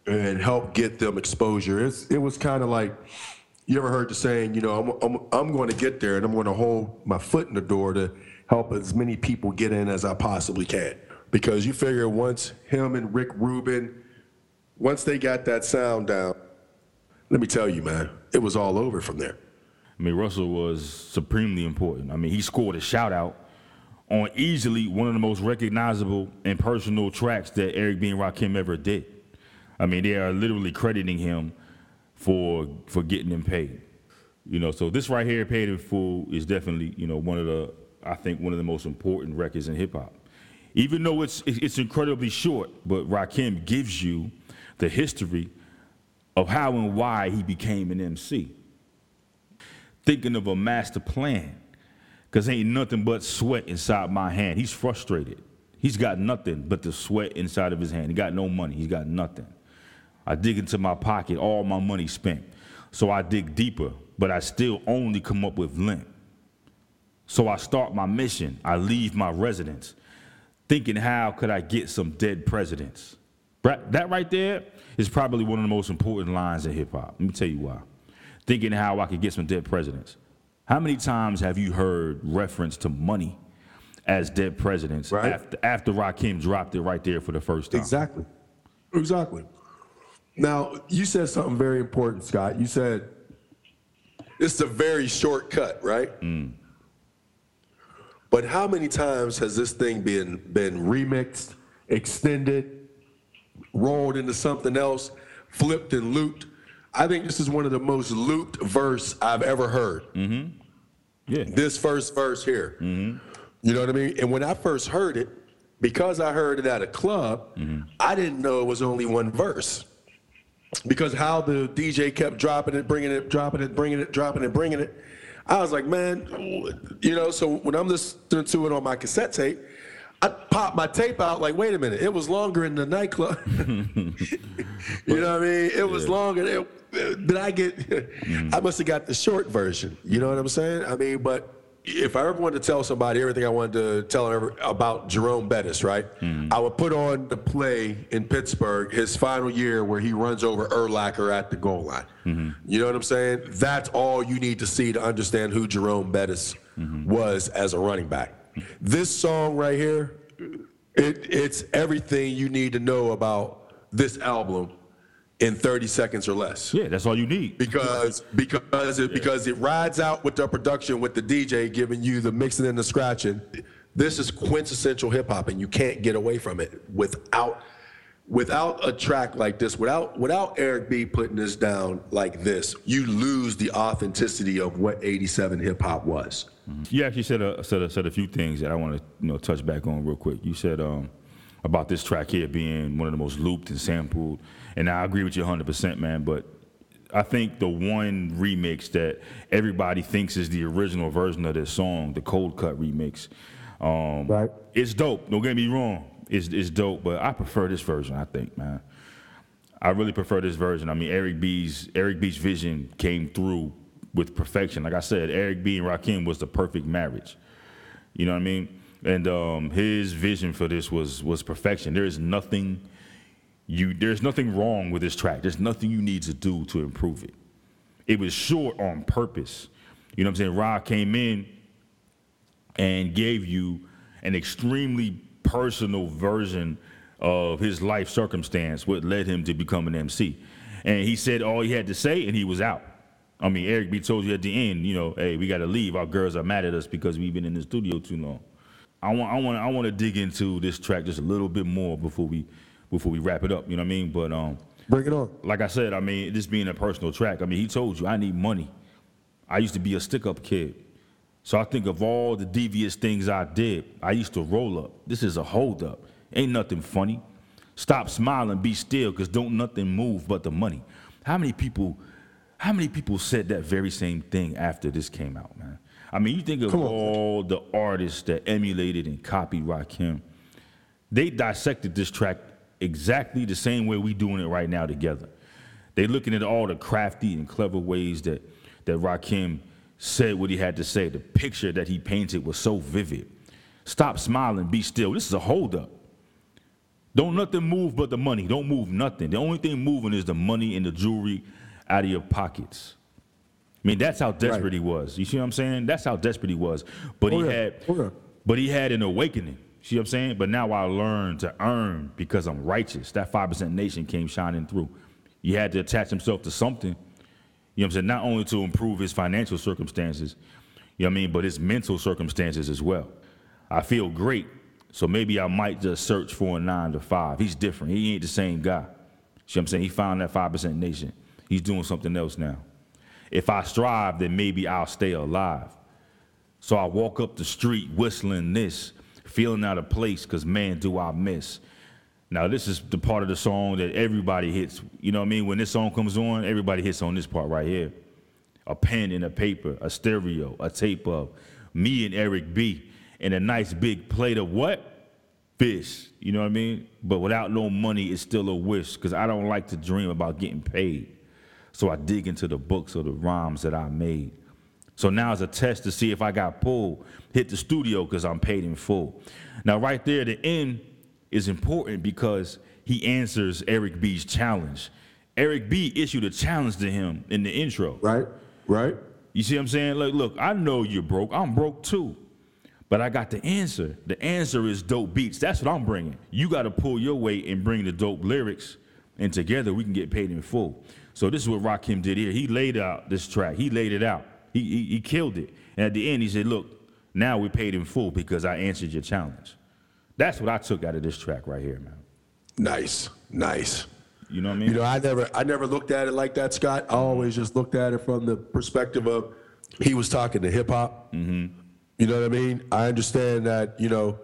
and helped get them exposure. It's, it was kind of like you ever heard the saying, you know, I'm, I'm, I'm going to get there and I'm going to hold my foot in the door to help as many people get in as I possibly can. Because you figure once him and Rick Rubin, once they got that sound down, let me tell you, man, it was all over from there. I mean, Russell was supremely important. I mean, he scored a shout out on easily one of the most recognizable and personal tracks that Eric B. and Rakim ever did. I mean, they are literally crediting him for for getting them paid. You know, so this right here, Paid in Full, is definitely you know one of the I think one of the most important records in hip hop. Even though it's it's incredibly short, but Rakim gives you the history of how and why he became an MC thinking of a master plan because ain't nothing but sweat inside my hand. He's frustrated. He's got nothing but the sweat inside of his hand. He got no money. He's got nothing. I dig into my pocket, all my money spent. So I dig deeper, but I still only come up with lint. So I start my mission. I leave my residence, thinking how could I get some dead presidents? That right there is probably one of the most important lines in hip hop. Let me tell you why. Thinking how I could get some dead presidents. How many times have you heard reference to money as dead presidents Right. after after Rakim dropped it right there for the first time? Exactly. Exactly. Now, you said something very important, Scott. You said it's a very short cut, right? Mm. But how many times has this thing been been remixed, extended, rolled into something else, flipped and looped? I think this is one of the most looped verse I've ever heard. Mm-hmm. Yeah. this first verse here. Mm-hmm. You know what I mean? And when I first heard it, because I heard it at a club, mm-hmm. I didn't know it was only one verse. Because how the DJ kept dropping it, bringing it, dropping it, bringing it, dropping it, bringing it, I was like, man, you know. So when I'm listening to it on my cassette tape, I pop my tape out like, wait a minute, it was longer in the nightclub. you know what I mean? It was longer. It, did I get? Mm-hmm. I must have got the short version. You know what I'm saying? I mean, but if I ever wanted to tell somebody everything I wanted to tell them about Jerome Bettis, right? Mm-hmm. I would put on the play in Pittsburgh, his final year where he runs over Urlacher at the goal line. Mm-hmm. You know what I'm saying? That's all you need to see to understand who Jerome Bettis was as a running back. This song right here, it, it's everything you need to know about this album in 30 seconds or less Yeah, that's all you need. because because it because it rides out with the production with the DJ giving you the mixing and the scratching. This is quintessential hip hop, and you can't get away from it without without a track like this. Without without Eric B putting this down like this, you lose the authenticity of what '87 hip hop was. You actually said a, said a, said a few things that I want to you know touch back on real quick. You said um, about this track here being one of the most looped and sampled, and I agree with you 100, percent man. But I think the one remix that everybody thinks is the original version of this song, the Coldcut remix, um, Right. it's dope. Don't get me wrong, it's it's dope, but I prefer this version. I think, man. I really prefer this version. I mean, Eric B's Eric B's vision came through with perfection. Like I said, Eric B and Rakim was the perfect marriage. You know what I mean? And um, his vision for this was was perfection. There is nothing you there's nothing wrong with this track. There's nothing you need to do to improve it. It was short on purpose. You know what I'm saying? Rod came in and gave you an extremely personal version of his life circumstance, what led him to become an MC. And he said all he had to say, and he was out. I mean, Eric B told you at the end, you know, hey, we got to leave. Our girls are mad at us because we've been in the studio too long. I want, I want, I want to dig into this track just a little bit more before we, before we wrap it up. You know what I mean? But um, Bring it on. like I said, I mean, this being a personal track, I mean, he told you, I need money. I used to be a stick up kid. So I think of all the devious things I did, I used to roll up. This is a hold up. Ain't nothing funny. Stop smiling, be still, because don't nothing move but the money. How many people, how many people said that very same thing after this came out, man? I mean, you think of all the artists that emulated and copied Rakim. They dissected this track exactly the same way we doing it right now together. They looking at all the crafty and clever ways that that Rakim said what he had to say. The picture that he painted was so vivid. Stop smiling, be still. This is a holdup. Don't nothing move but the money. Don't move nothing. The only thing moving is the money and the jewelry out of your pockets. I mean, that's how desperate Right. he was. You see what I'm saying? That's how desperate he was. But Oh, he yeah. had Oh, yeah. but he had an awakening. See what I'm saying? But now I learned to earn because I'm righteous. That 5% nation came shining through. He had to attach himself to something. You know what I'm saying? Not only to improve his financial circumstances, you know what I mean, but his mental circumstances as well. I feel great. So maybe I might just search for a nine to five. He's different. He ain't the same guy. See what I'm saying? He found that 5% nation. He's doing something else now. If I strive, then maybe I'll stay alive. So I walk up the street whistling this, feeling out of place, because man, do I miss. Now, this is the part of the song that everybody hits. You know what I mean? When this song comes on, everybody hits on this part right here. A pen and a paper, a stereo, a tape of me and Eric B. and a nice big plate of what? Fish. You know what I mean? But without no money, it's still a wish, because I don't like to dream about getting paid. So I dig into the books or the rhymes that I made. So now it's a test to see if I got pulled. Hit the studio because I'm paid in full. Now, right there, the end is important because he answers Eric B's challenge. Eric B issued a challenge to him in the intro. Right? Right? You see what I'm saying? Like, look, I know you're broke. I'm broke too. But I got the answer. The answer is dope beats. That's what I'm bringing. You got to pull your weight and bring the dope lyrics, and together we can get paid in full. So this is what Rakim did here. He laid out this track. He laid it out. He, he, he killed it. And at the end, he said, look, now we paid in full because I answered your challenge. That's what I took out of this track right here, man. Nice. Nice. You know what I mean? You know, I never I never looked at it like that, Scott. I always just looked at it from the perspective of he was talking to hip hop. Mm-hmm. You know what I mean? I understand that, you know,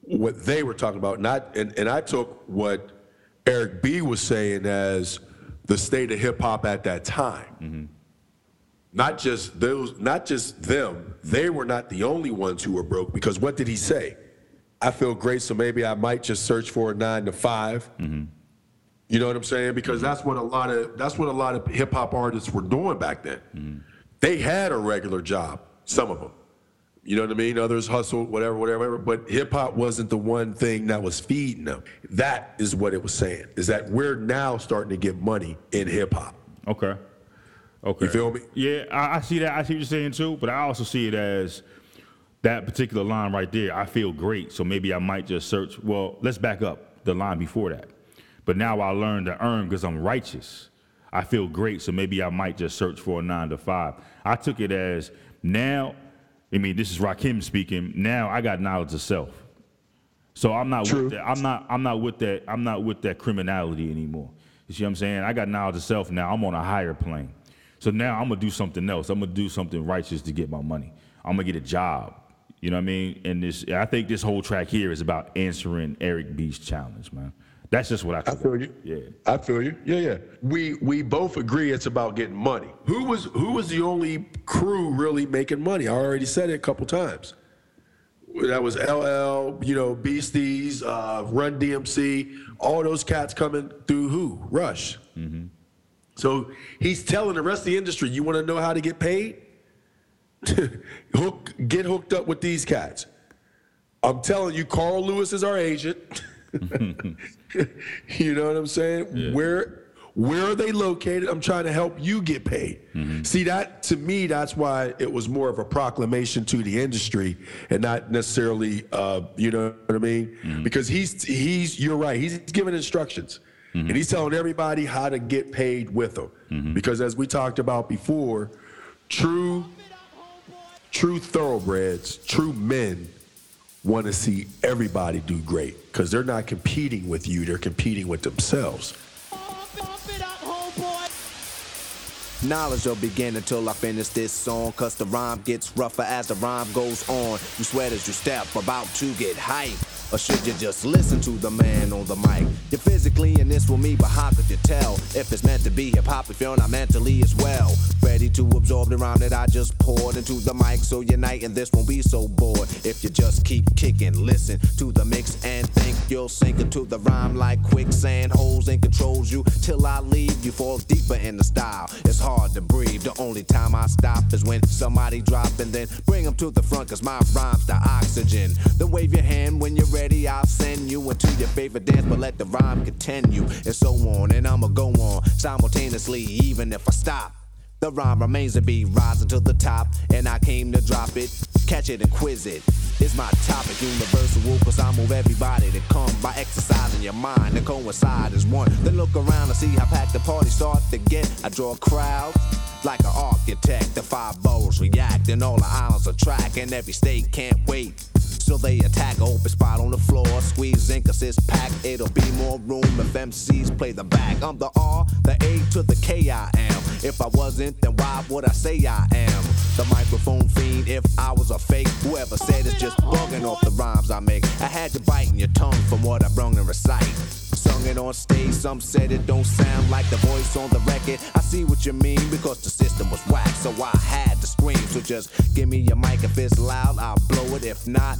what they were talking about, not and, and I took what Eric B was saying as the state of hip hop at that time. Not just those, not just them. They were not the only ones who were broke because what did he say? I feel great, so maybe I might just search for a nine to 5 mm-hmm. You know what I'm saying? Because mm-hmm. that's what a lot of that's what a lot of hip hop artists were doing back then. Mm-hmm. They had a regular job, some of them. You know what I mean? Others hustled, whatever, whatever. But hip hop wasn't the one thing that was feeding them. That is what it was saying. Is that we're now starting to get money in hip hop. Okay. Okay. You feel me? Yeah, I, I see that. I see what you're saying too, but I also see it as that particular line right there. I feel great, so maybe I might just search. Well, let's back up the line before that. But now I learned to earn because I'm righteous. I feel great, so maybe I might just search for a nine to five. I took it as now. I mean, this is Rakim speaking. Now I got knowledge of self. So I'm not True. with that. I'm not. I'm not with that. I'm not with that criminality anymore. You see what I'm saying? I got knowledge of self now. I'm on a higher plane. So now I'm gonna do something else. I'm gonna do something righteous to get my money. I'm gonna get a job. You know what I mean? And this, I think this whole track here is about answering Eric B's challenge, man. That's just what I. I Took feel you. Yeah. I feel you. Yeah, yeah. We we both agree it's about getting money. Who was who was the only crew really making money? I already said it a couple times. That was LL, you know, Beasties, uh, Run DMC, all those cats coming through who? Rush. So he's telling the rest of the industry, you want to know how to get paid? Hook, get hooked up with these cats. I'm telling you, Carl Lewis is our agent. you know what I'm saying? Where where are they located? I'm trying to help you get paid. Mm-hmm. See that to me, that's why it was more of a proclamation to the industry and not necessarily, uh, you know what I mean? Mm-hmm. Because he's he's you're right. He's giving instructions. Mm-hmm. And he's telling everybody how to get paid with them. Because as we talked about before, true true thoroughbreds, true men want to see everybody do great because they're not competing with you, they're competing with themselves. Knowledge will begin until I finish this song. Cause the rhyme gets rougher as the rhyme goes on. You sweat as you step, about to get hype. Or should you just listen to the man on the mic? You're physically in this with me, but how could you tell if it's meant to be hip hop if you're not mentally as well? Ready to absorb the rhyme that I just poured into the mic, so unite and this won't be so bored. If you just keep kicking, listen to the mix and think you'll sink into the rhyme like quicksand, holes and controls you till I leave. You fall deeper in the style. It's hard to breathe. The only time I stop is when somebody drop and then bring them to the front, cause my rhyme's the oxygen. Then wave your hand when you're ready, I'll send you into your favorite dance, but let the rhyme continue, and so on. And I'ma go on simultaneously, even if I stop. The rhyme remains to be rising to the top, and I came to drop it, catch it and quiz it. It's my topic, universal, cause I move everybody to come by exercising your mind. The coincide is one. Then look around and see how packed the party start to get. I draw a crowd like an architect. The five boroughs react, and all the islands attract, and every state can't wait. They attack, open spot on the floor, squeeze in cause it's packed. It'll be more room if MCs play the back. I'm the R, the A to the K I am. If I wasn't, then why would I say I am? The microphone fiend, if I was a fake, whoever said it's just bugging off the rhymes I make. I had you biting your tongue from what I brung and recite. Sung it on stage, some said it don't sound like the voice on the record. I see what you mean because the system was whack, so I had to scream. So just give me your mic if it's loud, I'll blow it. If not,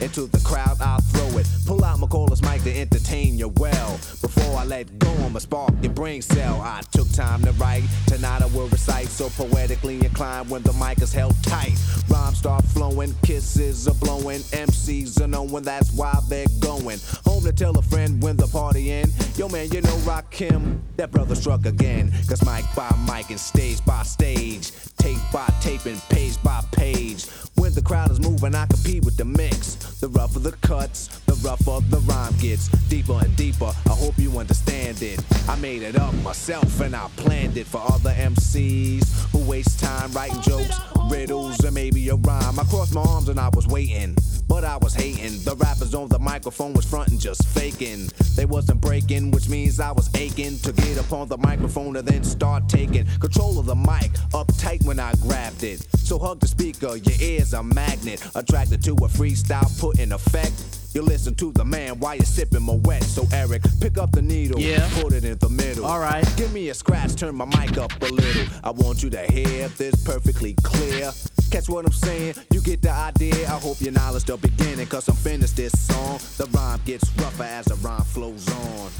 into the crowd, I'll throw it. Pull out McCall's mic to entertain you well. Before I let go, I'ma spark your brain cell. I took time to write, tonight I will recite. So poetically inclined when the mic is held tight. Rhymes start flowing, kisses are blowing. MCs are knowing that's why they're going. Home to tell a friend when the party end. Yo man, you know Rakim, that brother struck again. Cause mic by mic and stage by stage. Tape by tape and page by page. When the crowd is moving, I compete with the mix. The rougher the cuts, the rougher the rhyme gets. Deeper and deeper, I hope you understand it. I made it up myself and I planned it for other MCs who waste time writing jokes, riddles, and maybe a rhyme. I crossed my arms and I was waiting, but I was hating. The rappers on the microphone was fronting, just faking. They wasn't breaking, which means I was aching to get up on the microphone and then start taking control of the mic, uptight when I grabbed it. So hug the speaker, your ears a magnet, attracted to a freestyle put in effect. You listen to the man while you're sipping my wet. So Eric, pick up the needle, Yeah. put it in the middle. All right. Give me a scratch, turn my mic up a little. I want you to hear this perfectly clear. Catch what I'm saying? You get the idea. I hope your knowledge the beginning, cause I'm finished this song. The rhyme gets rougher as the rhyme flows on.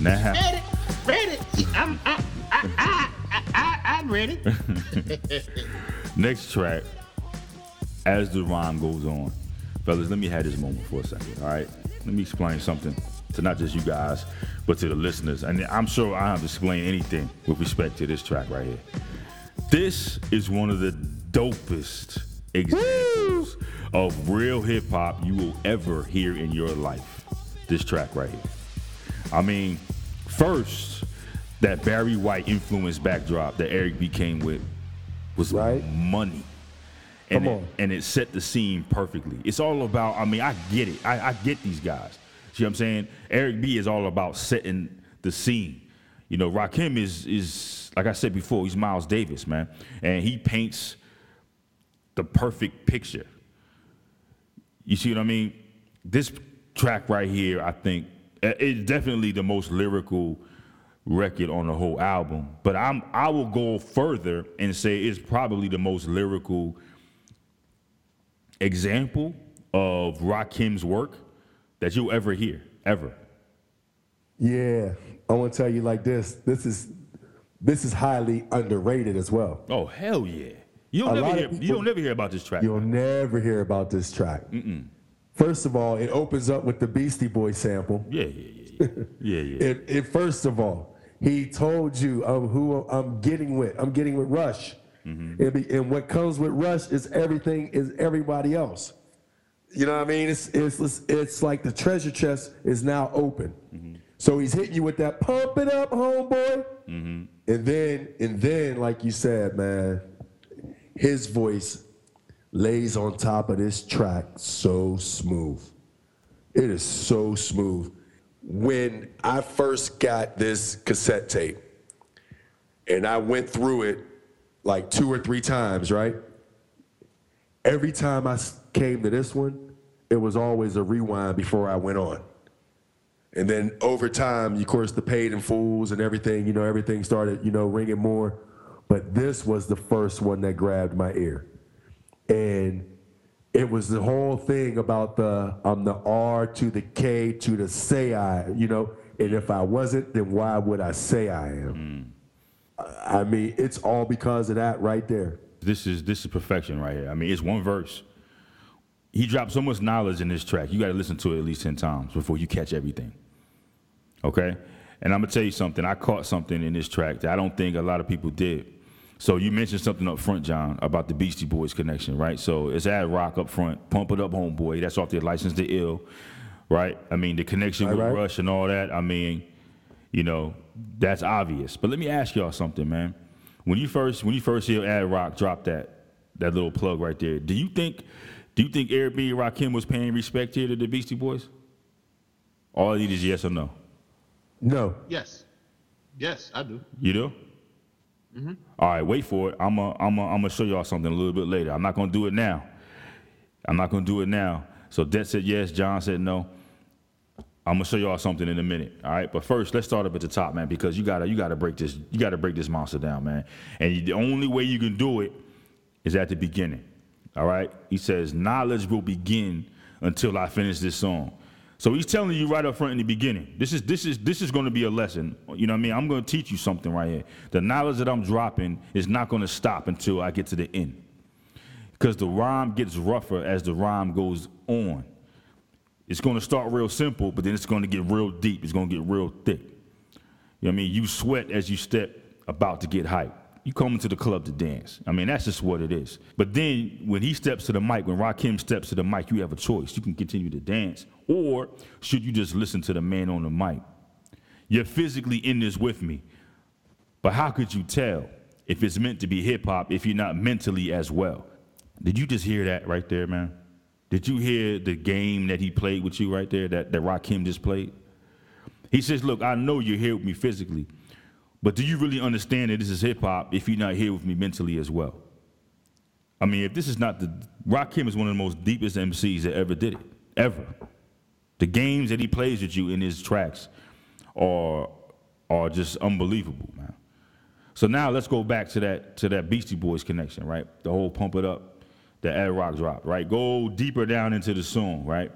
Now, Ready, ready. I'm, I, I, I, I, I, I'm ready. next track, as the rhyme goes on, fellas, let me have this moment for a second, all right? Let me explain something to not just you guys, but to the listeners. And I'm sure I don't have to explain anything with respect to this track right here. This is one of the dopest examples of real hip hop you will ever hear in your life. This track right here. I mean, first, that Barry White influence backdrop that Eric B came with was Right. money. And Come it, and it set the scene perfectly. It's all about, I mean, I get it. I, I get these guys. See what I'm saying? Eric B is all about setting the scene. You know, Rakim is is like I said before, he's Miles Davis, man. And he paints the perfect picture. You see what I mean? This track right here, I think, is definitely the most lyrical record on the whole album. But I'm I will go further and say it's probably the most lyrical example of Rakim's work that you'll ever hear, ever. Yeah, I want to tell you like this. This is this is highly underrated as well. Oh hell yeah! You don't A never hear of you don't never hear about this track. You'll never hear about this track. First of all, it opens up with the Beastie Boy sample. Yeah, yeah, yeah, yeah, yeah, yeah. It, it first of all, he told you um, who I'm getting with. I'm getting with Rush. Mm-hmm. And, be- and what comes with Rush is everything is everybody else. You know what I mean? It's it's it's like the treasure chest is now open. Mm-hmm. So he's hitting you with that pump it up, homeboy. Mm-hmm. And then and then, like you said, man, his voice lays on top of this track so smooth. It is so smooth. When I first got this cassette tape, and I went through it like two or three times, right? Every time I came to this one, it was always a rewind before I went on. And then over time, of course, the paid and fools and everything, you know, everything started, you know, ringing more. But this was the first one that grabbed my ear. And it was the whole thing about the um the R to the K to the say I, you know, and if I wasn't, then why would I say I am? I mean, it's all because of that right there. This is this is perfection right here. I mean, it's one verse. He dropped so much knowledge in this track. You got to listen to it at least ten times before you catch everything. Okay, and I'm gonna tell you something. I caught something in this track that I don't think a lot of people did. So you mentioned something up front, John, about the Beastie Boys connection, right? So it's Ad Rock up front, Pump It Up, Homeboy. That's off their License to Ill, right? I mean, the connection with right. Rush and all that. I mean, you know, that's obvious. But let me ask y'all something, man. When you first when you first hear Ad Rock drop that that little plug right there, do you think do you think Eric B. and Rakim was paying respect here to the Beastie Boys? All I need is yes or no. No. Yes. Yes, I do. You do? Mm-hmm. All right, wait for it. I'm gonna I'm gonna I'm gonna show y'all something a little bit later. I'm not gonna do it now. I'm not gonna do it now. So Det said yes, John said no. I'm gonna show y'all something in a minute. All right, but first let's start up at the top, man, because you gotta you gotta break this you gotta break this monster down, man. And the only way you can do it is at the beginning. All right. He says knowledge will begin until I finish this song. So he's telling you right up front in the beginning. This is this is this is going to be a lesson. You know what I mean? I'm going to teach you something right here. The knowledge that I'm dropping is not going to stop until I get to the end. Because the rhyme gets rougher as the rhyme goes on. It's going to start real simple, but then it's going to get real deep. It's going to get real thick. You know what I mean? You sweat as you step about to get hype. You come into the club to dance. I mean, that's just what it is. But then when he steps to the mic, when Rakim steps to the mic, you have a choice. You can continue to dance, or should you just listen to the man on the mic? You're physically in this with me, but how could you tell if it's meant to be hip hop if you're not mentally as well? Did you just hear that right there, man? Did you hear the game that he played with you right there, that, that Rakim just played? He says, Look, I know you're here with me physically, but do you really understand that this is hip hop if you're not here with me mentally as well? I mean, if this is not the Rakim is one of the most deepest MCs that ever did it, ever. The games that he plays with you in his tracks are are just unbelievable, man. So now let's go back to that to that Beastie Boys connection, right? The whole pump it up, the Ad Rock drop, right? Go deeper down into the song, right?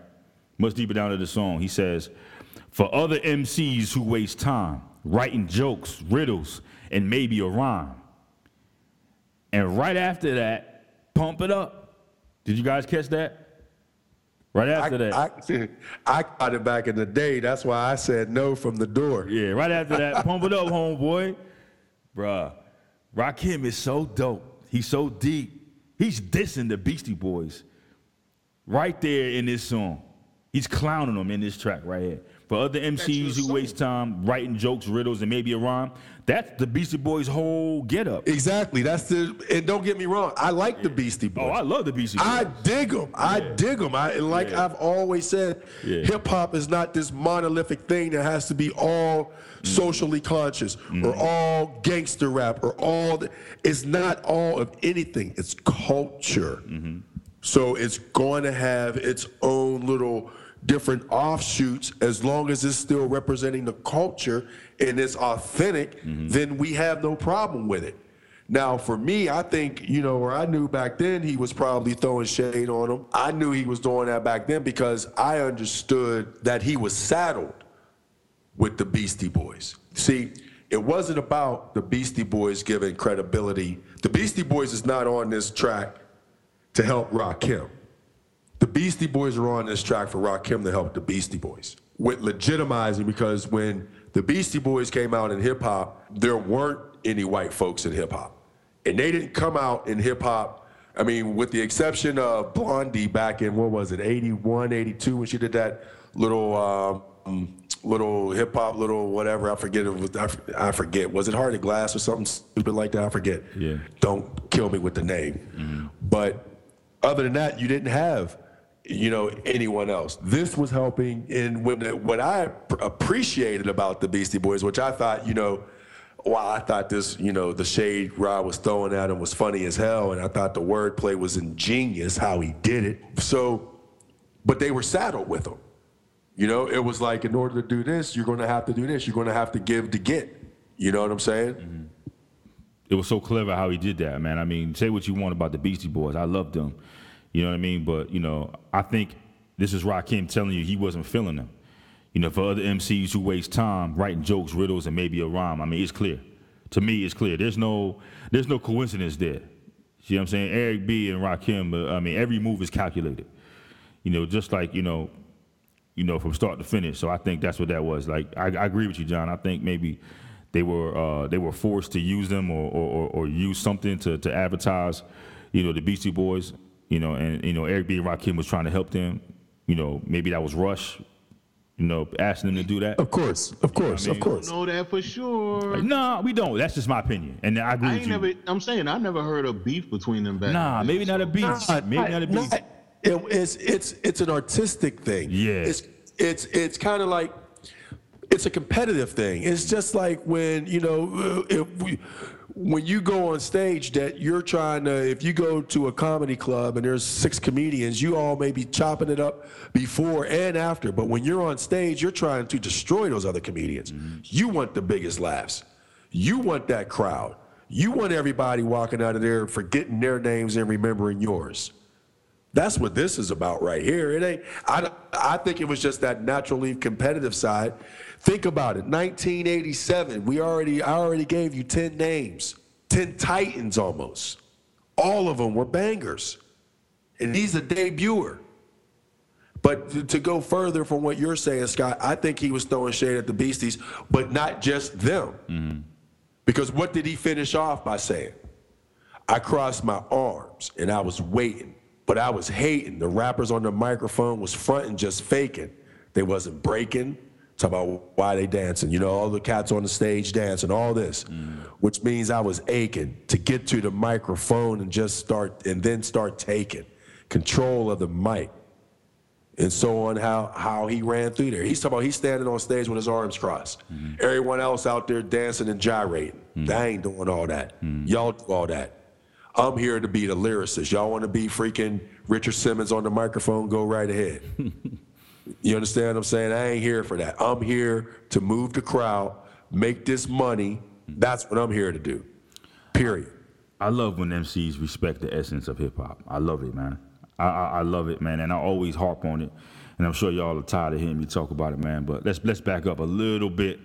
Much deeper down into the song. He says, for other MCs who waste time writing jokes, riddles, and maybe a rhyme. And right after that, pump it up. Did you guys catch that? Right after that. I, I got it back in the day. That's why I said no from the door. Yeah, right after that, pump it up, homeboy. Bruh, Rakim is so dope. He's so deep. He's dissing the Beastie Boys right there in this song. He's clowning them in this track right here. For other MCs who waste time writing jokes, riddles, and maybe a rhyme, that's the Beastie Boys' whole get up. Exactly. That's the. And don't get me wrong. I like the Beastie Boys. Oh, I love the Beastie Boys. I dig them. I dig them. I like Yeah. I've always said, Yeah. hip hop is not this monolithic thing that has to be all Mm. socially conscious or all gangster rap or all. The, it's not all of anything. It's culture. Mm-hmm. So it's going to have its own little different offshoots as long as it's still representing the culture and it's authentic, mm-hmm. then we have no problem with it. Now, for me, I think, you know, or I knew back then he was probably throwing shade on him. I knew he was doing that back then because I understood that he was saddled with the Beastie Boys. See, it wasn't about the Beastie Boys giving credibility. The Beastie Boys is not on this track to help Rakim. The Beastie Boys are on this track for Rakim to help the Beastie Boys. With legitimizing, because when the Beastie Boys came out in hip hop, there weren't any white folks in hip hop. And they didn't come out in hip hop, I mean, with the exception of Blondie back in, what was it, 81, 82, when she did that little, um, little hip hop, little whatever, I forget it was, I forget. Was it Heart of Glass or something stupid like that? I forget. Yeah. Don't kill me with the name. But other than that, you didn't have, you know, anyone else. This was helping. And what I appreciated about the Beastie Boys, which I thought, you know, while I thought this, you know, the shade Rod was throwing at him was funny as hell, and I thought the wordplay was ingenious how he did it. So but they were saddled with them. You know, it was like in order to do this, you're going to have to do this. You're going to have to give to get. You know what I'm saying? Mm-hmm. it was so clever how he did that, man. I mean, say what you want about the Beastie Boys. I love them. You know what I mean? But, you know, I think this is Rakim telling you he wasn't feeling them. You know, for other MCs who waste time writing jokes, riddles, and maybe a rhyme, I mean, it's clear. To me, it's clear. There's no there's no coincidence there. See what I'm saying? Eric B and Rakim, uh, I mean, every move is calculated. You know, just like, you know, you know, from start to finish. So I think that's what that was. Like, I, I agree with you, John. I think maybe they were uh, they were forced to use them or, or, or, or use something to, to advertise, you know, the Beastie Boys. You know, and you know, Eric B and Rakim was trying to help them. You know, maybe that was Rush. You know, asking them to do that. Of course, of course, I mean, of course. know that for sure. Like, nah, we don't. That's just my opinion, and I agree I with ain't you. never. I'm saying I never heard a beef between them back. nah, then, maybe not a beef. Nah, maybe not a beef. nah, it- it's it's it's an artistic thing. Yeah. It's it's it's kind of like it's a competitive thing. It's just like when you know uh, if we, when you go on stage that you're trying to if you go to a comedy club and there's six comedians, you all may be chopping it up before and after. But when you're on stage, you're trying to destroy those other comedians. Mm-hmm. You want the biggest laughs. You want that crowd. You want everybody walking out of there forgetting their names and remembering yours. That's what this is about right here. It ain't. I, I think it was just that natural naturally competitive side. Think about it. 1987. We already. I already gave you 10 names, 10 titans almost. All of them were bangers, and he's a debuter. But to, to go further from what you're saying, Scott, I think he was throwing shade at the Beasties, but not just them. Mm-hmm. Because what did he finish off by saying? I crossed my arms and I was waiting, but I was hating. The rappers on the microphone was fronting, just faking. They wasn't breaking. Talk about why they dancing. You know, all the cats on the stage dancing, all this, which means I was aching to get to the microphone and just start, and then start taking control of the mic and so on how how he ran through there. He's talking about he's standing on stage with his arms crossed. Everyone else out there dancing and gyrating. Mm. They ain't doing all that. Y'all do all that. I'm here to be the lyricist. Y'all want to be freaking Richard Simmons on the microphone? Go right ahead. you understand what I'm saying? I ain't here for that. I'm here to move the crowd, make this money. That's what I'm here to do. Period. I love when MCs respect the essence of hip hop. I love it, man. I, I, I love it, man, and I always harp on it. And I'm sure y'all are tired of hearing me talk about it, man. But let's let's back up a little bit.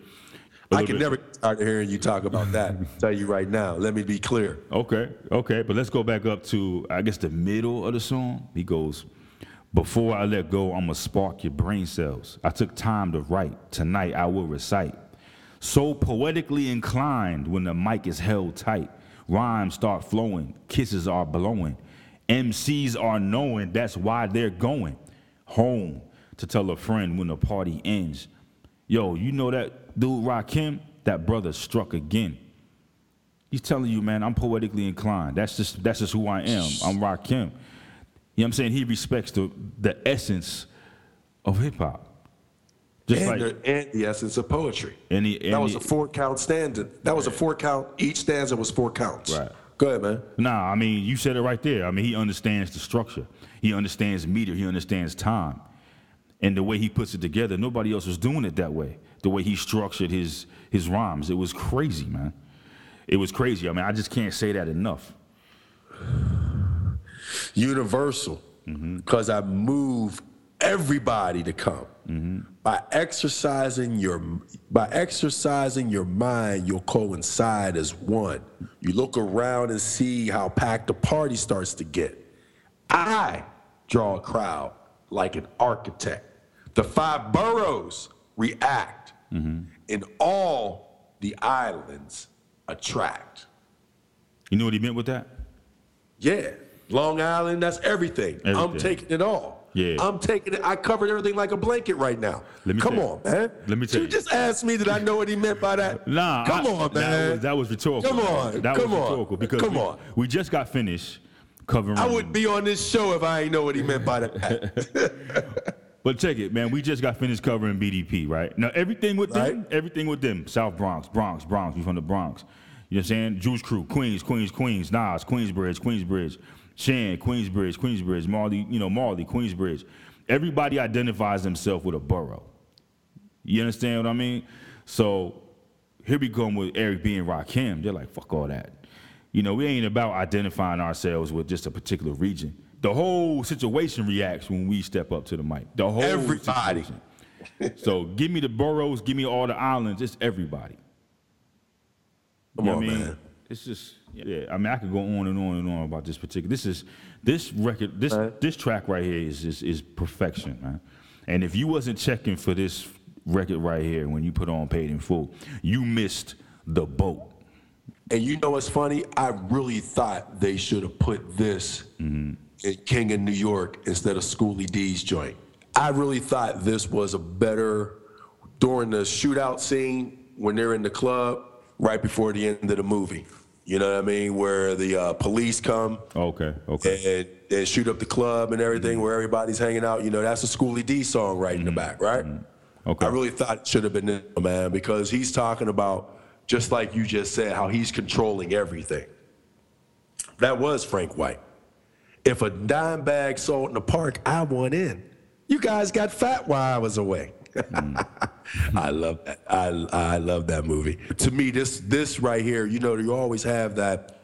A I little can bit. never get tired of hearing you talk about that. tell you right now. Let me be clear. Okay, okay, but let's go back up to I guess the middle of the song. He goes, "Before I let go, I'ma spark your brain cells. I took time to write. Tonight I will recite. So poetically inclined when the mic is held tight. Rhymes start flowing, kisses are blowing. MCs are knowing that's why they're going home to tell a friend when the party ends. Yo, you know that dude Rakim? That brother struck again. He's telling you, man, I'm poetically inclined. That's just that's just who I am. I'm Rakim. You know what I'm saying? He respects the the essence of hip hop. Just and, like the, and the essence of poetry. any, that was any- a four count stanza. That was a four count. Each stanza was four counts. Right. Go ahead, man. Nah, I mean, you said it right there. I mean, he understands the structure. He understands meter. He understands time. And the way he puts it together, nobody else was doing it that way. The way he structured his his rhymes, it was crazy, man. It was crazy. I mean, I just can't say that enough. Universal. Because I move everybody to come. By exercising your by exercising your mind, you'll coincide as one. You look around and see how packed the party starts to get. I draw a crowd like an architect. The five boroughs react, and all the islands attract. You know what he meant with that? Yeah, Long Island, that's everything. I'm taking it all. Yeah. I'm taking it. I covered everything like a blanket right now. Let me Come tell you- on, man. let me tell you. you. just asked me that I know what he meant by that. Nah, Come I- on, that man. was- That was, rhetorical. Come on, That come was on, rhetorical because come we, on. we just got finished covering. I wouldn't be on this show if I ain't know what he meant by that. But check it, man. We just got finished covering BDP, right? Now everything with them, everything with them. South Bronx, Bronx, Bronx. We from the Bronx. You know what I'm saying? Juice Crew, Queens, Queens, Queens, Nas, Queensbridge, Queensbridge, Shan, Queensbridge, Queensbridge, Marley, you know, Marley, Queensbridge. everybody identifies themselves with a borough. You understand what I mean? So here we come with Eric B and Rakim. They're like, fuck all that. You know, we ain't about identifying ourselves with just a particular region. The whole situation reacts when we step up to the mic. The whole Everybody. situation. so give me the boroughs, give me all the islands. It's everybody. Come You on, I mean? man. It's just yeah. I mean, I could go on and on and on about this particular. This is this record. This this track right here is, is is perfection, man. And if you wasn't checking for this record right here when you put on Paid in Full, you missed the boat. And you know what's funny? I really thought they should have put this mm-hmm. in King of New York instead of Schoolly D's joint. I really thought this was a better during the shootout scene when they're in the club right before the end of the movie. You know what I mean? Where the uh, police come Okay, okay. and, and shoot up the club and everything mm-hmm. where everybody's hanging out. You know, that's a Schoolly D song right in the mm-hmm. back, right? Mm-hmm. Okay. I really thought it should have been this, man, because he's talking about, just like you just said, how he's controlling everything. That was Frank White. If a dime bag sold in the park, I want in. You guys got fat while I was away. Mm. I love that. I, I love that movie. To me, this this right here, you know, you always have that.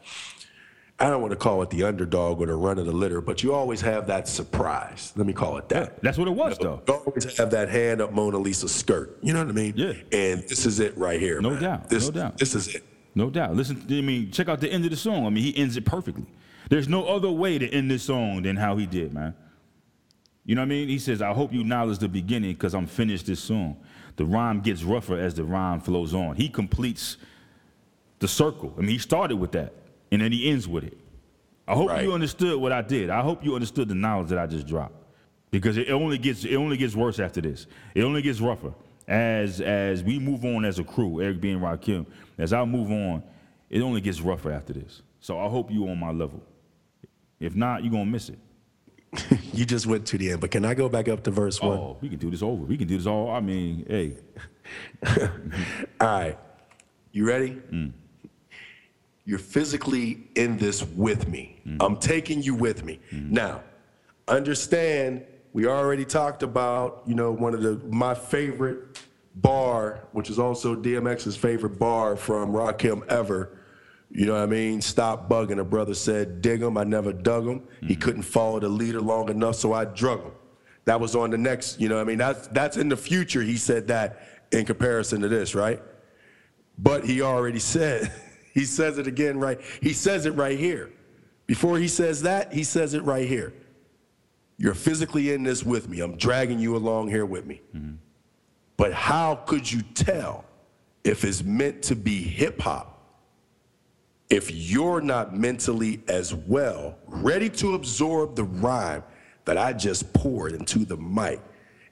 I don't want to call it the underdog or the run of the litter, but you always have that surprise. Let me call it that. That's what it was, though. You always have that hand up Mona Lisa skirt. You know what I mean? Yeah. And this is it right here. No man. doubt, This, no doubt. This is it. No doubt. Listen, I mean, check out the end of the song. I mean, he ends it perfectly. There's no other way to end this song than how he did, man. You know what I mean? He says, I hope you acknowledge the beginning because I'm finished this song. The rhyme gets rougher as the rhyme flows on. He completes the circle. I mean, he started with that and then he ends with it. I hope Right. you understood what I did. I hope you understood the knowledge that I just dropped. Because it only gets it only gets worse after this. It only gets rougher. As as we move on as a crew, Eric B and Rakim, as I move on, it only gets rougher after this. So I hope you on my level. If not, you're gonna miss it. You just went to the end, but can I go back up to verse one? Oh, we can do this over. We can do this all. I mean, hey, All right. You ready? Mm. You're physically in this with me. Mm. I'm taking you with me. Now, understand we already talked about, you know, one of the my favorite bar, which is also DMX's favorite bar from Rakim ever. You know what I mean? Stop bugging. A brother said, dig him. I never dug him. He mm. couldn't follow the leader long enough, so I drug him. That was on the next, you know what I mean? That's, that's in the future. He said that in comparison to this, right? But he already said, he says it again, right? He says it right here. Before he says that, he says it right here. You're physically in this with me. I'm dragging you along here with me. Mm-hmm. But how could you tell if it's meant to be hip hop if you're not mentally as well ready to absorb the rhyme that I just poured into the mic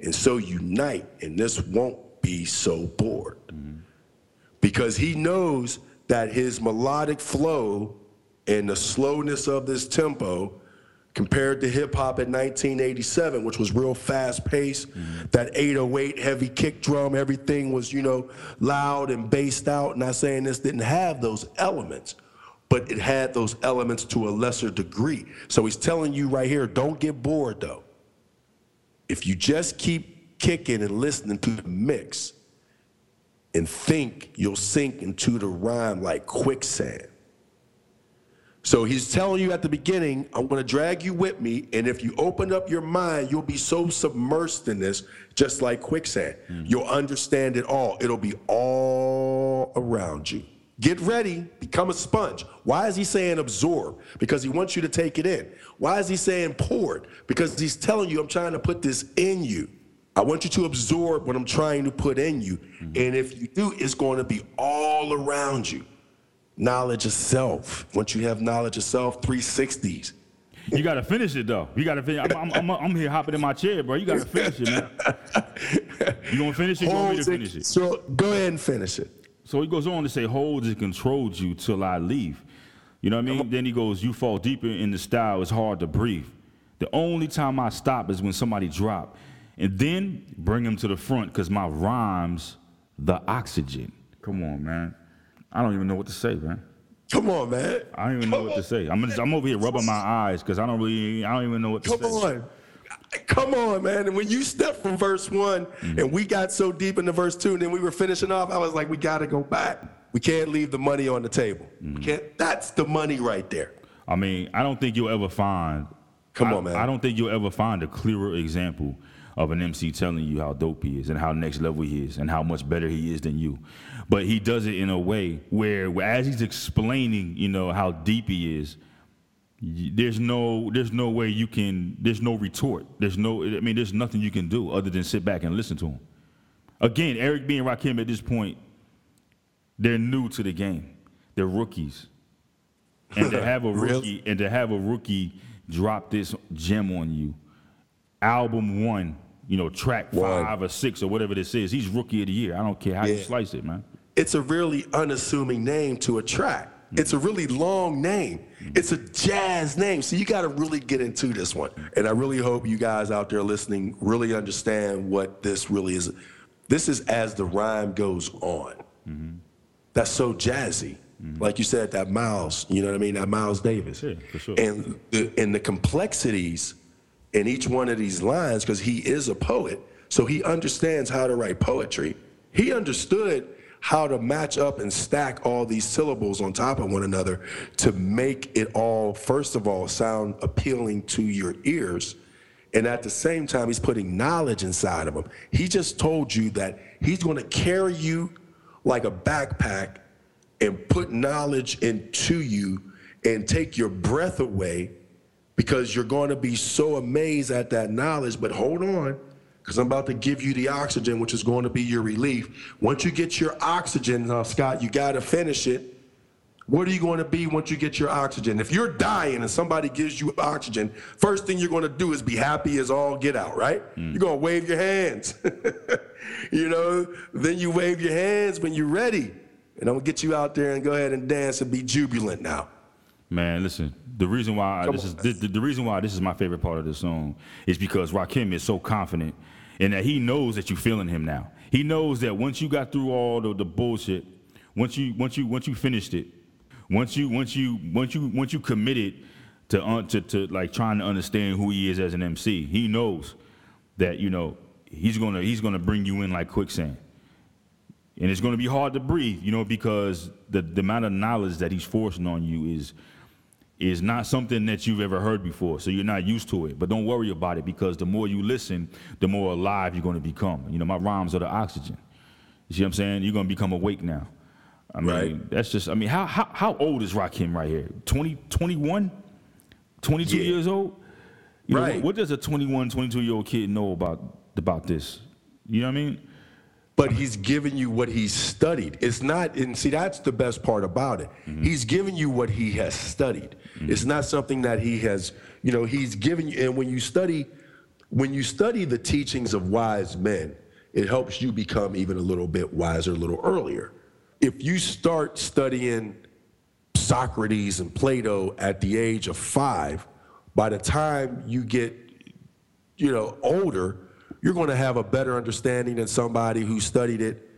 and so unite and this won't be so bored? Mm-hmm. because he knows that his melodic flow and the slowness of this tempo compared to hip hop in 1987 which was real fast paced mm-hmm. that 808 heavy kick drum everything was you know loud and bassed out. Not saying this didn't have those elements but it had those elements to a lesser degree so he's telling you right here don't get bored though if you just keep kicking and listening to the mix and think you'll sink into the rhyme like quicksand. So he's telling you at the beginning, I'm going to drag you with me, and if you open up your mind, you'll be so submersed in this, just like quicksand. Mm. You'll understand it all. It'll be all around you. Get ready, become a sponge. Why is he saying absorb? Because he wants you to take it in. Why is he saying pour it? Because he's telling you, I'm trying to put this in you. I want you to absorb what I'm trying to put in you. Mm-hmm. And if you do, it's going to be all around you. Knowledge of self. Once you have knowledge of self, 360s. you gotta finish it though. You gotta finish. I'm, I'm, I'm, I'm here hopping in my chair, bro. You gotta finish it, man. You gonna finish it? You want me to finish it? So go ahead and finish it. So he goes on to say, holds and controls you till I leave. You know what I mean? Then he goes, you fall deeper in the style, it's hard to breathe. The only time I stop is when somebody drop. And then bring him to the front because my rhymes, the oxygen. Come on, man. I don't even know what to say, man. Come on, man. I don't even know what to say. I'm, just, I'm over here rubbing my eyes because I don't really, I don't even know what to Come say. on. Come on, man. And when you step from verse one Mm-hmm. and we got so deep into verse two and then we were finishing off, I was like, we got to go back. We can't leave the money on the table. Mm-hmm. Can't, that's the money right there. I mean, I don't think you'll ever find. Come I- on, man. I don't think you'll ever find a clearer example of an MC telling you how dope he is and how next level he is and how much better he is than you. But he does it in a way where, where as he's explaining, you know, how deep he is, there's no there's no way you can there's no retort. There's no I mean there's nothing you can do other than sit back and listen to him. Again, Eric B and Rakim at this point, they're new to the game. They're rookies and to have a Really? rookie and to have a rookie drop this gem on you, album one, you know, track five or six or whatever this is, he's rookie of the year. I don't care how you slice it, man. It's a really unassuming name to a track. Mm. It's a really long name. It's a jazz name. So you got to really get into this one. And I really hope you guys out there listening really understand what this really is. This is as the rhyme goes on. Mm-hmm. That's so jazzy. Mm-hmm. Like you said, that Miles, you know what I mean? That Miles Davis. Yeah, for sure. And the, and the complexities in each one of these lines, because he is a poet, so he understands how to write poetry. He understood how to match up and stack all these syllables on top of one another to make it all, first of all, sound appealing to your ears. And at the same time, he's putting knowledge inside of him. He just told you that he's going to carry you like a backpack and put knowledge into you and take your breath away because you're going to be so amazed at that knowledge. But hold on, because I'm about to give you the oxygen, which is going to be your relief. Once you get your oxygen, uh, Scott, you got to finish it. What are you going to be once you get your oxygen? If you're dying and somebody gives you oxygen, first thing you're going to do is be happy as all get out, right? You're going to wave your hands. you know, then you wave your hands when you're ready. And I'm going to get you out there and go ahead and dance and be jubilant now. Man, listen. The reason why Come this is on. the, the, the reason why this is my favorite part of the song is because Rakim is so confident in that he knows that you're feeling him now. He knows that once you got through all the, the bullshit, once you once you once you finished it, once you once you once you once you committed to un, to, to like trying to understand who he is as an MC, he knows that you know he's gonna he's gonna bring you in like quicksand. And it's to be hard to breathe, you know, because the, the amount of knowledge that he's forcing on you is is not something that you've ever heard before. So you're not used to it. But don't worry about it because the more you listen, the more alive you're going to become. You know, my rhymes are the oxygen. You see what I'm saying? You're going to become awake now. I mean, Right. that's just, I mean, how, how, how old is Rakim right here? 20, 21? 22 Yeah. years old? You know, Right. what, what does a 21, 22 year old kid know about, about this? You know what I mean? but he's giving you what he's studied. It's not, and see, that's the best part about it. Mm-hmm. He's giving you what he has studied. It's mm-hmm. not something that he has, you know, he's given you, and when you study, when you study the teachings of wise men, it helps you become even a little bit wiser a little earlier. If you start studying Socrates and Plato at the age of five, by the time you get you know, older, you're going to have a better understanding than somebody who studied it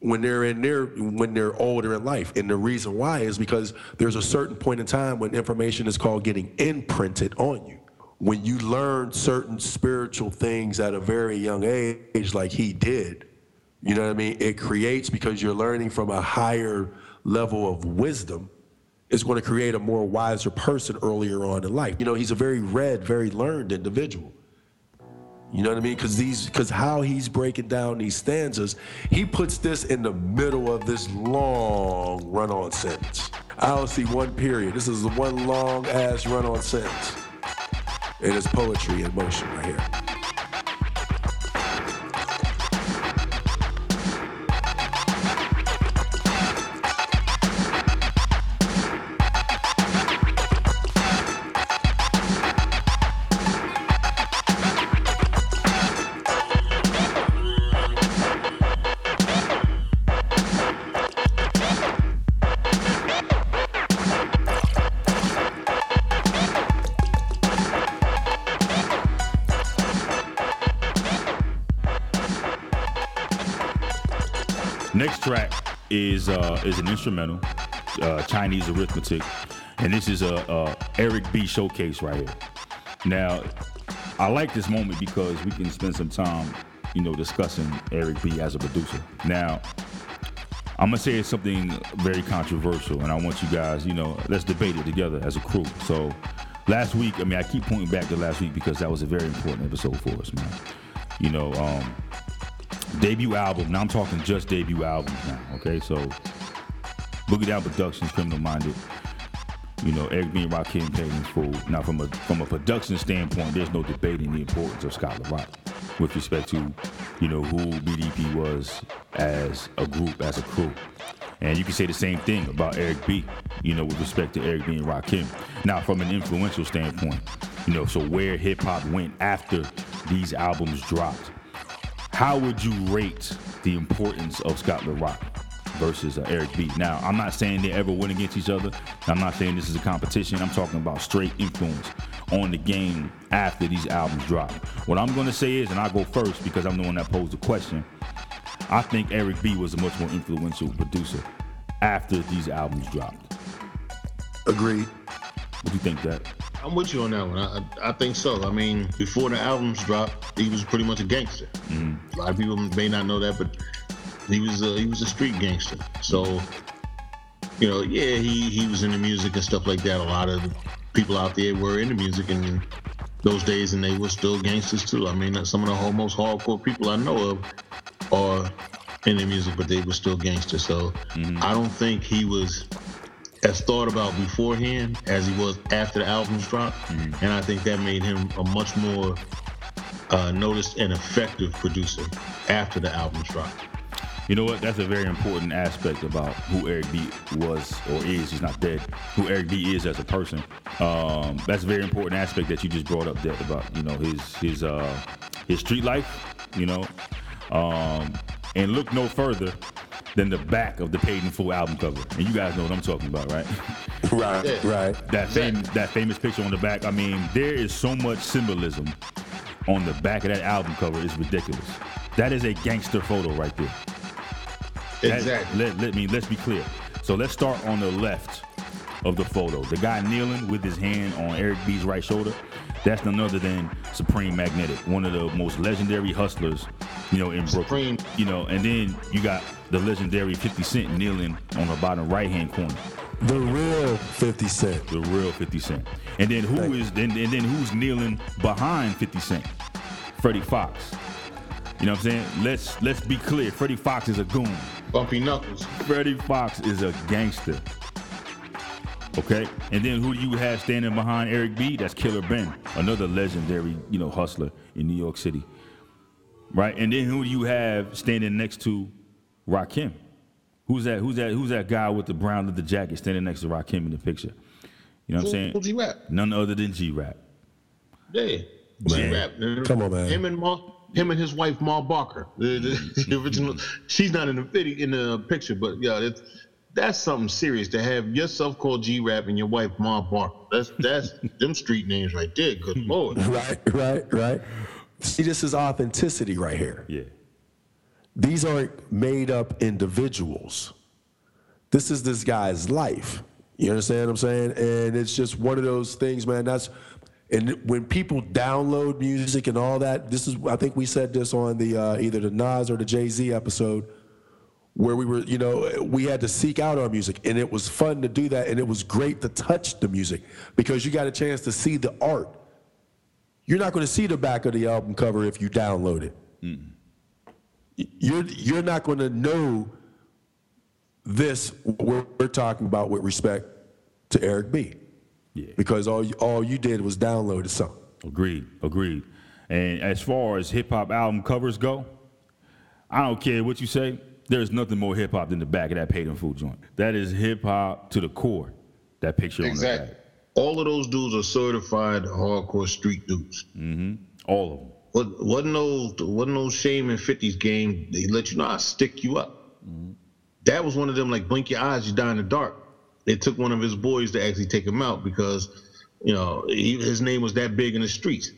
when they're in their when they're older in life. And the reason why is because there's a certain point in time when information is called getting imprinted on you. When you learn certain spiritual things at a very young age, like he did, you know what I mean? It creates because you're learning from a higher level of wisdom is going to create a more wiser person earlier on in life. You know, he's a very read, very learned individual. You know what I mean? Because these, because how he's breaking down these stanzas, he puts this in the middle of this long run-on sentence. I don't see one period. This is the one long ass run-on sentence. It is poetry in motion right here. Is uh, is an instrumental, uh, Chinese arithmetic, and this is a, a Eric B showcase right here. Now, I like this moment because we can spend some time, you know, discussing Eric B as a producer. Now, I'm gonna say something very controversial, and I want you guys, you know, let's debate it together as a crew. So, last week, I mean, I keep pointing back to last week because that was a very important episode for us, man. You know, um, debut album. Now I'm talking just debut albums now. Okay, so Boogie Down Productions, Criminal Minded. You know, Eric B and Rakim in full. Now, from a from a production standpoint, there's no debating the importance of Scott La Rock with respect to, you know, who BDP was as a group, as a crew. And you can say the same thing about Eric B, you know, with respect to Eric B and Rakim. Now, from an influential standpoint, you know, so where hip hop went after these albums dropped, how would you rate the importance of Scott La Rock versus uh, Eric B? Now, I'm not saying they ever went against each other. I'm not saying this is a competition. I'm talking about straight influence on the game after these albums drop. What I'm going to say is, and I'll go first because I'm the one that posed the question. I think Eric B was a much more influential producer after these albums dropped. Agreed. What do you think, that? I'm with you on that one. I, I, think so. I mean, before the albums dropped, he was pretty much a gangster. Mm-hmm. A lot of people may not know that, but he was a, he was a street gangster. So, you know, yeah, he he was into music and stuff like that. A lot of people out there were into music in those days, and they were still gangsters too. I mean, some of the most hardcore people I know of are into music, but they were still gangsters. So, mm-hmm. I don't think he was as thought about beforehand as he was after the albums dropped, and I think that made him a much more uh, noticed and effective producer after the albums dropped. You know what? That's a very important aspect about who Eric B was or is. He's not dead. Who Eric B is as a person. Um, that's a very important aspect that you just brought up, Dead, about you know his his uh, his street life. You know, um, and look no further than the back of the Paid in Full album cover. And you guys know what I'm talking about, right? Right, Yeah. right. that fam- that famous picture on the back. I mean, there is so much symbolism on the back of that album cover. It's ridiculous. That is a gangster photo right there. That- Exactly. Let, let me let's be clear. So let's start on the left of the photo. The guy kneeling with his hand on Eric B's right shoulder. That's none other than Supreme Magnetic, one of the most legendary hustlers, you know, in Brooklyn. Supreme. You know, and then you got the legendary 50 Cent kneeling on the bottom right hand corner The real 50 Cent. the real 50 Cent. And then who is then and then who's kneeling behind 50 Cent? Freddie Foxxx. You know what I'm saying? Let's let's be clear. Freddie Foxxx is a goon. Bumpy Knuckles. Freddie Foxxx is a gangster. Okay? And then who do you have standing behind Eric B? That's Killer Ben, another legendary, you know, hustler in New York City. Right? And then who do you have standing next to Rakim? Who's that? Who's that? Who's that guy with the brown leather jacket standing next to Rakim in the picture? You know what I'm saying? Who's he rap? None other than G Rap. Yeah. G rap. Come on, man. Him and Ma, him and his wife Ma Barker. The, the, the original. She's not in the video in the picture, but yeah, it's, that's something serious to have yourself called G Rap and your wife Ma Barker. That's that's them street names right there. Good lord. Right, right, right. See, this is authenticity right here. Yeah. These aren't made up individuals. This is this guy's life. You understand what I'm saying? And it's just one of those things, man. That's and when people download music and all that, this is I think we said this on the uh, either the Nas or the Jay Z episode where we were, you know, we had to seek out our music, and it was fun to do that, and it was great to touch the music because you got a chance to see the art. You're not going to see the back of the album cover if you download it. Y- You're you're not going to know this what we're talking about with respect to Eric B. Yeah. Because all you, all you did was download a song. Agreed. Agreed. And as far as hip hop album covers go, I don't care what you say. There's nothing more hip hop than the back of that paid in full joint. That is hip hop to the core. That picture on the back. All of those dudes are certified hardcore street dudes. Mm-hmm. All of them. What wasn't no wasn't no shame in 50's game. They let you know I stick you up. Mm-hmm. That was one of them like blink your eyes, you die in the dark. They took one of his boys to actually take him out because, you know, he, his name was that big in the streets.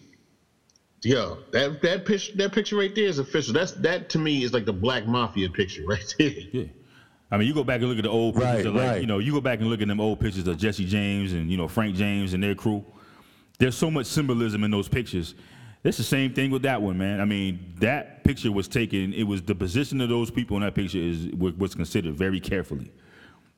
Yo, that that picture that picture right there is official. That's that to me is like the black mafia picture right there. Yeah. I mean, you go back and look at the old pictures Right, of like, right. you know, you go back and look at them old pictures of Jesse James and, you know, Frank James and their crew. There's so much symbolism in those pictures. It's the same thing with that one, man. I mean, that picture was taken. It was the position of those people in that picture is was considered very carefully,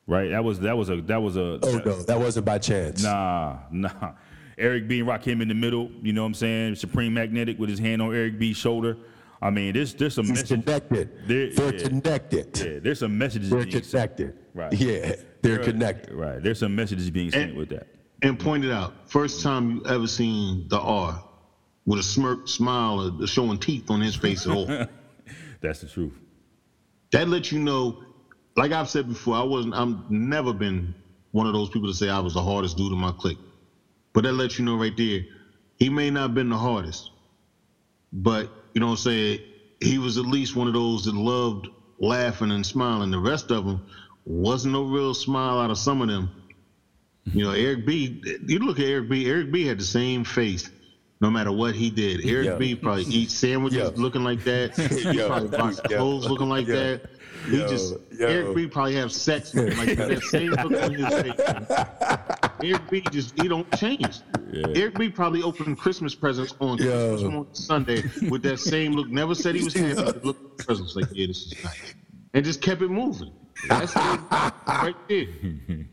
right? That was that was a that was a Oh no, that wasn't by chance. Nah, nah. Eric B and Rakim in the middle. You know what I'm saying? Supreme Magnetic with his hand on Eric B's shoulder. I mean, there's there's some He's message. connected. There- They're yeah. connected. Yeah, there's some messages They're being sent. connected. Right. Yeah, they're Right. connected. Right. There's some messages being sent And- with that. And pointed out, first time you ever seen the R with a smirk, smile, or showing teeth on his face at all. That's the truth. that lets you know, like I've said before, I wasn't, I'm never been one of those people to say I was the hardest dude in my clique. But that lets you know right there, he may not have been the hardest, but you know what I'm saying? He was at least one of those that loved laughing and smiling. The rest of them wasn't no real smile out of some of them. Mm-hmm. You know, Eric B, you look at Eric B, Eric B had the same face no matter what he did. Eric Yeah. B probably eats sandwiches Yeah. looking like that. He probably buys Yeah. clothes looking like that. He Yo. just Yo. Eric B probably have sex looking like that. That same look on his face. Eric B just he don't change. Eric B probably opened Christmas presents on Yo. Christmas Sunday with that same look. Never said he was happy. Look at the presents like yeah, this is nice, and just kept it moving. That's it, right there.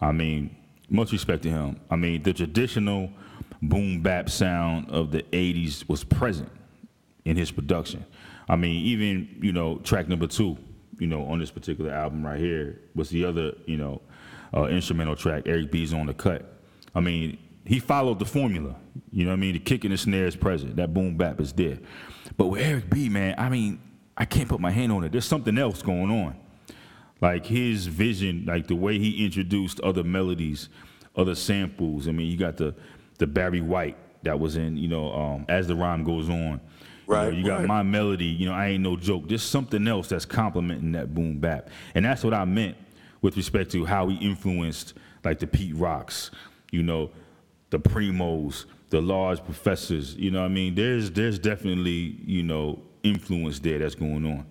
I mean, much respect to him. I mean, the traditional boom bap sound of the 80s was present in his production. I mean, even, you know, track number two, you know, on this particular album right here was the other, you know, uh, instrumental track, Eric B's on the cut. I mean, he followed the formula. You know what I mean? The kick and the snare is present. That boom bap is there. But with Eric B, man, I mean, I can't put my hand on it. There's something else going on like his vision, like the way he introduced other melodies, other samples. I mean, you got the the Barry White that was in, you know, um, as the rhyme goes on. You know, Right, You, got right. my melody. You know, I ain't no joke. There's something else that's complementing that boom bap, and that's what I meant with respect to how he influenced like the Pete Rocks. You know, the Primos, the large professors. You know, I mean, there's there's definitely you know influence there that's going on.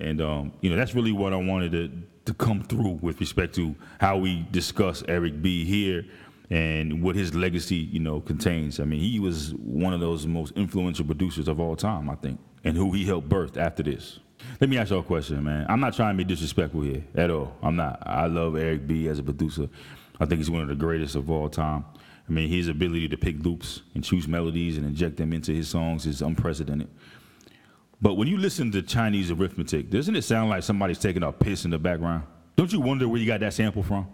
And um, you know, that's really what I wanted to to come through with respect to how we discuss Eric B here and what his legacy, you know, contains. I mean, he was one of those most influential producers of all time, I think, and who he helped birth after this. Let me ask y'all a question, man. I'm not trying to be disrespectful here at all. I'm not. I love Eric B as a producer. I think he's one of the greatest of all time. I mean, his ability to pick loops and choose melodies and inject them into his songs is unprecedented. But when you listen to Chinese arithmetic, doesn't it sound like somebody's taking a piss in the background? Don't you wonder where you got that sample from?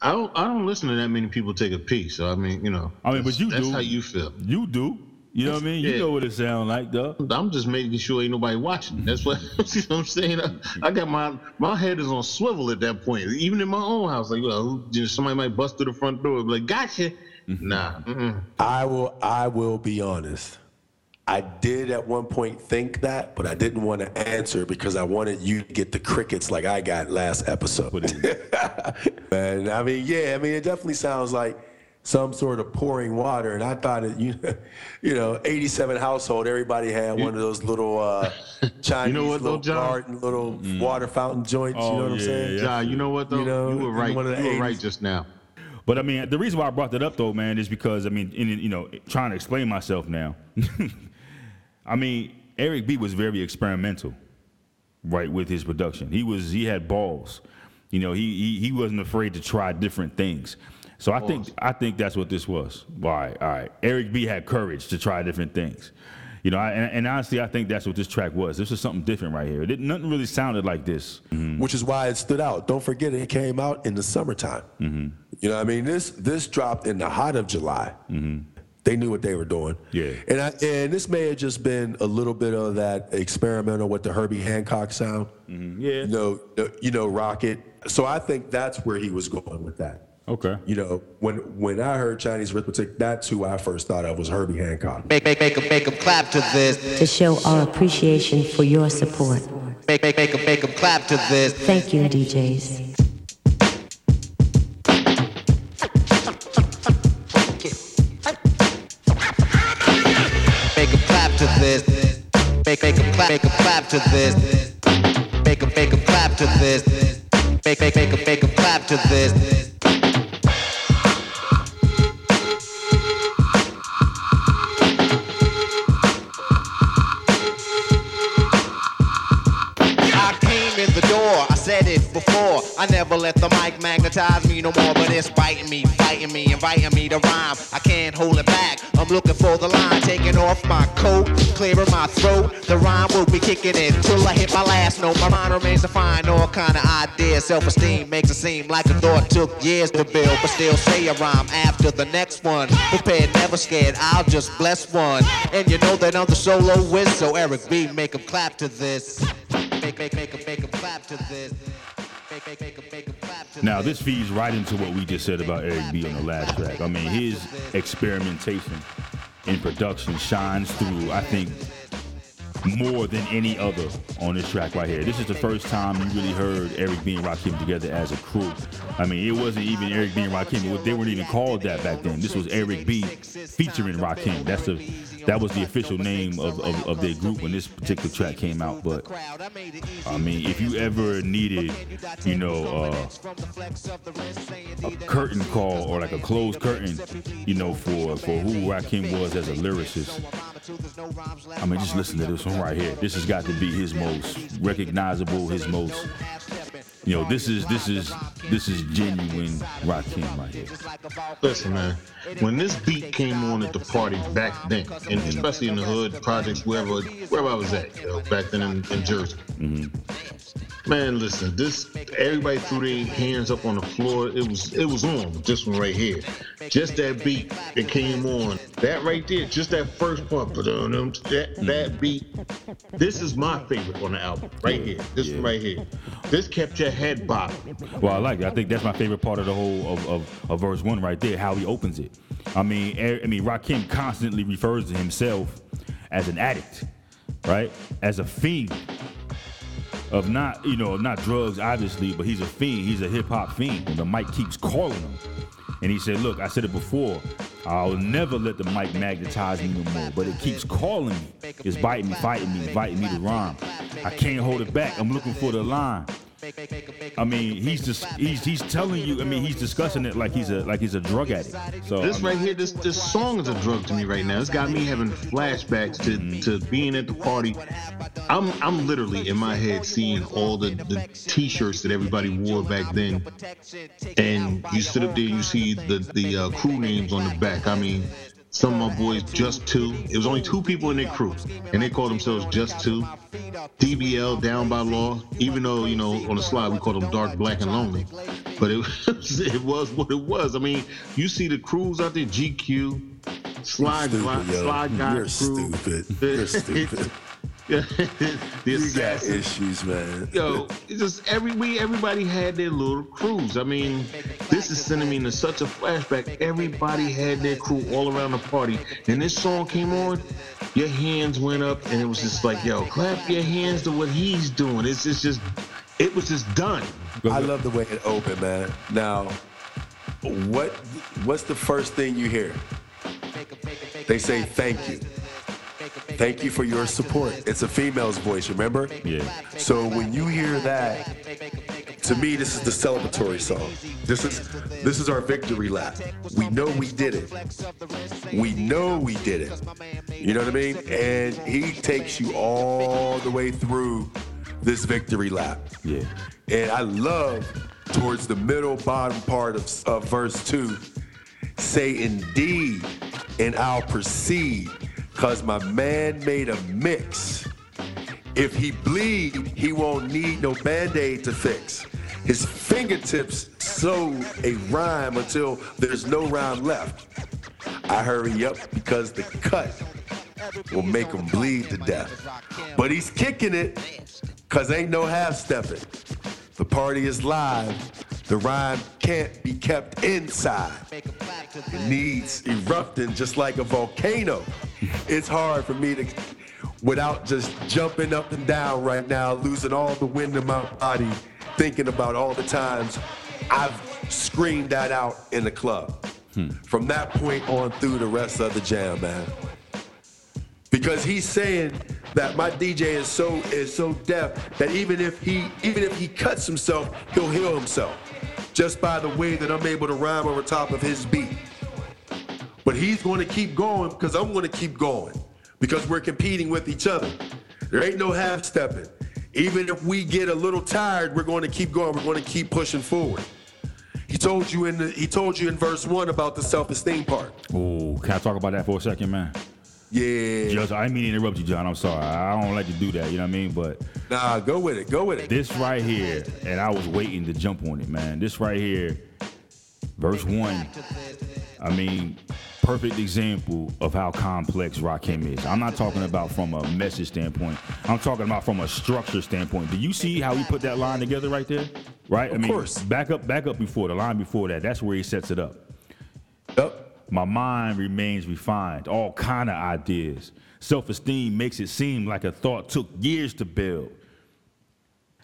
I don't I don't listen to that many people take a piece. So I mean, you know. I mean, but you that's do. how you feel. You do. You know what I mean? You Yeah. know what it sounds like, though. I'm just making sure ain't nobody watching. That's what, you know what I'm saying. I, I got my my head is on swivel at that point. Even in my own house, like, well, somebody might bust through the front door, like, gotcha. Mm-hmm. Nah, mm-mm. I will. I will be honest. I did at one point think that, but I didn't want to answer because I wanted you to get the crickets like I got last episode. Put Man, I mean, yeah, I mean, it definitely sounds like some sort of pouring water. And I thought it, you, you know, 87 household, everybody had one of those little uh, Chinese what, though, little John? garden, little water fountain joints. you Oh, know what I'm saying? yeah. John, you know what though? You know, were right. one You of the were right just now. But I mean, the reason why I brought that up, though, man, is because I mean, in, you know, trying to explain myself now. I mean, Eric B was very experimental, right, with his production. He was he had balls. You know, he he, he wasn't afraid to try different things. So I think I think that's what this was. All right, all right. Eric B had courage to try different things. You know, I, and, and honestly, I think that's what this track was. This was something different right here. It nothing really sounded like this. which is why it stood out. Don't forget it came out in the summertime. Mm-hmm. You know, what I mean, this this dropped in the hot of July. They knew what they were doing. Mm-hmm. Yeah. and I, and this may have just been a little bit of that experimental with the Herbie Hancock sound. Mm-hmm. Yeah. You know, you know, Rockit. So I think that's where he was going with that. Okay. You know, when when I heard Chinese arithmetic, that's who I first thought of was Herbie Hancock. Make, make, make 'em, make 'em clap to this. to show our appreciation for your support. Make, make, make 'em, make 'em clap to this. Thank you, DJs. Make Make 'em clap to this. Make, make 'em clap, make 'em clap to this. Make 'em, make 'em clap to this. Make, make, make 'em, make 'em clap to this. Before, I never let the mic magnetize me no more, but it's biting me, biting me, inviting me to rhyme. I can't hold it back. I'm looking for the line, taking off my coat, clearing my throat. The rhyme will be kicking in till I hit my last note. My mind remains to find all kind of ideas. Self-esteem makes it seem like a thought took years to build, but still say a rhyme after the next one. Prepared, never scared. I'll just bless one, and you know that I'm the solo whiz. So Eric B, make 'em clap to this. Make make make make 'em make 'em clap to this. Now this feeds right into what we just said about Eric B on the last track. I mean, his experimentation in production shines through. I think more than any other on this track right here. This is the first time you really heard Eric B and Rakim together as a crew. I mean, it wasn't even Eric B and Rakim. They weren't even called that back then. This was Eric B featuring Rakim. That's the that was the official name of, of, of their group when this particular track came out. But I mean, if you ever needed, you know, uh, a curtain call or like a closed curtain, you know, for for who Rakim was as a lyricist. I mean, just listen to this one right here. This has got to be his most recognizable, his most, you know, this is this is this is genuine Rakim right here. Listen, man. When this beat came on at the party back then, and especially in the hood projects, wherever wherever I was at, you know, back then in, in Jersey. Mm-hmm. Man, listen, this everybody threw their hands up on the floor. It was it was on this one right here. Just that beat that came on. That right there, just that first part, ba-dum-dum, uh, that that mm-hmm. beat. This is my favorite on the album, right here. This one right here. This kept your head bobbing. Well, I like it. I think that's my favorite part of the whole of, of, of verse one right there, how he opens it. I mean, I mean, Rakim constantly refers to himself as an addict, right? As a fiend of not, you know, not drugs, obviously, but he's a fiend. He's a hip hop fiend. And the mic keeps calling him. And he said, Look, I said it before. I'll never let the mic magnetize me no more, but it keeps calling me. It's biting me, fighting me, inviting me to rhyme. I can't hold it back. I'm looking for the line. I mean, he's just he's he's telling you. I mean, he's discussing it like he's a like he's a drug addict. So This I mean, right here, this this song is a drug to me right now. It's got me having flashbacks to, to being at the party. I'm I'm literally in my head seeing all the, the t-shirts that everybody wore back then. And you sit up there, you see the the uh, crew names on the back. I mean, some of my boys just two. It was only two people in their crew, and they called themselves just two. DBL down by law, even though you know on the slide we called them dark, black, and lonely, but it was it was what it was. I mean, you see the crews out there, GQ, slide, slide, slide guy You're crew. stupid. You're stupid. The You got issues, man. Yo, it's just every we everybody had their little crews. I mean, this is sending me into such a flashback. Everybody had their crew all around the party, and this song came on. Your hands went up, and it was just like, yo, clap your hands to what he's doing. It's just, just it was just done. I love the way it opened, man. Now, what what's the first thing you hear? They say thank you. Thank you for your support. It's a female's voice, remember? Yeah. So when you hear that, to me, this is the celebratory song. This is this is our victory lap. We know we did it. We know we did it. You know what I mean? And he takes you all the way through this victory lap. Yeah. And I love towards the middle bottom part of, of verse two, say indeed, and I'll proceed, cause my man made a mix. If he bleed, he won't need no band-aid to fix. His fingertips sew a rhyme until there's no rhyme left. I hurry up because the cut will make him bleed to death. But he's kicking it cause ain't no half stepping. The party is live. The rhyme can't be kept inside. It needs erupting just like a volcano. It's hard for me to, without just jumping up and down right now, losing all the wind in my body, thinking about all the times I've screamed that out in the club. Hmm. From that point on through the rest of the jam, man because he's saying that my DJ is so is so deaf that even if he even if he cuts himself, he'll heal himself just by the way that I'm able to rhyme over top of his beat. But he's going to keep going because I'm going to keep going because we're competing with each other. There ain't no half stepping. Even if we get a little tired, we're going to keep going. We're going to keep pushing forward. He told you in the, he told you in verse one about the self-esteem part. Oh, can I talk about that for a second, man? Yeah. Just, I didn't mean to interrupt you, John. I'm sorry. I don't like to do that. You know what I mean? But Nah, go with it. Go with it. this right here, and I was waiting to jump on it, man. This right here, verse one. I mean, perfect example of how complex Rakim is. I'm not talking about from a message standpoint. I'm talking about from a structure standpoint. Do you see how he put that line together right there? Right? I Of mean, course. back up, back up before the line before that. That's where he sets it up. Yup. My mind remains refined, all kind of ideas. Self-esteem makes it seem like a thought took years to build.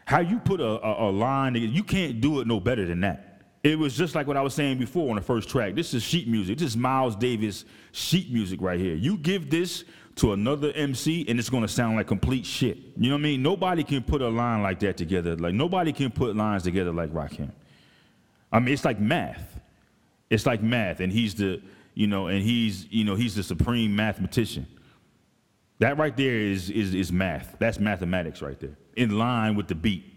How you put a, a, a line, together, you can't do it no better than that. It was just like what I was saying before on the first track. This is sheet music. This is Miles Davis sheet music right here. You give this to another MC and it's gonna sound like complete shit. You know what I mean? Nobody can put a line like that together. Like nobody can put lines together like Rakim. I mean, it's like math. It's like math, and he's the, you know, and he's, you know, he's the supreme mathematician. That right there is is is math. That's mathematics right there, in line with the beat,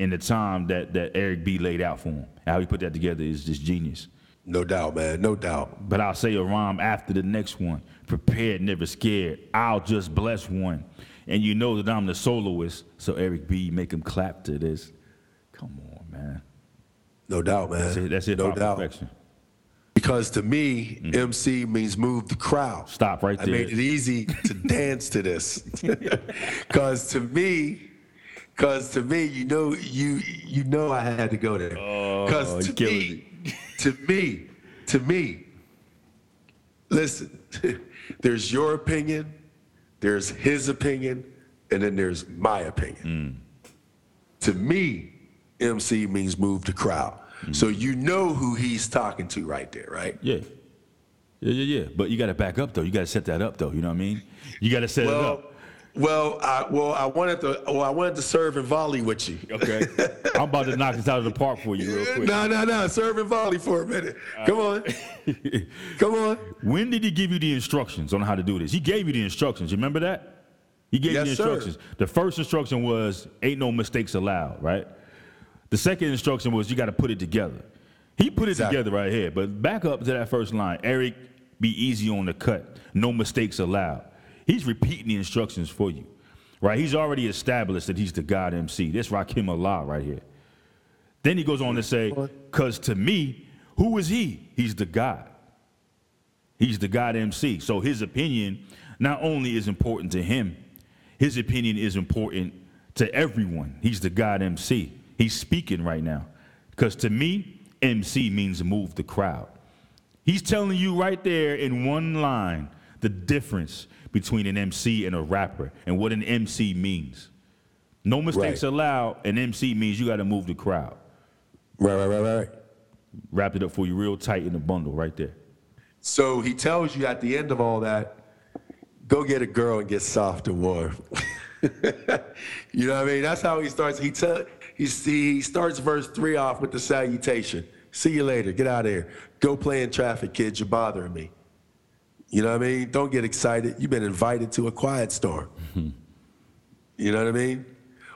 and the time that that Eric B laid out for him. How he put that together is just genius. No doubt, man. No doubt. But I'll say a rhyme after the next one. Prepared, never scared. I'll just bless one. And you know that I'm the soloist, so Eric B, make him clap to this. Come on, man. No doubt, man. That's it. That's it. No doubt. perfection. Because to me, MC means move the crowd. Mm. Stop right there. I made it easy to dance to this. Because to me, because to me, you know, you you know I had to go there. Oh, to killing me, to me, to me, listen, there's your opinion, there's his opinion, and then there's my opinion. Mm. To me, MC means move the crowd. Mm. So you know who he's talking to right there, right? Yeah. Yeah, yeah, yeah. But you got to back up though. You got to set that up though. You know what I mean? You got to set it up. Well, I well I wanted to well I wanted to serve and volley with you. Okay. I'm about to knock this out of the park for you real quick. No, no, no. Serve and volley for a minute. Come on. Come on. When did he give you the instructions on how to do this? He gave you the instructions. You remember that? He gave you the Yes, sir. instructions. The first instruction was ain't no mistakes allowed, right? The second instruction was you got to put it together. He put it Exactly. together right here. But back up to that first line. Eric, be easy on the cut. No mistakes allowed. He's repeating the instructions for you. Right? He's already established that he's the God MC. This Rakim Allah right here. Then he goes on to say, because to me, who is he? He's the God. He's the God MC. So his opinion not only is important to him, his opinion is important to everyone. He's the God MC. He's speaking right now. Because to me, MC means move the crowd. He's telling you right there in one line the difference between an MC and a rapper and what an MC means. No mistakes Right. allowed. An MC means you got to move the crowd. Right, right, right, right. Wrapped it up for you real tight in a bundle right there. So he tells you at the end of all that, go get a girl and get soft and warm. you know what I mean? That's how he starts. He tell he he starts verse three off with the salutation. See you later. Get out of here. Go play in traffic, kids. You're bothering me. You know what I mean? Don't get excited. You've been invited to a quiet storm. Mm-hmm. you know what I mean?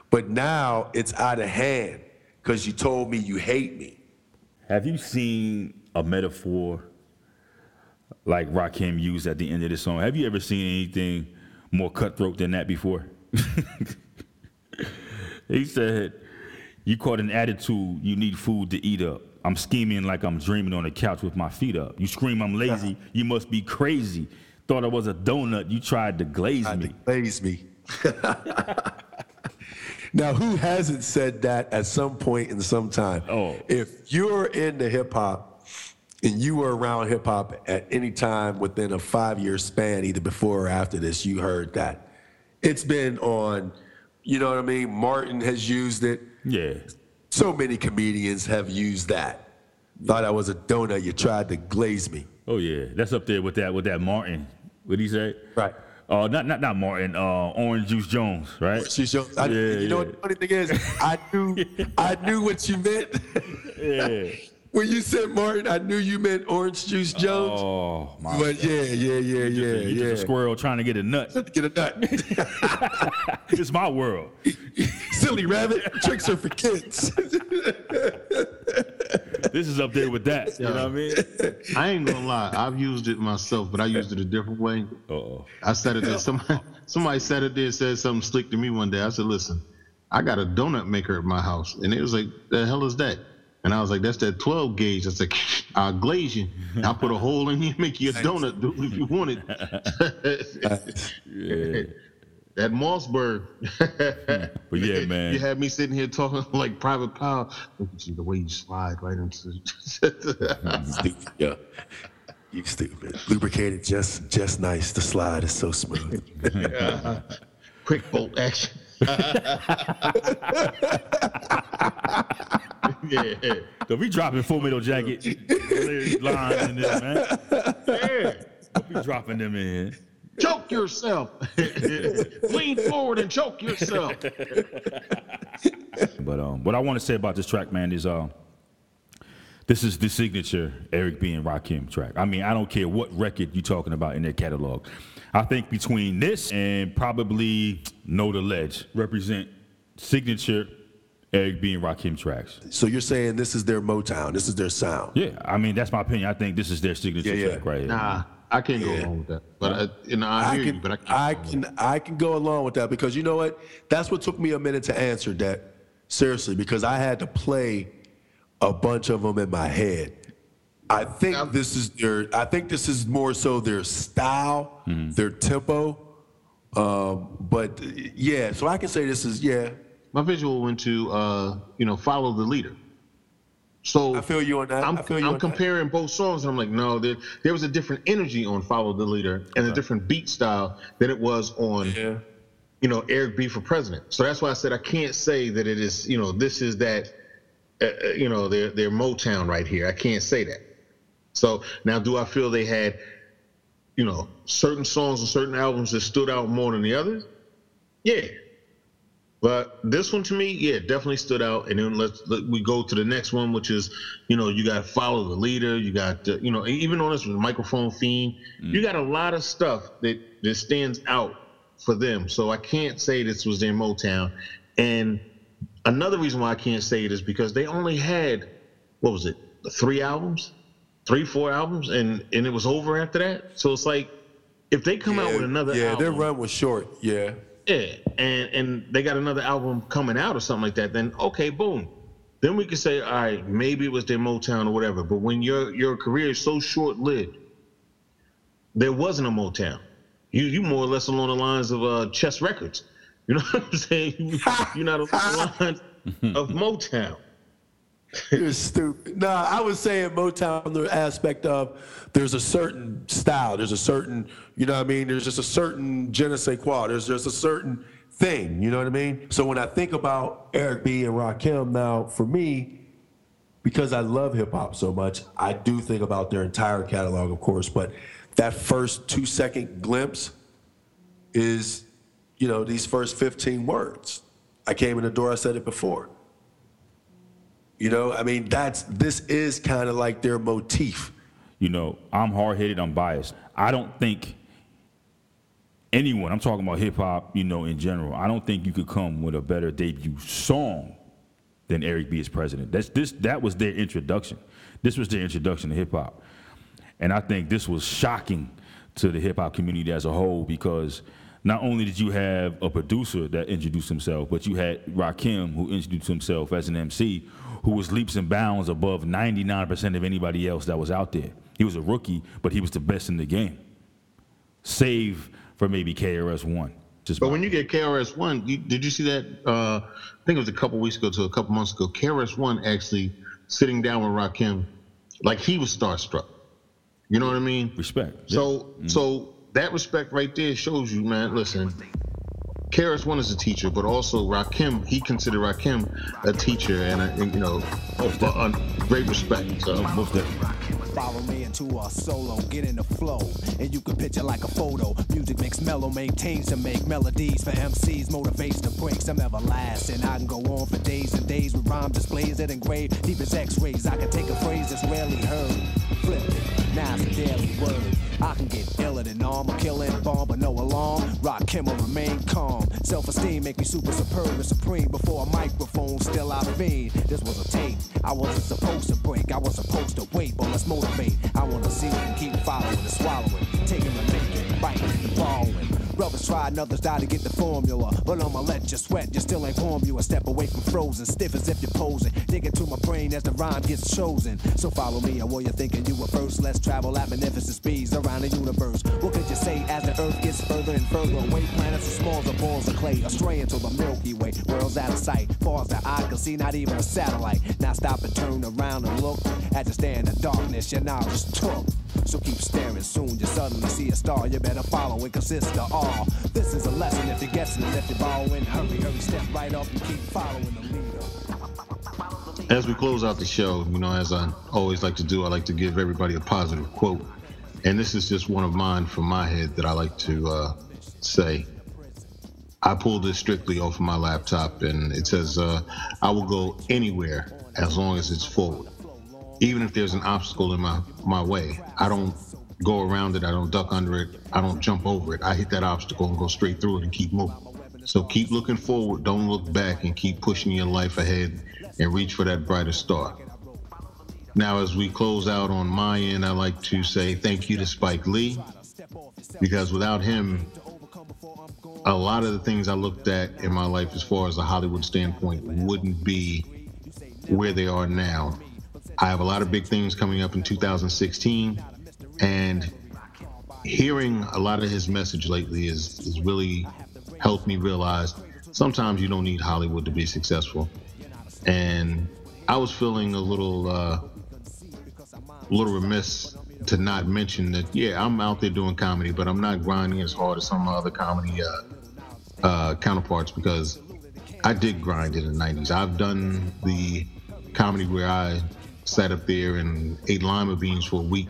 But now it's out of hand because you told me you hate me. Have you seen a metaphor like Rakim used at the end of the song? Have you ever seen anything more cutthroat than that before? he said, You caught an attitude, you need food to eat up. I'm scheming like I'm dreaming on the couch with my feet up. You scream I'm lazy, you must be crazy. Thought I was a donut, you tried to glaze Tried me. to glaze me. now, who hasn't said that at some point in some time? Oh. If you're into hip hop and you were around hip hop at any time within a five year span, either before or after this, you heard that. It's been on, you know what I mean? Martin has used it. Yeah. So many comedians have used that. Thought I was a donut, you tried to glaze me. Oh yeah, that's up there with that with that Martin. What did he say? Right. Uh, not not not Martin. Uh, Orange Juice Jones, right? She showed, I, Yeah, you know yeah. what the funny thing is? I knew I knew what you meant. Yeah. When you said Martin, I knew you meant Orange Juice Jones. Oh my! but yeah, yeah, yeah, yeah, You're yeah. just a squirrel trying to get a nut. Get a nut. it's my world. Silly rabbit. Tricks are for kids. This is up there with that. You know what I mean? I ain't gonna lie. I've used it myself, but I used it a different way. Uh-oh. I said it there. Somebody, somebody said it there, said something slick to me one day. I said, listen, I got a donut maker at my house. And it was like, the hell is that? And I was like, that's that 12 gauge. That's like, I'll glaze you. I'll put a hole in you and make you a donut dude, if you want it. Uh, yeah. That Mossberg. Hmm. But yeah, man. You had me sitting here talking like private power. Look at you, the way you slide right into stupid, yeah. You stupid. Lubricated just just nice. The slide is so smooth. Quick bolt action. Yeah. Don't be dropping full metal jacket lines in this, man. Yeah. Don't be dropping them in. Choke yourself. Lean forward and choke yourself. But um, what I want to say about this track, man, is uh, this is the signature Eric B and Rakim track. I mean, I don't care what record you're talking about in their catalog. I think between this and probably Know the Ledge represent signature Eric B and Rakim tracks. So you're saying this is their Motown. This is their sound. Yeah, I mean that's my opinion. I think this is their signature Yeah, yeah. track right here. Nah, I can't go along with that. But I, you know, I, I hear can, you, but I can't. I can, I can go along with that because you know what? That's what took me a minute to answer that. Seriously, because I had to play a bunch of them in my head. I think this is their. I think this is more so their style, their tempo. Um, but yeah, so I can say this is yeah. My visual went to, uh, you know, follow the leader. So I feel you on that. I'm, I feel you I'm on that. comparing both songs, and I'm like, no, there, there was a different energy on "Follow the Leader" and a different beat style than it was on, Yeah. you know, Eric B for President. So that's why I said I can't say that it is, you know, this is that, uh, uh, you know, their their Motown right here. I can't say that. So now, do I feel they had, you know, certain songs and certain albums that stood out more than the others? Yeah. But this one to me, yeah, definitely stood out. And then let's let, we go to the next one, which is, you know, you got to follow the leader. You got, uh, you know, even on this one, microphone fiend, you got a lot of stuff that that stands out for them. So I can't say this was their Motown. And another reason why I can't say it is because they only had, what was it, three albums, three, four albums, and and it was over after that. So it's like, if they come out with another yeah, album, their run was short. Yeah. yeah, and and they got another album coming out or something like that, then okay, boom. Then we could say, all right, maybe it was their Motown or whatever. But when your your career is so short lived, there wasn't a Motown. You you more or less along the lines of uh, Chess Records. You know what I'm saying? You- You're not along the lines of Motown. You're stupid. Nah, I was saying Motown the aspect of there's a certain style, there's a certain, you know what I mean? There's just a certain je ne sais quoi. There's just a certain thing, you know what I mean? So when I think about Eric B. and Rakim now, for me, because I love hip hop so much, I do think about their entire catalog, of course, but that first two second glimpse is, you know, these first 15 words. I came in the door, I said it before. You know, I mean, that's this is kind of like their motif. You know, I'm hard headed, I'm biased. I don't think anyone, I'm talking about hip hop, you know, in general, I don't think you could come with a better debut song than Eric B. Is President. That's this that was their introduction. This was their introduction to hip hop. And I think this was shocking to the hip hop community as a whole because not only did you have a producer that introduced himself, but you had Rakim who introduced himself as an MC who was leaps and bounds above 99% of anybody else that was out there. He was a rookie, but he was the best in the game. Save for maybe KRS One. Just But when you get KRS One, did you see that? Uh, I think it was a couple weeks ago to a couple months ago. KRS One actually sitting down with Rakim, like he was starstruck. You know what I mean? respect. So, so that respect right there shows you, man. Listen, KRS One is a teacher, but also Rakim, he considered Rakim a teacher and, a, and you know, a, a great respect. So most. Follow me into a solo, get in the flow, and you can picture like a photo. Music makes mellow, maintains to make melodies for MCs, motivates to some everlasting. I can go on for days and days with rhyme displays that engrave deep as X-rays. I can take a phrase that's rarely heard, flip it, now it's a daily word. I can get iller than armor, killing bomb, but no alarm. Rock him remain calm. Self-esteem make me super superb and supreme. Before a microphone, still I fiend. This was a tape. I wasn't supposed to break. I was supposed to wait, but let's motivate. I wanna see and keep following and swallowing, taking and making, biting and. Brothers try and others die to get the formula. But I'ma let you sweat, you still ain't warm. You a step away from frozen, stiff as if you're posing. Dig into my brain as the rhyme gets chosen. So follow me, and while you're thinking you were first, let's travel at magnificent speeds around the universe. What could you say as the earth gets further and further away? Planets are small as balls of clay, astray into the Milky Way. World's out of sight, far as the eye can see, not even a satellite. Now stop and turn around and look. As you stand in the darkness, your knowledge took. So keep staring, soon you suddenly see a star. You better follow it, consists of all. This is a lesson if you're guessing, if you're borrowing, hurry, hurry, step right up and keep following the leader. as we close out the show, you know, as I always like to do, I like to give everybody a positive quote. And this is just one of mine from my head that I like to uh, say. I pulled this strictly off of my laptop, and it says, uh, I will go anywhere as long as it's forward. Even if there's an obstacle in my, my way, I don't go around it, I don't duck under it, I don't jump over it. I hit that obstacle and go straight through it and keep moving. So keep looking forward, don't look back, and keep pushing your life ahead and reach for that brighter star. Now, as we close out on my end, I like to say thank you to Spike Lee because without him, a lot of the things I looked at in my life, as far as a Hollywood standpoint, wouldn't be where they are now. I have a lot of big things coming up in 2016, and hearing a lot of his message lately is, is really helped me realize sometimes you don't need Hollywood to be successful. And I was feeling a little, uh, little remiss to not mention that. Yeah, I'm out there doing comedy, but I'm not grinding as hard as some of my other comedy uh, uh, counterparts because I did grind in the '90s. I've done the comedy where I sat up there and ate lima beans for a week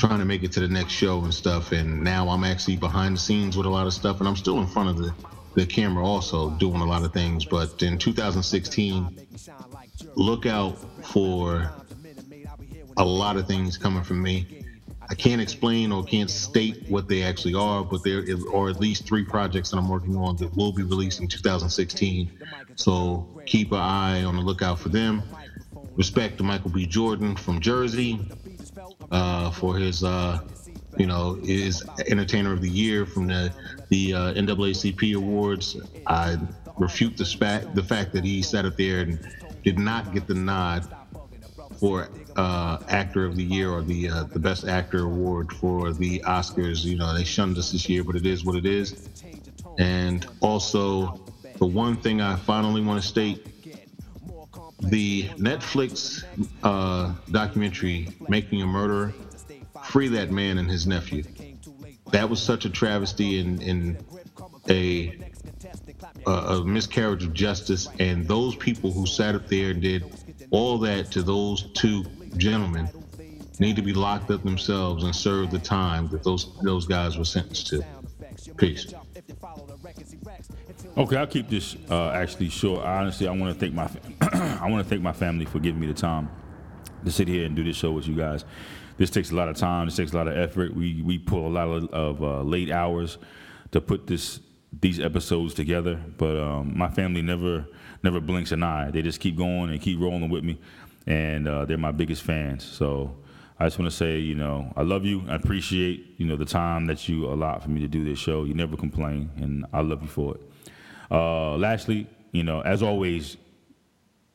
trying to make it to the next show and stuff and now i'm actually behind the scenes with a lot of stuff and i'm still in front of the, the camera also doing a lot of things. But in 2016 look out for a lot of things coming from me. I can't explain or can't state what they actually are but there is, or at least three projects that i'm working on that will be released in 2016 so keep an eye on the lookout for them. Respect to michael b. Jordan from jersey uh, for his, uh, you know, his Entertainer of the Year from the the uh, NAACP awards. I refute the spat the fact that he sat up there and did not get the nod for uh, Actor of the Year or the uh, the Best Actor award for the Oscars. You know, they shunned us this year, but it is what it is. And also, the one thing I finally want to state the Netflix uh, documentary "Making a Murderer," free that man and his nephew. That was such a travesty and, and a, a miscarriage of justice. And those people who sat up there and did all that to those two gentlemen need to be locked up themselves and serve the time that those those guys were sentenced to. Peace. Okay, I'll keep this uh, actually short. Honestly, I want to thank my I want to thank my family for giving me the time to sit here and do this show with you guys. This takes a lot of time. This takes a lot of effort. We we pull a lot of, of uh, late hours to put this these episodes together. But um, my family never never blinks an eye. They just keep going and keep rolling with me, and uh, they're my biggest fans. So I just want to say, you know, I love you. I appreciate you know the time that you allot for me to do this show. You never complain, and I love you for it. Uh, lastly, you know, as always,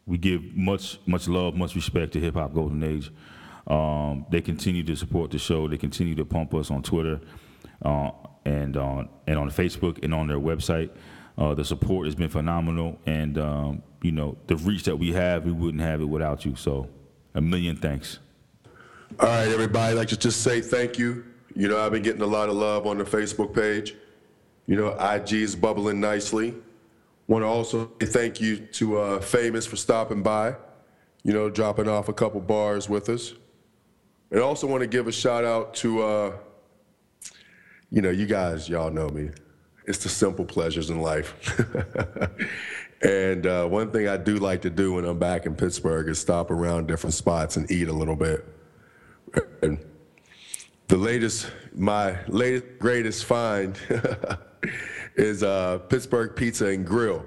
we give much much love, much respect to Hip Hop Golden Age. Um, they continue to support the show. They continue to pump us on Twitter uh, and on and on Facebook and on their website. Uh, the support has been phenomenal, and um, you know the reach that we have, we wouldn't have it without you. So, a million thanks. All right, everybody, I'd like to just say thank you. You know, I've been getting a lot of love on the Facebook page. You know, IG is bubbling nicely. Want to also thank you to uh, Famous for stopping by, you know, dropping off a couple bars with us. And also want to give a shout out to, uh, you know, you guys, y'all know me. It's the simple pleasures in life. and uh, one thing I do like to do when I'm back in Pittsburgh is stop around different spots and eat a little bit. And the latest, my latest, greatest find is uh, Pittsburgh Pizza and Grill.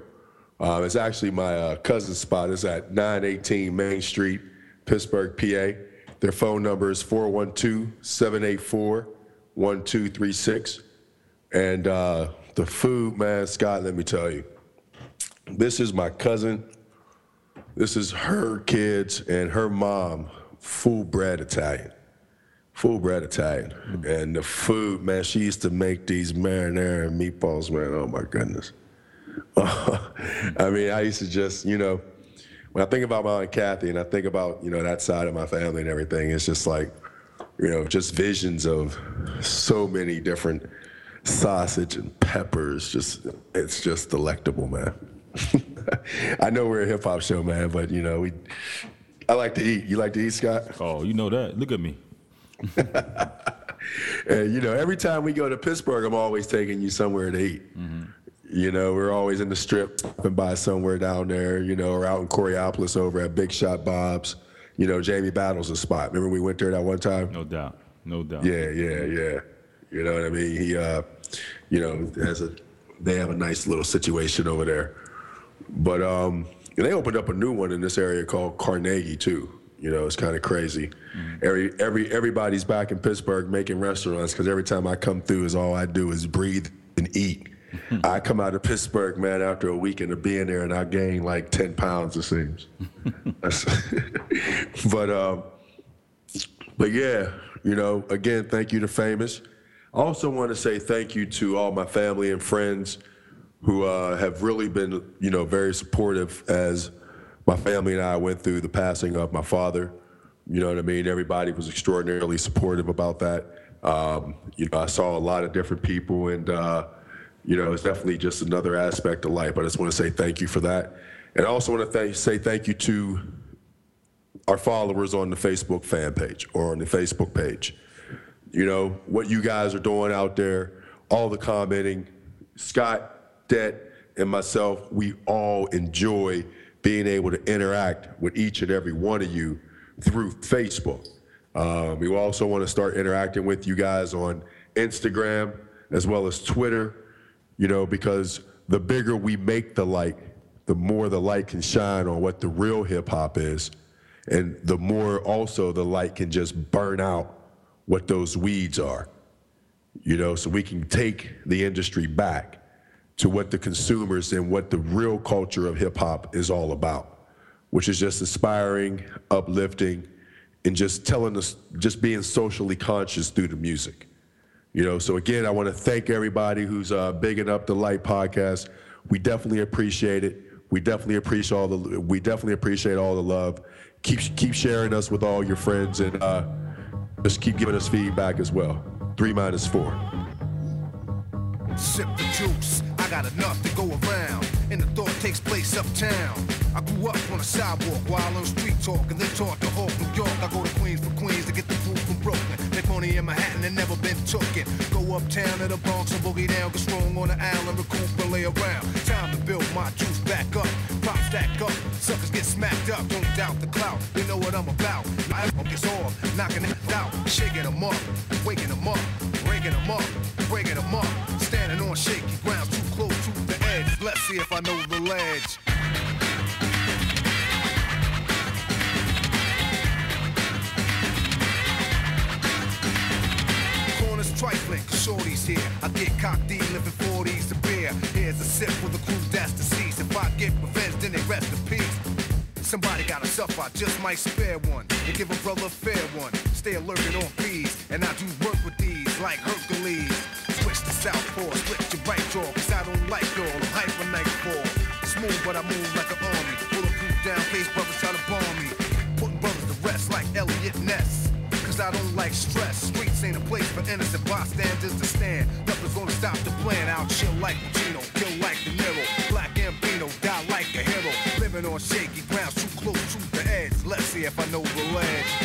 Uh, it's actually my uh, cousin's spot. It's at 918 Main Street, Pittsburgh, PA. Their phone number is 412-784-1236. And uh, the food, man, Scott, let me tell you, this is my cousin. This is her kids and her mom, full bred Italian. Full bred Italian. Mm. And the food, man, she used to make these marinara and meatballs, man. Oh my goodness. I mean, I used to just, you know, when I think about my Aunt Kathy and I think about, you know, that side of my family and everything, it's just like, you know, just visions of so many different sausage and peppers. Just, it's just delectable, man. I know we're a hip hop show, man, but you know, we, I like to eat. You like to eat, Scott? Oh, you know that. Look at me. And you know, every time we go to Pittsburgh, I'm always taking you somewhere to eat. You know, we're always in the strip and by somewhere down there, you know, or out in Coraopolis over at Big Shot Bob's. You know, Jamie Battles' a spot. Remember we went there that one time? No doubt. No doubt. Yeah, yeah, yeah. You know what I mean? He, uh, you know, has a, they have a nice little situation over there. But um, and they opened up a new one in this area called Carnegie too. You know, it's kind of crazy. Every every everybody's back in Pittsburgh making restaurants because every time I come through, is all I do is breathe and eat. I come out of Pittsburgh, man, after a weekend of being there, and I gain like ten pounds. It seems. But um, but yeah, you know, again, thank you to Famous. I also want to say thank you to all my family and friends who uh, have really been, you know, very supportive as my family and I went through the passing of my father. You know what I mean? Everybody was extraordinarily supportive about that. Um, you know, I saw a lot of different people, and uh, you know, it's definitely just another aspect of life. I just want to say thank you for that, and I also want to thank, say thank you to our followers on the Facebook fan page or on the Facebook page. You know, what you guys are doing out there, all the commenting, Scott, Det, and myself, we all enjoy being able to interact with each and every one of you through Facebook. Uh, we also want to start interacting with you guys on Instagram as well as Twitter, you know, because the bigger we make the light, the more the light can shine on what the real hip hop is. And the more also the light can just burn out what those weeds are. You know, so we can take the industry back to what the consumers and what the real culture of hip hop is all about, which is just inspiring, uplifting, and just telling us, just being socially conscious through the music. You know, so again, I want to thank everybody who's uh, bigging up the Light podcast. We definitely appreciate it. We definitely appreciate all the we definitely appreciate all the love. Keep keep sharing us with all your friends and uh, just keep giving us feedback as well. Three minus four. Sip the juice, I got enough to go around. And the thought takes place uptown. I grew up on a sidewalk while on street talk and then taught to Hawk, New York. I go to Queens for Queens to get the food from Brooklyn. Make money in Manhattan and never been tooken. Go uptown to the Bronx and boogie down, get strong on the island, recoup and lay around. Time to build my juice back up. Pop stack up, suckers get smacked up. Don't doubt the clout, you know what I'm about. I focus off, knocking it out, shaking them up, waking them up, breaking them up, breaking them up. Standing on shaky ground, Let's see if I know the ledge. Corners trifling, shorty's here. I get cocked D, living 40s to beer. Here's a sip for the crew that's deceased. If I get revenge, then they rest in peace. Somebody gotta suffer, I just might spare one. And give a brother a fair one. Stay alerted on fees. And I do work with these like Hercules. Switch to southpaw, split your right jaw. Smooth, but I move like an army. Bulletproof down, case brothers try to bomb me. Putting brothers to rest like Eliot Ness. Cause I don't like stress. Streets ain't a place for innocent bystanders to stand. Nothing's gonna stop the plan. I'll chill like Pacino, kill like De Niro. Black Ambino, die like a hero. Living on shaky ground, too close to the edge. Let's see if I know the ledge.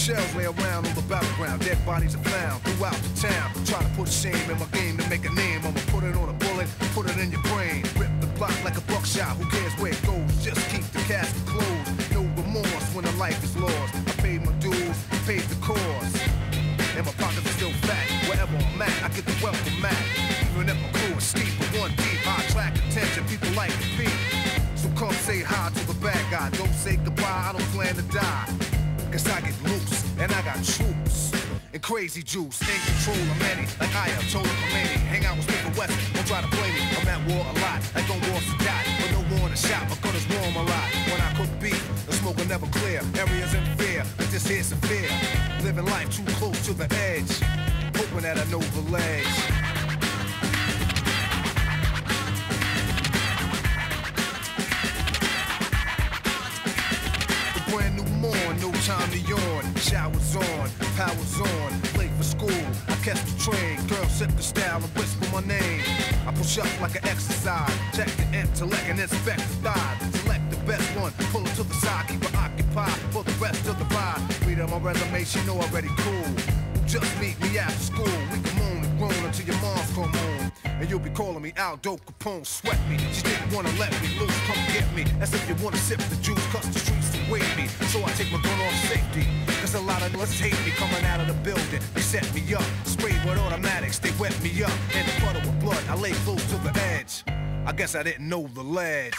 Shells lay around on the battleground, dead bodies are found throughout the town. Try to put shame in my game to make a name. I'ma put it on a bullet, put it in your brain. Rip the block like a buckshot, who cares where it goes? Just keep the casket closed. No remorse when a life is lost. I paid my dues, paid the cost. And my pockets are still fat. Wherever I'm at, I get the wealth welcome mat. Even if my crew is steep, but one deep, I attract attention. People like to be. So come say hi to the bad guy. Don't say goodbye, I don't plan to die. Cause I get loose, and I got troops. And crazy juice, in control of many, like I am Tola Khomeini. Hang out with Smith West, don't try to play me. I'm at war a lot, like on war Sadat. But no war in the shop, my gun is warm a lot. When I cook beef, the smoke will never clear. Areas in fear, but this here's severe. Living life too close to the edge. Hoping that I know the ledge. No time to yawn. Showers on, powers on, late for school. I catch the train, girl sip the style and whisper my name. I push up like an exercise, check the intellect and inspect the thighs. Select the best one, pull it to the side, keep her occupied for the rest of the ride. Read up on my resume, she know already cool. Just meet me after school, we can moan and groan until your mom's come home. And you'll be calling me Aldo Capone, sweat me. She didn't wanna let me loose, come get me. As if you wanna sip the juice, the streets me. So I take my gun off safety. Cause a lot of us hate me coming out of the building. They set me up, sprayed with automatics, they wet me up. In the puddle of blood, I lay close to the edge. I guess I didn't know the ledge.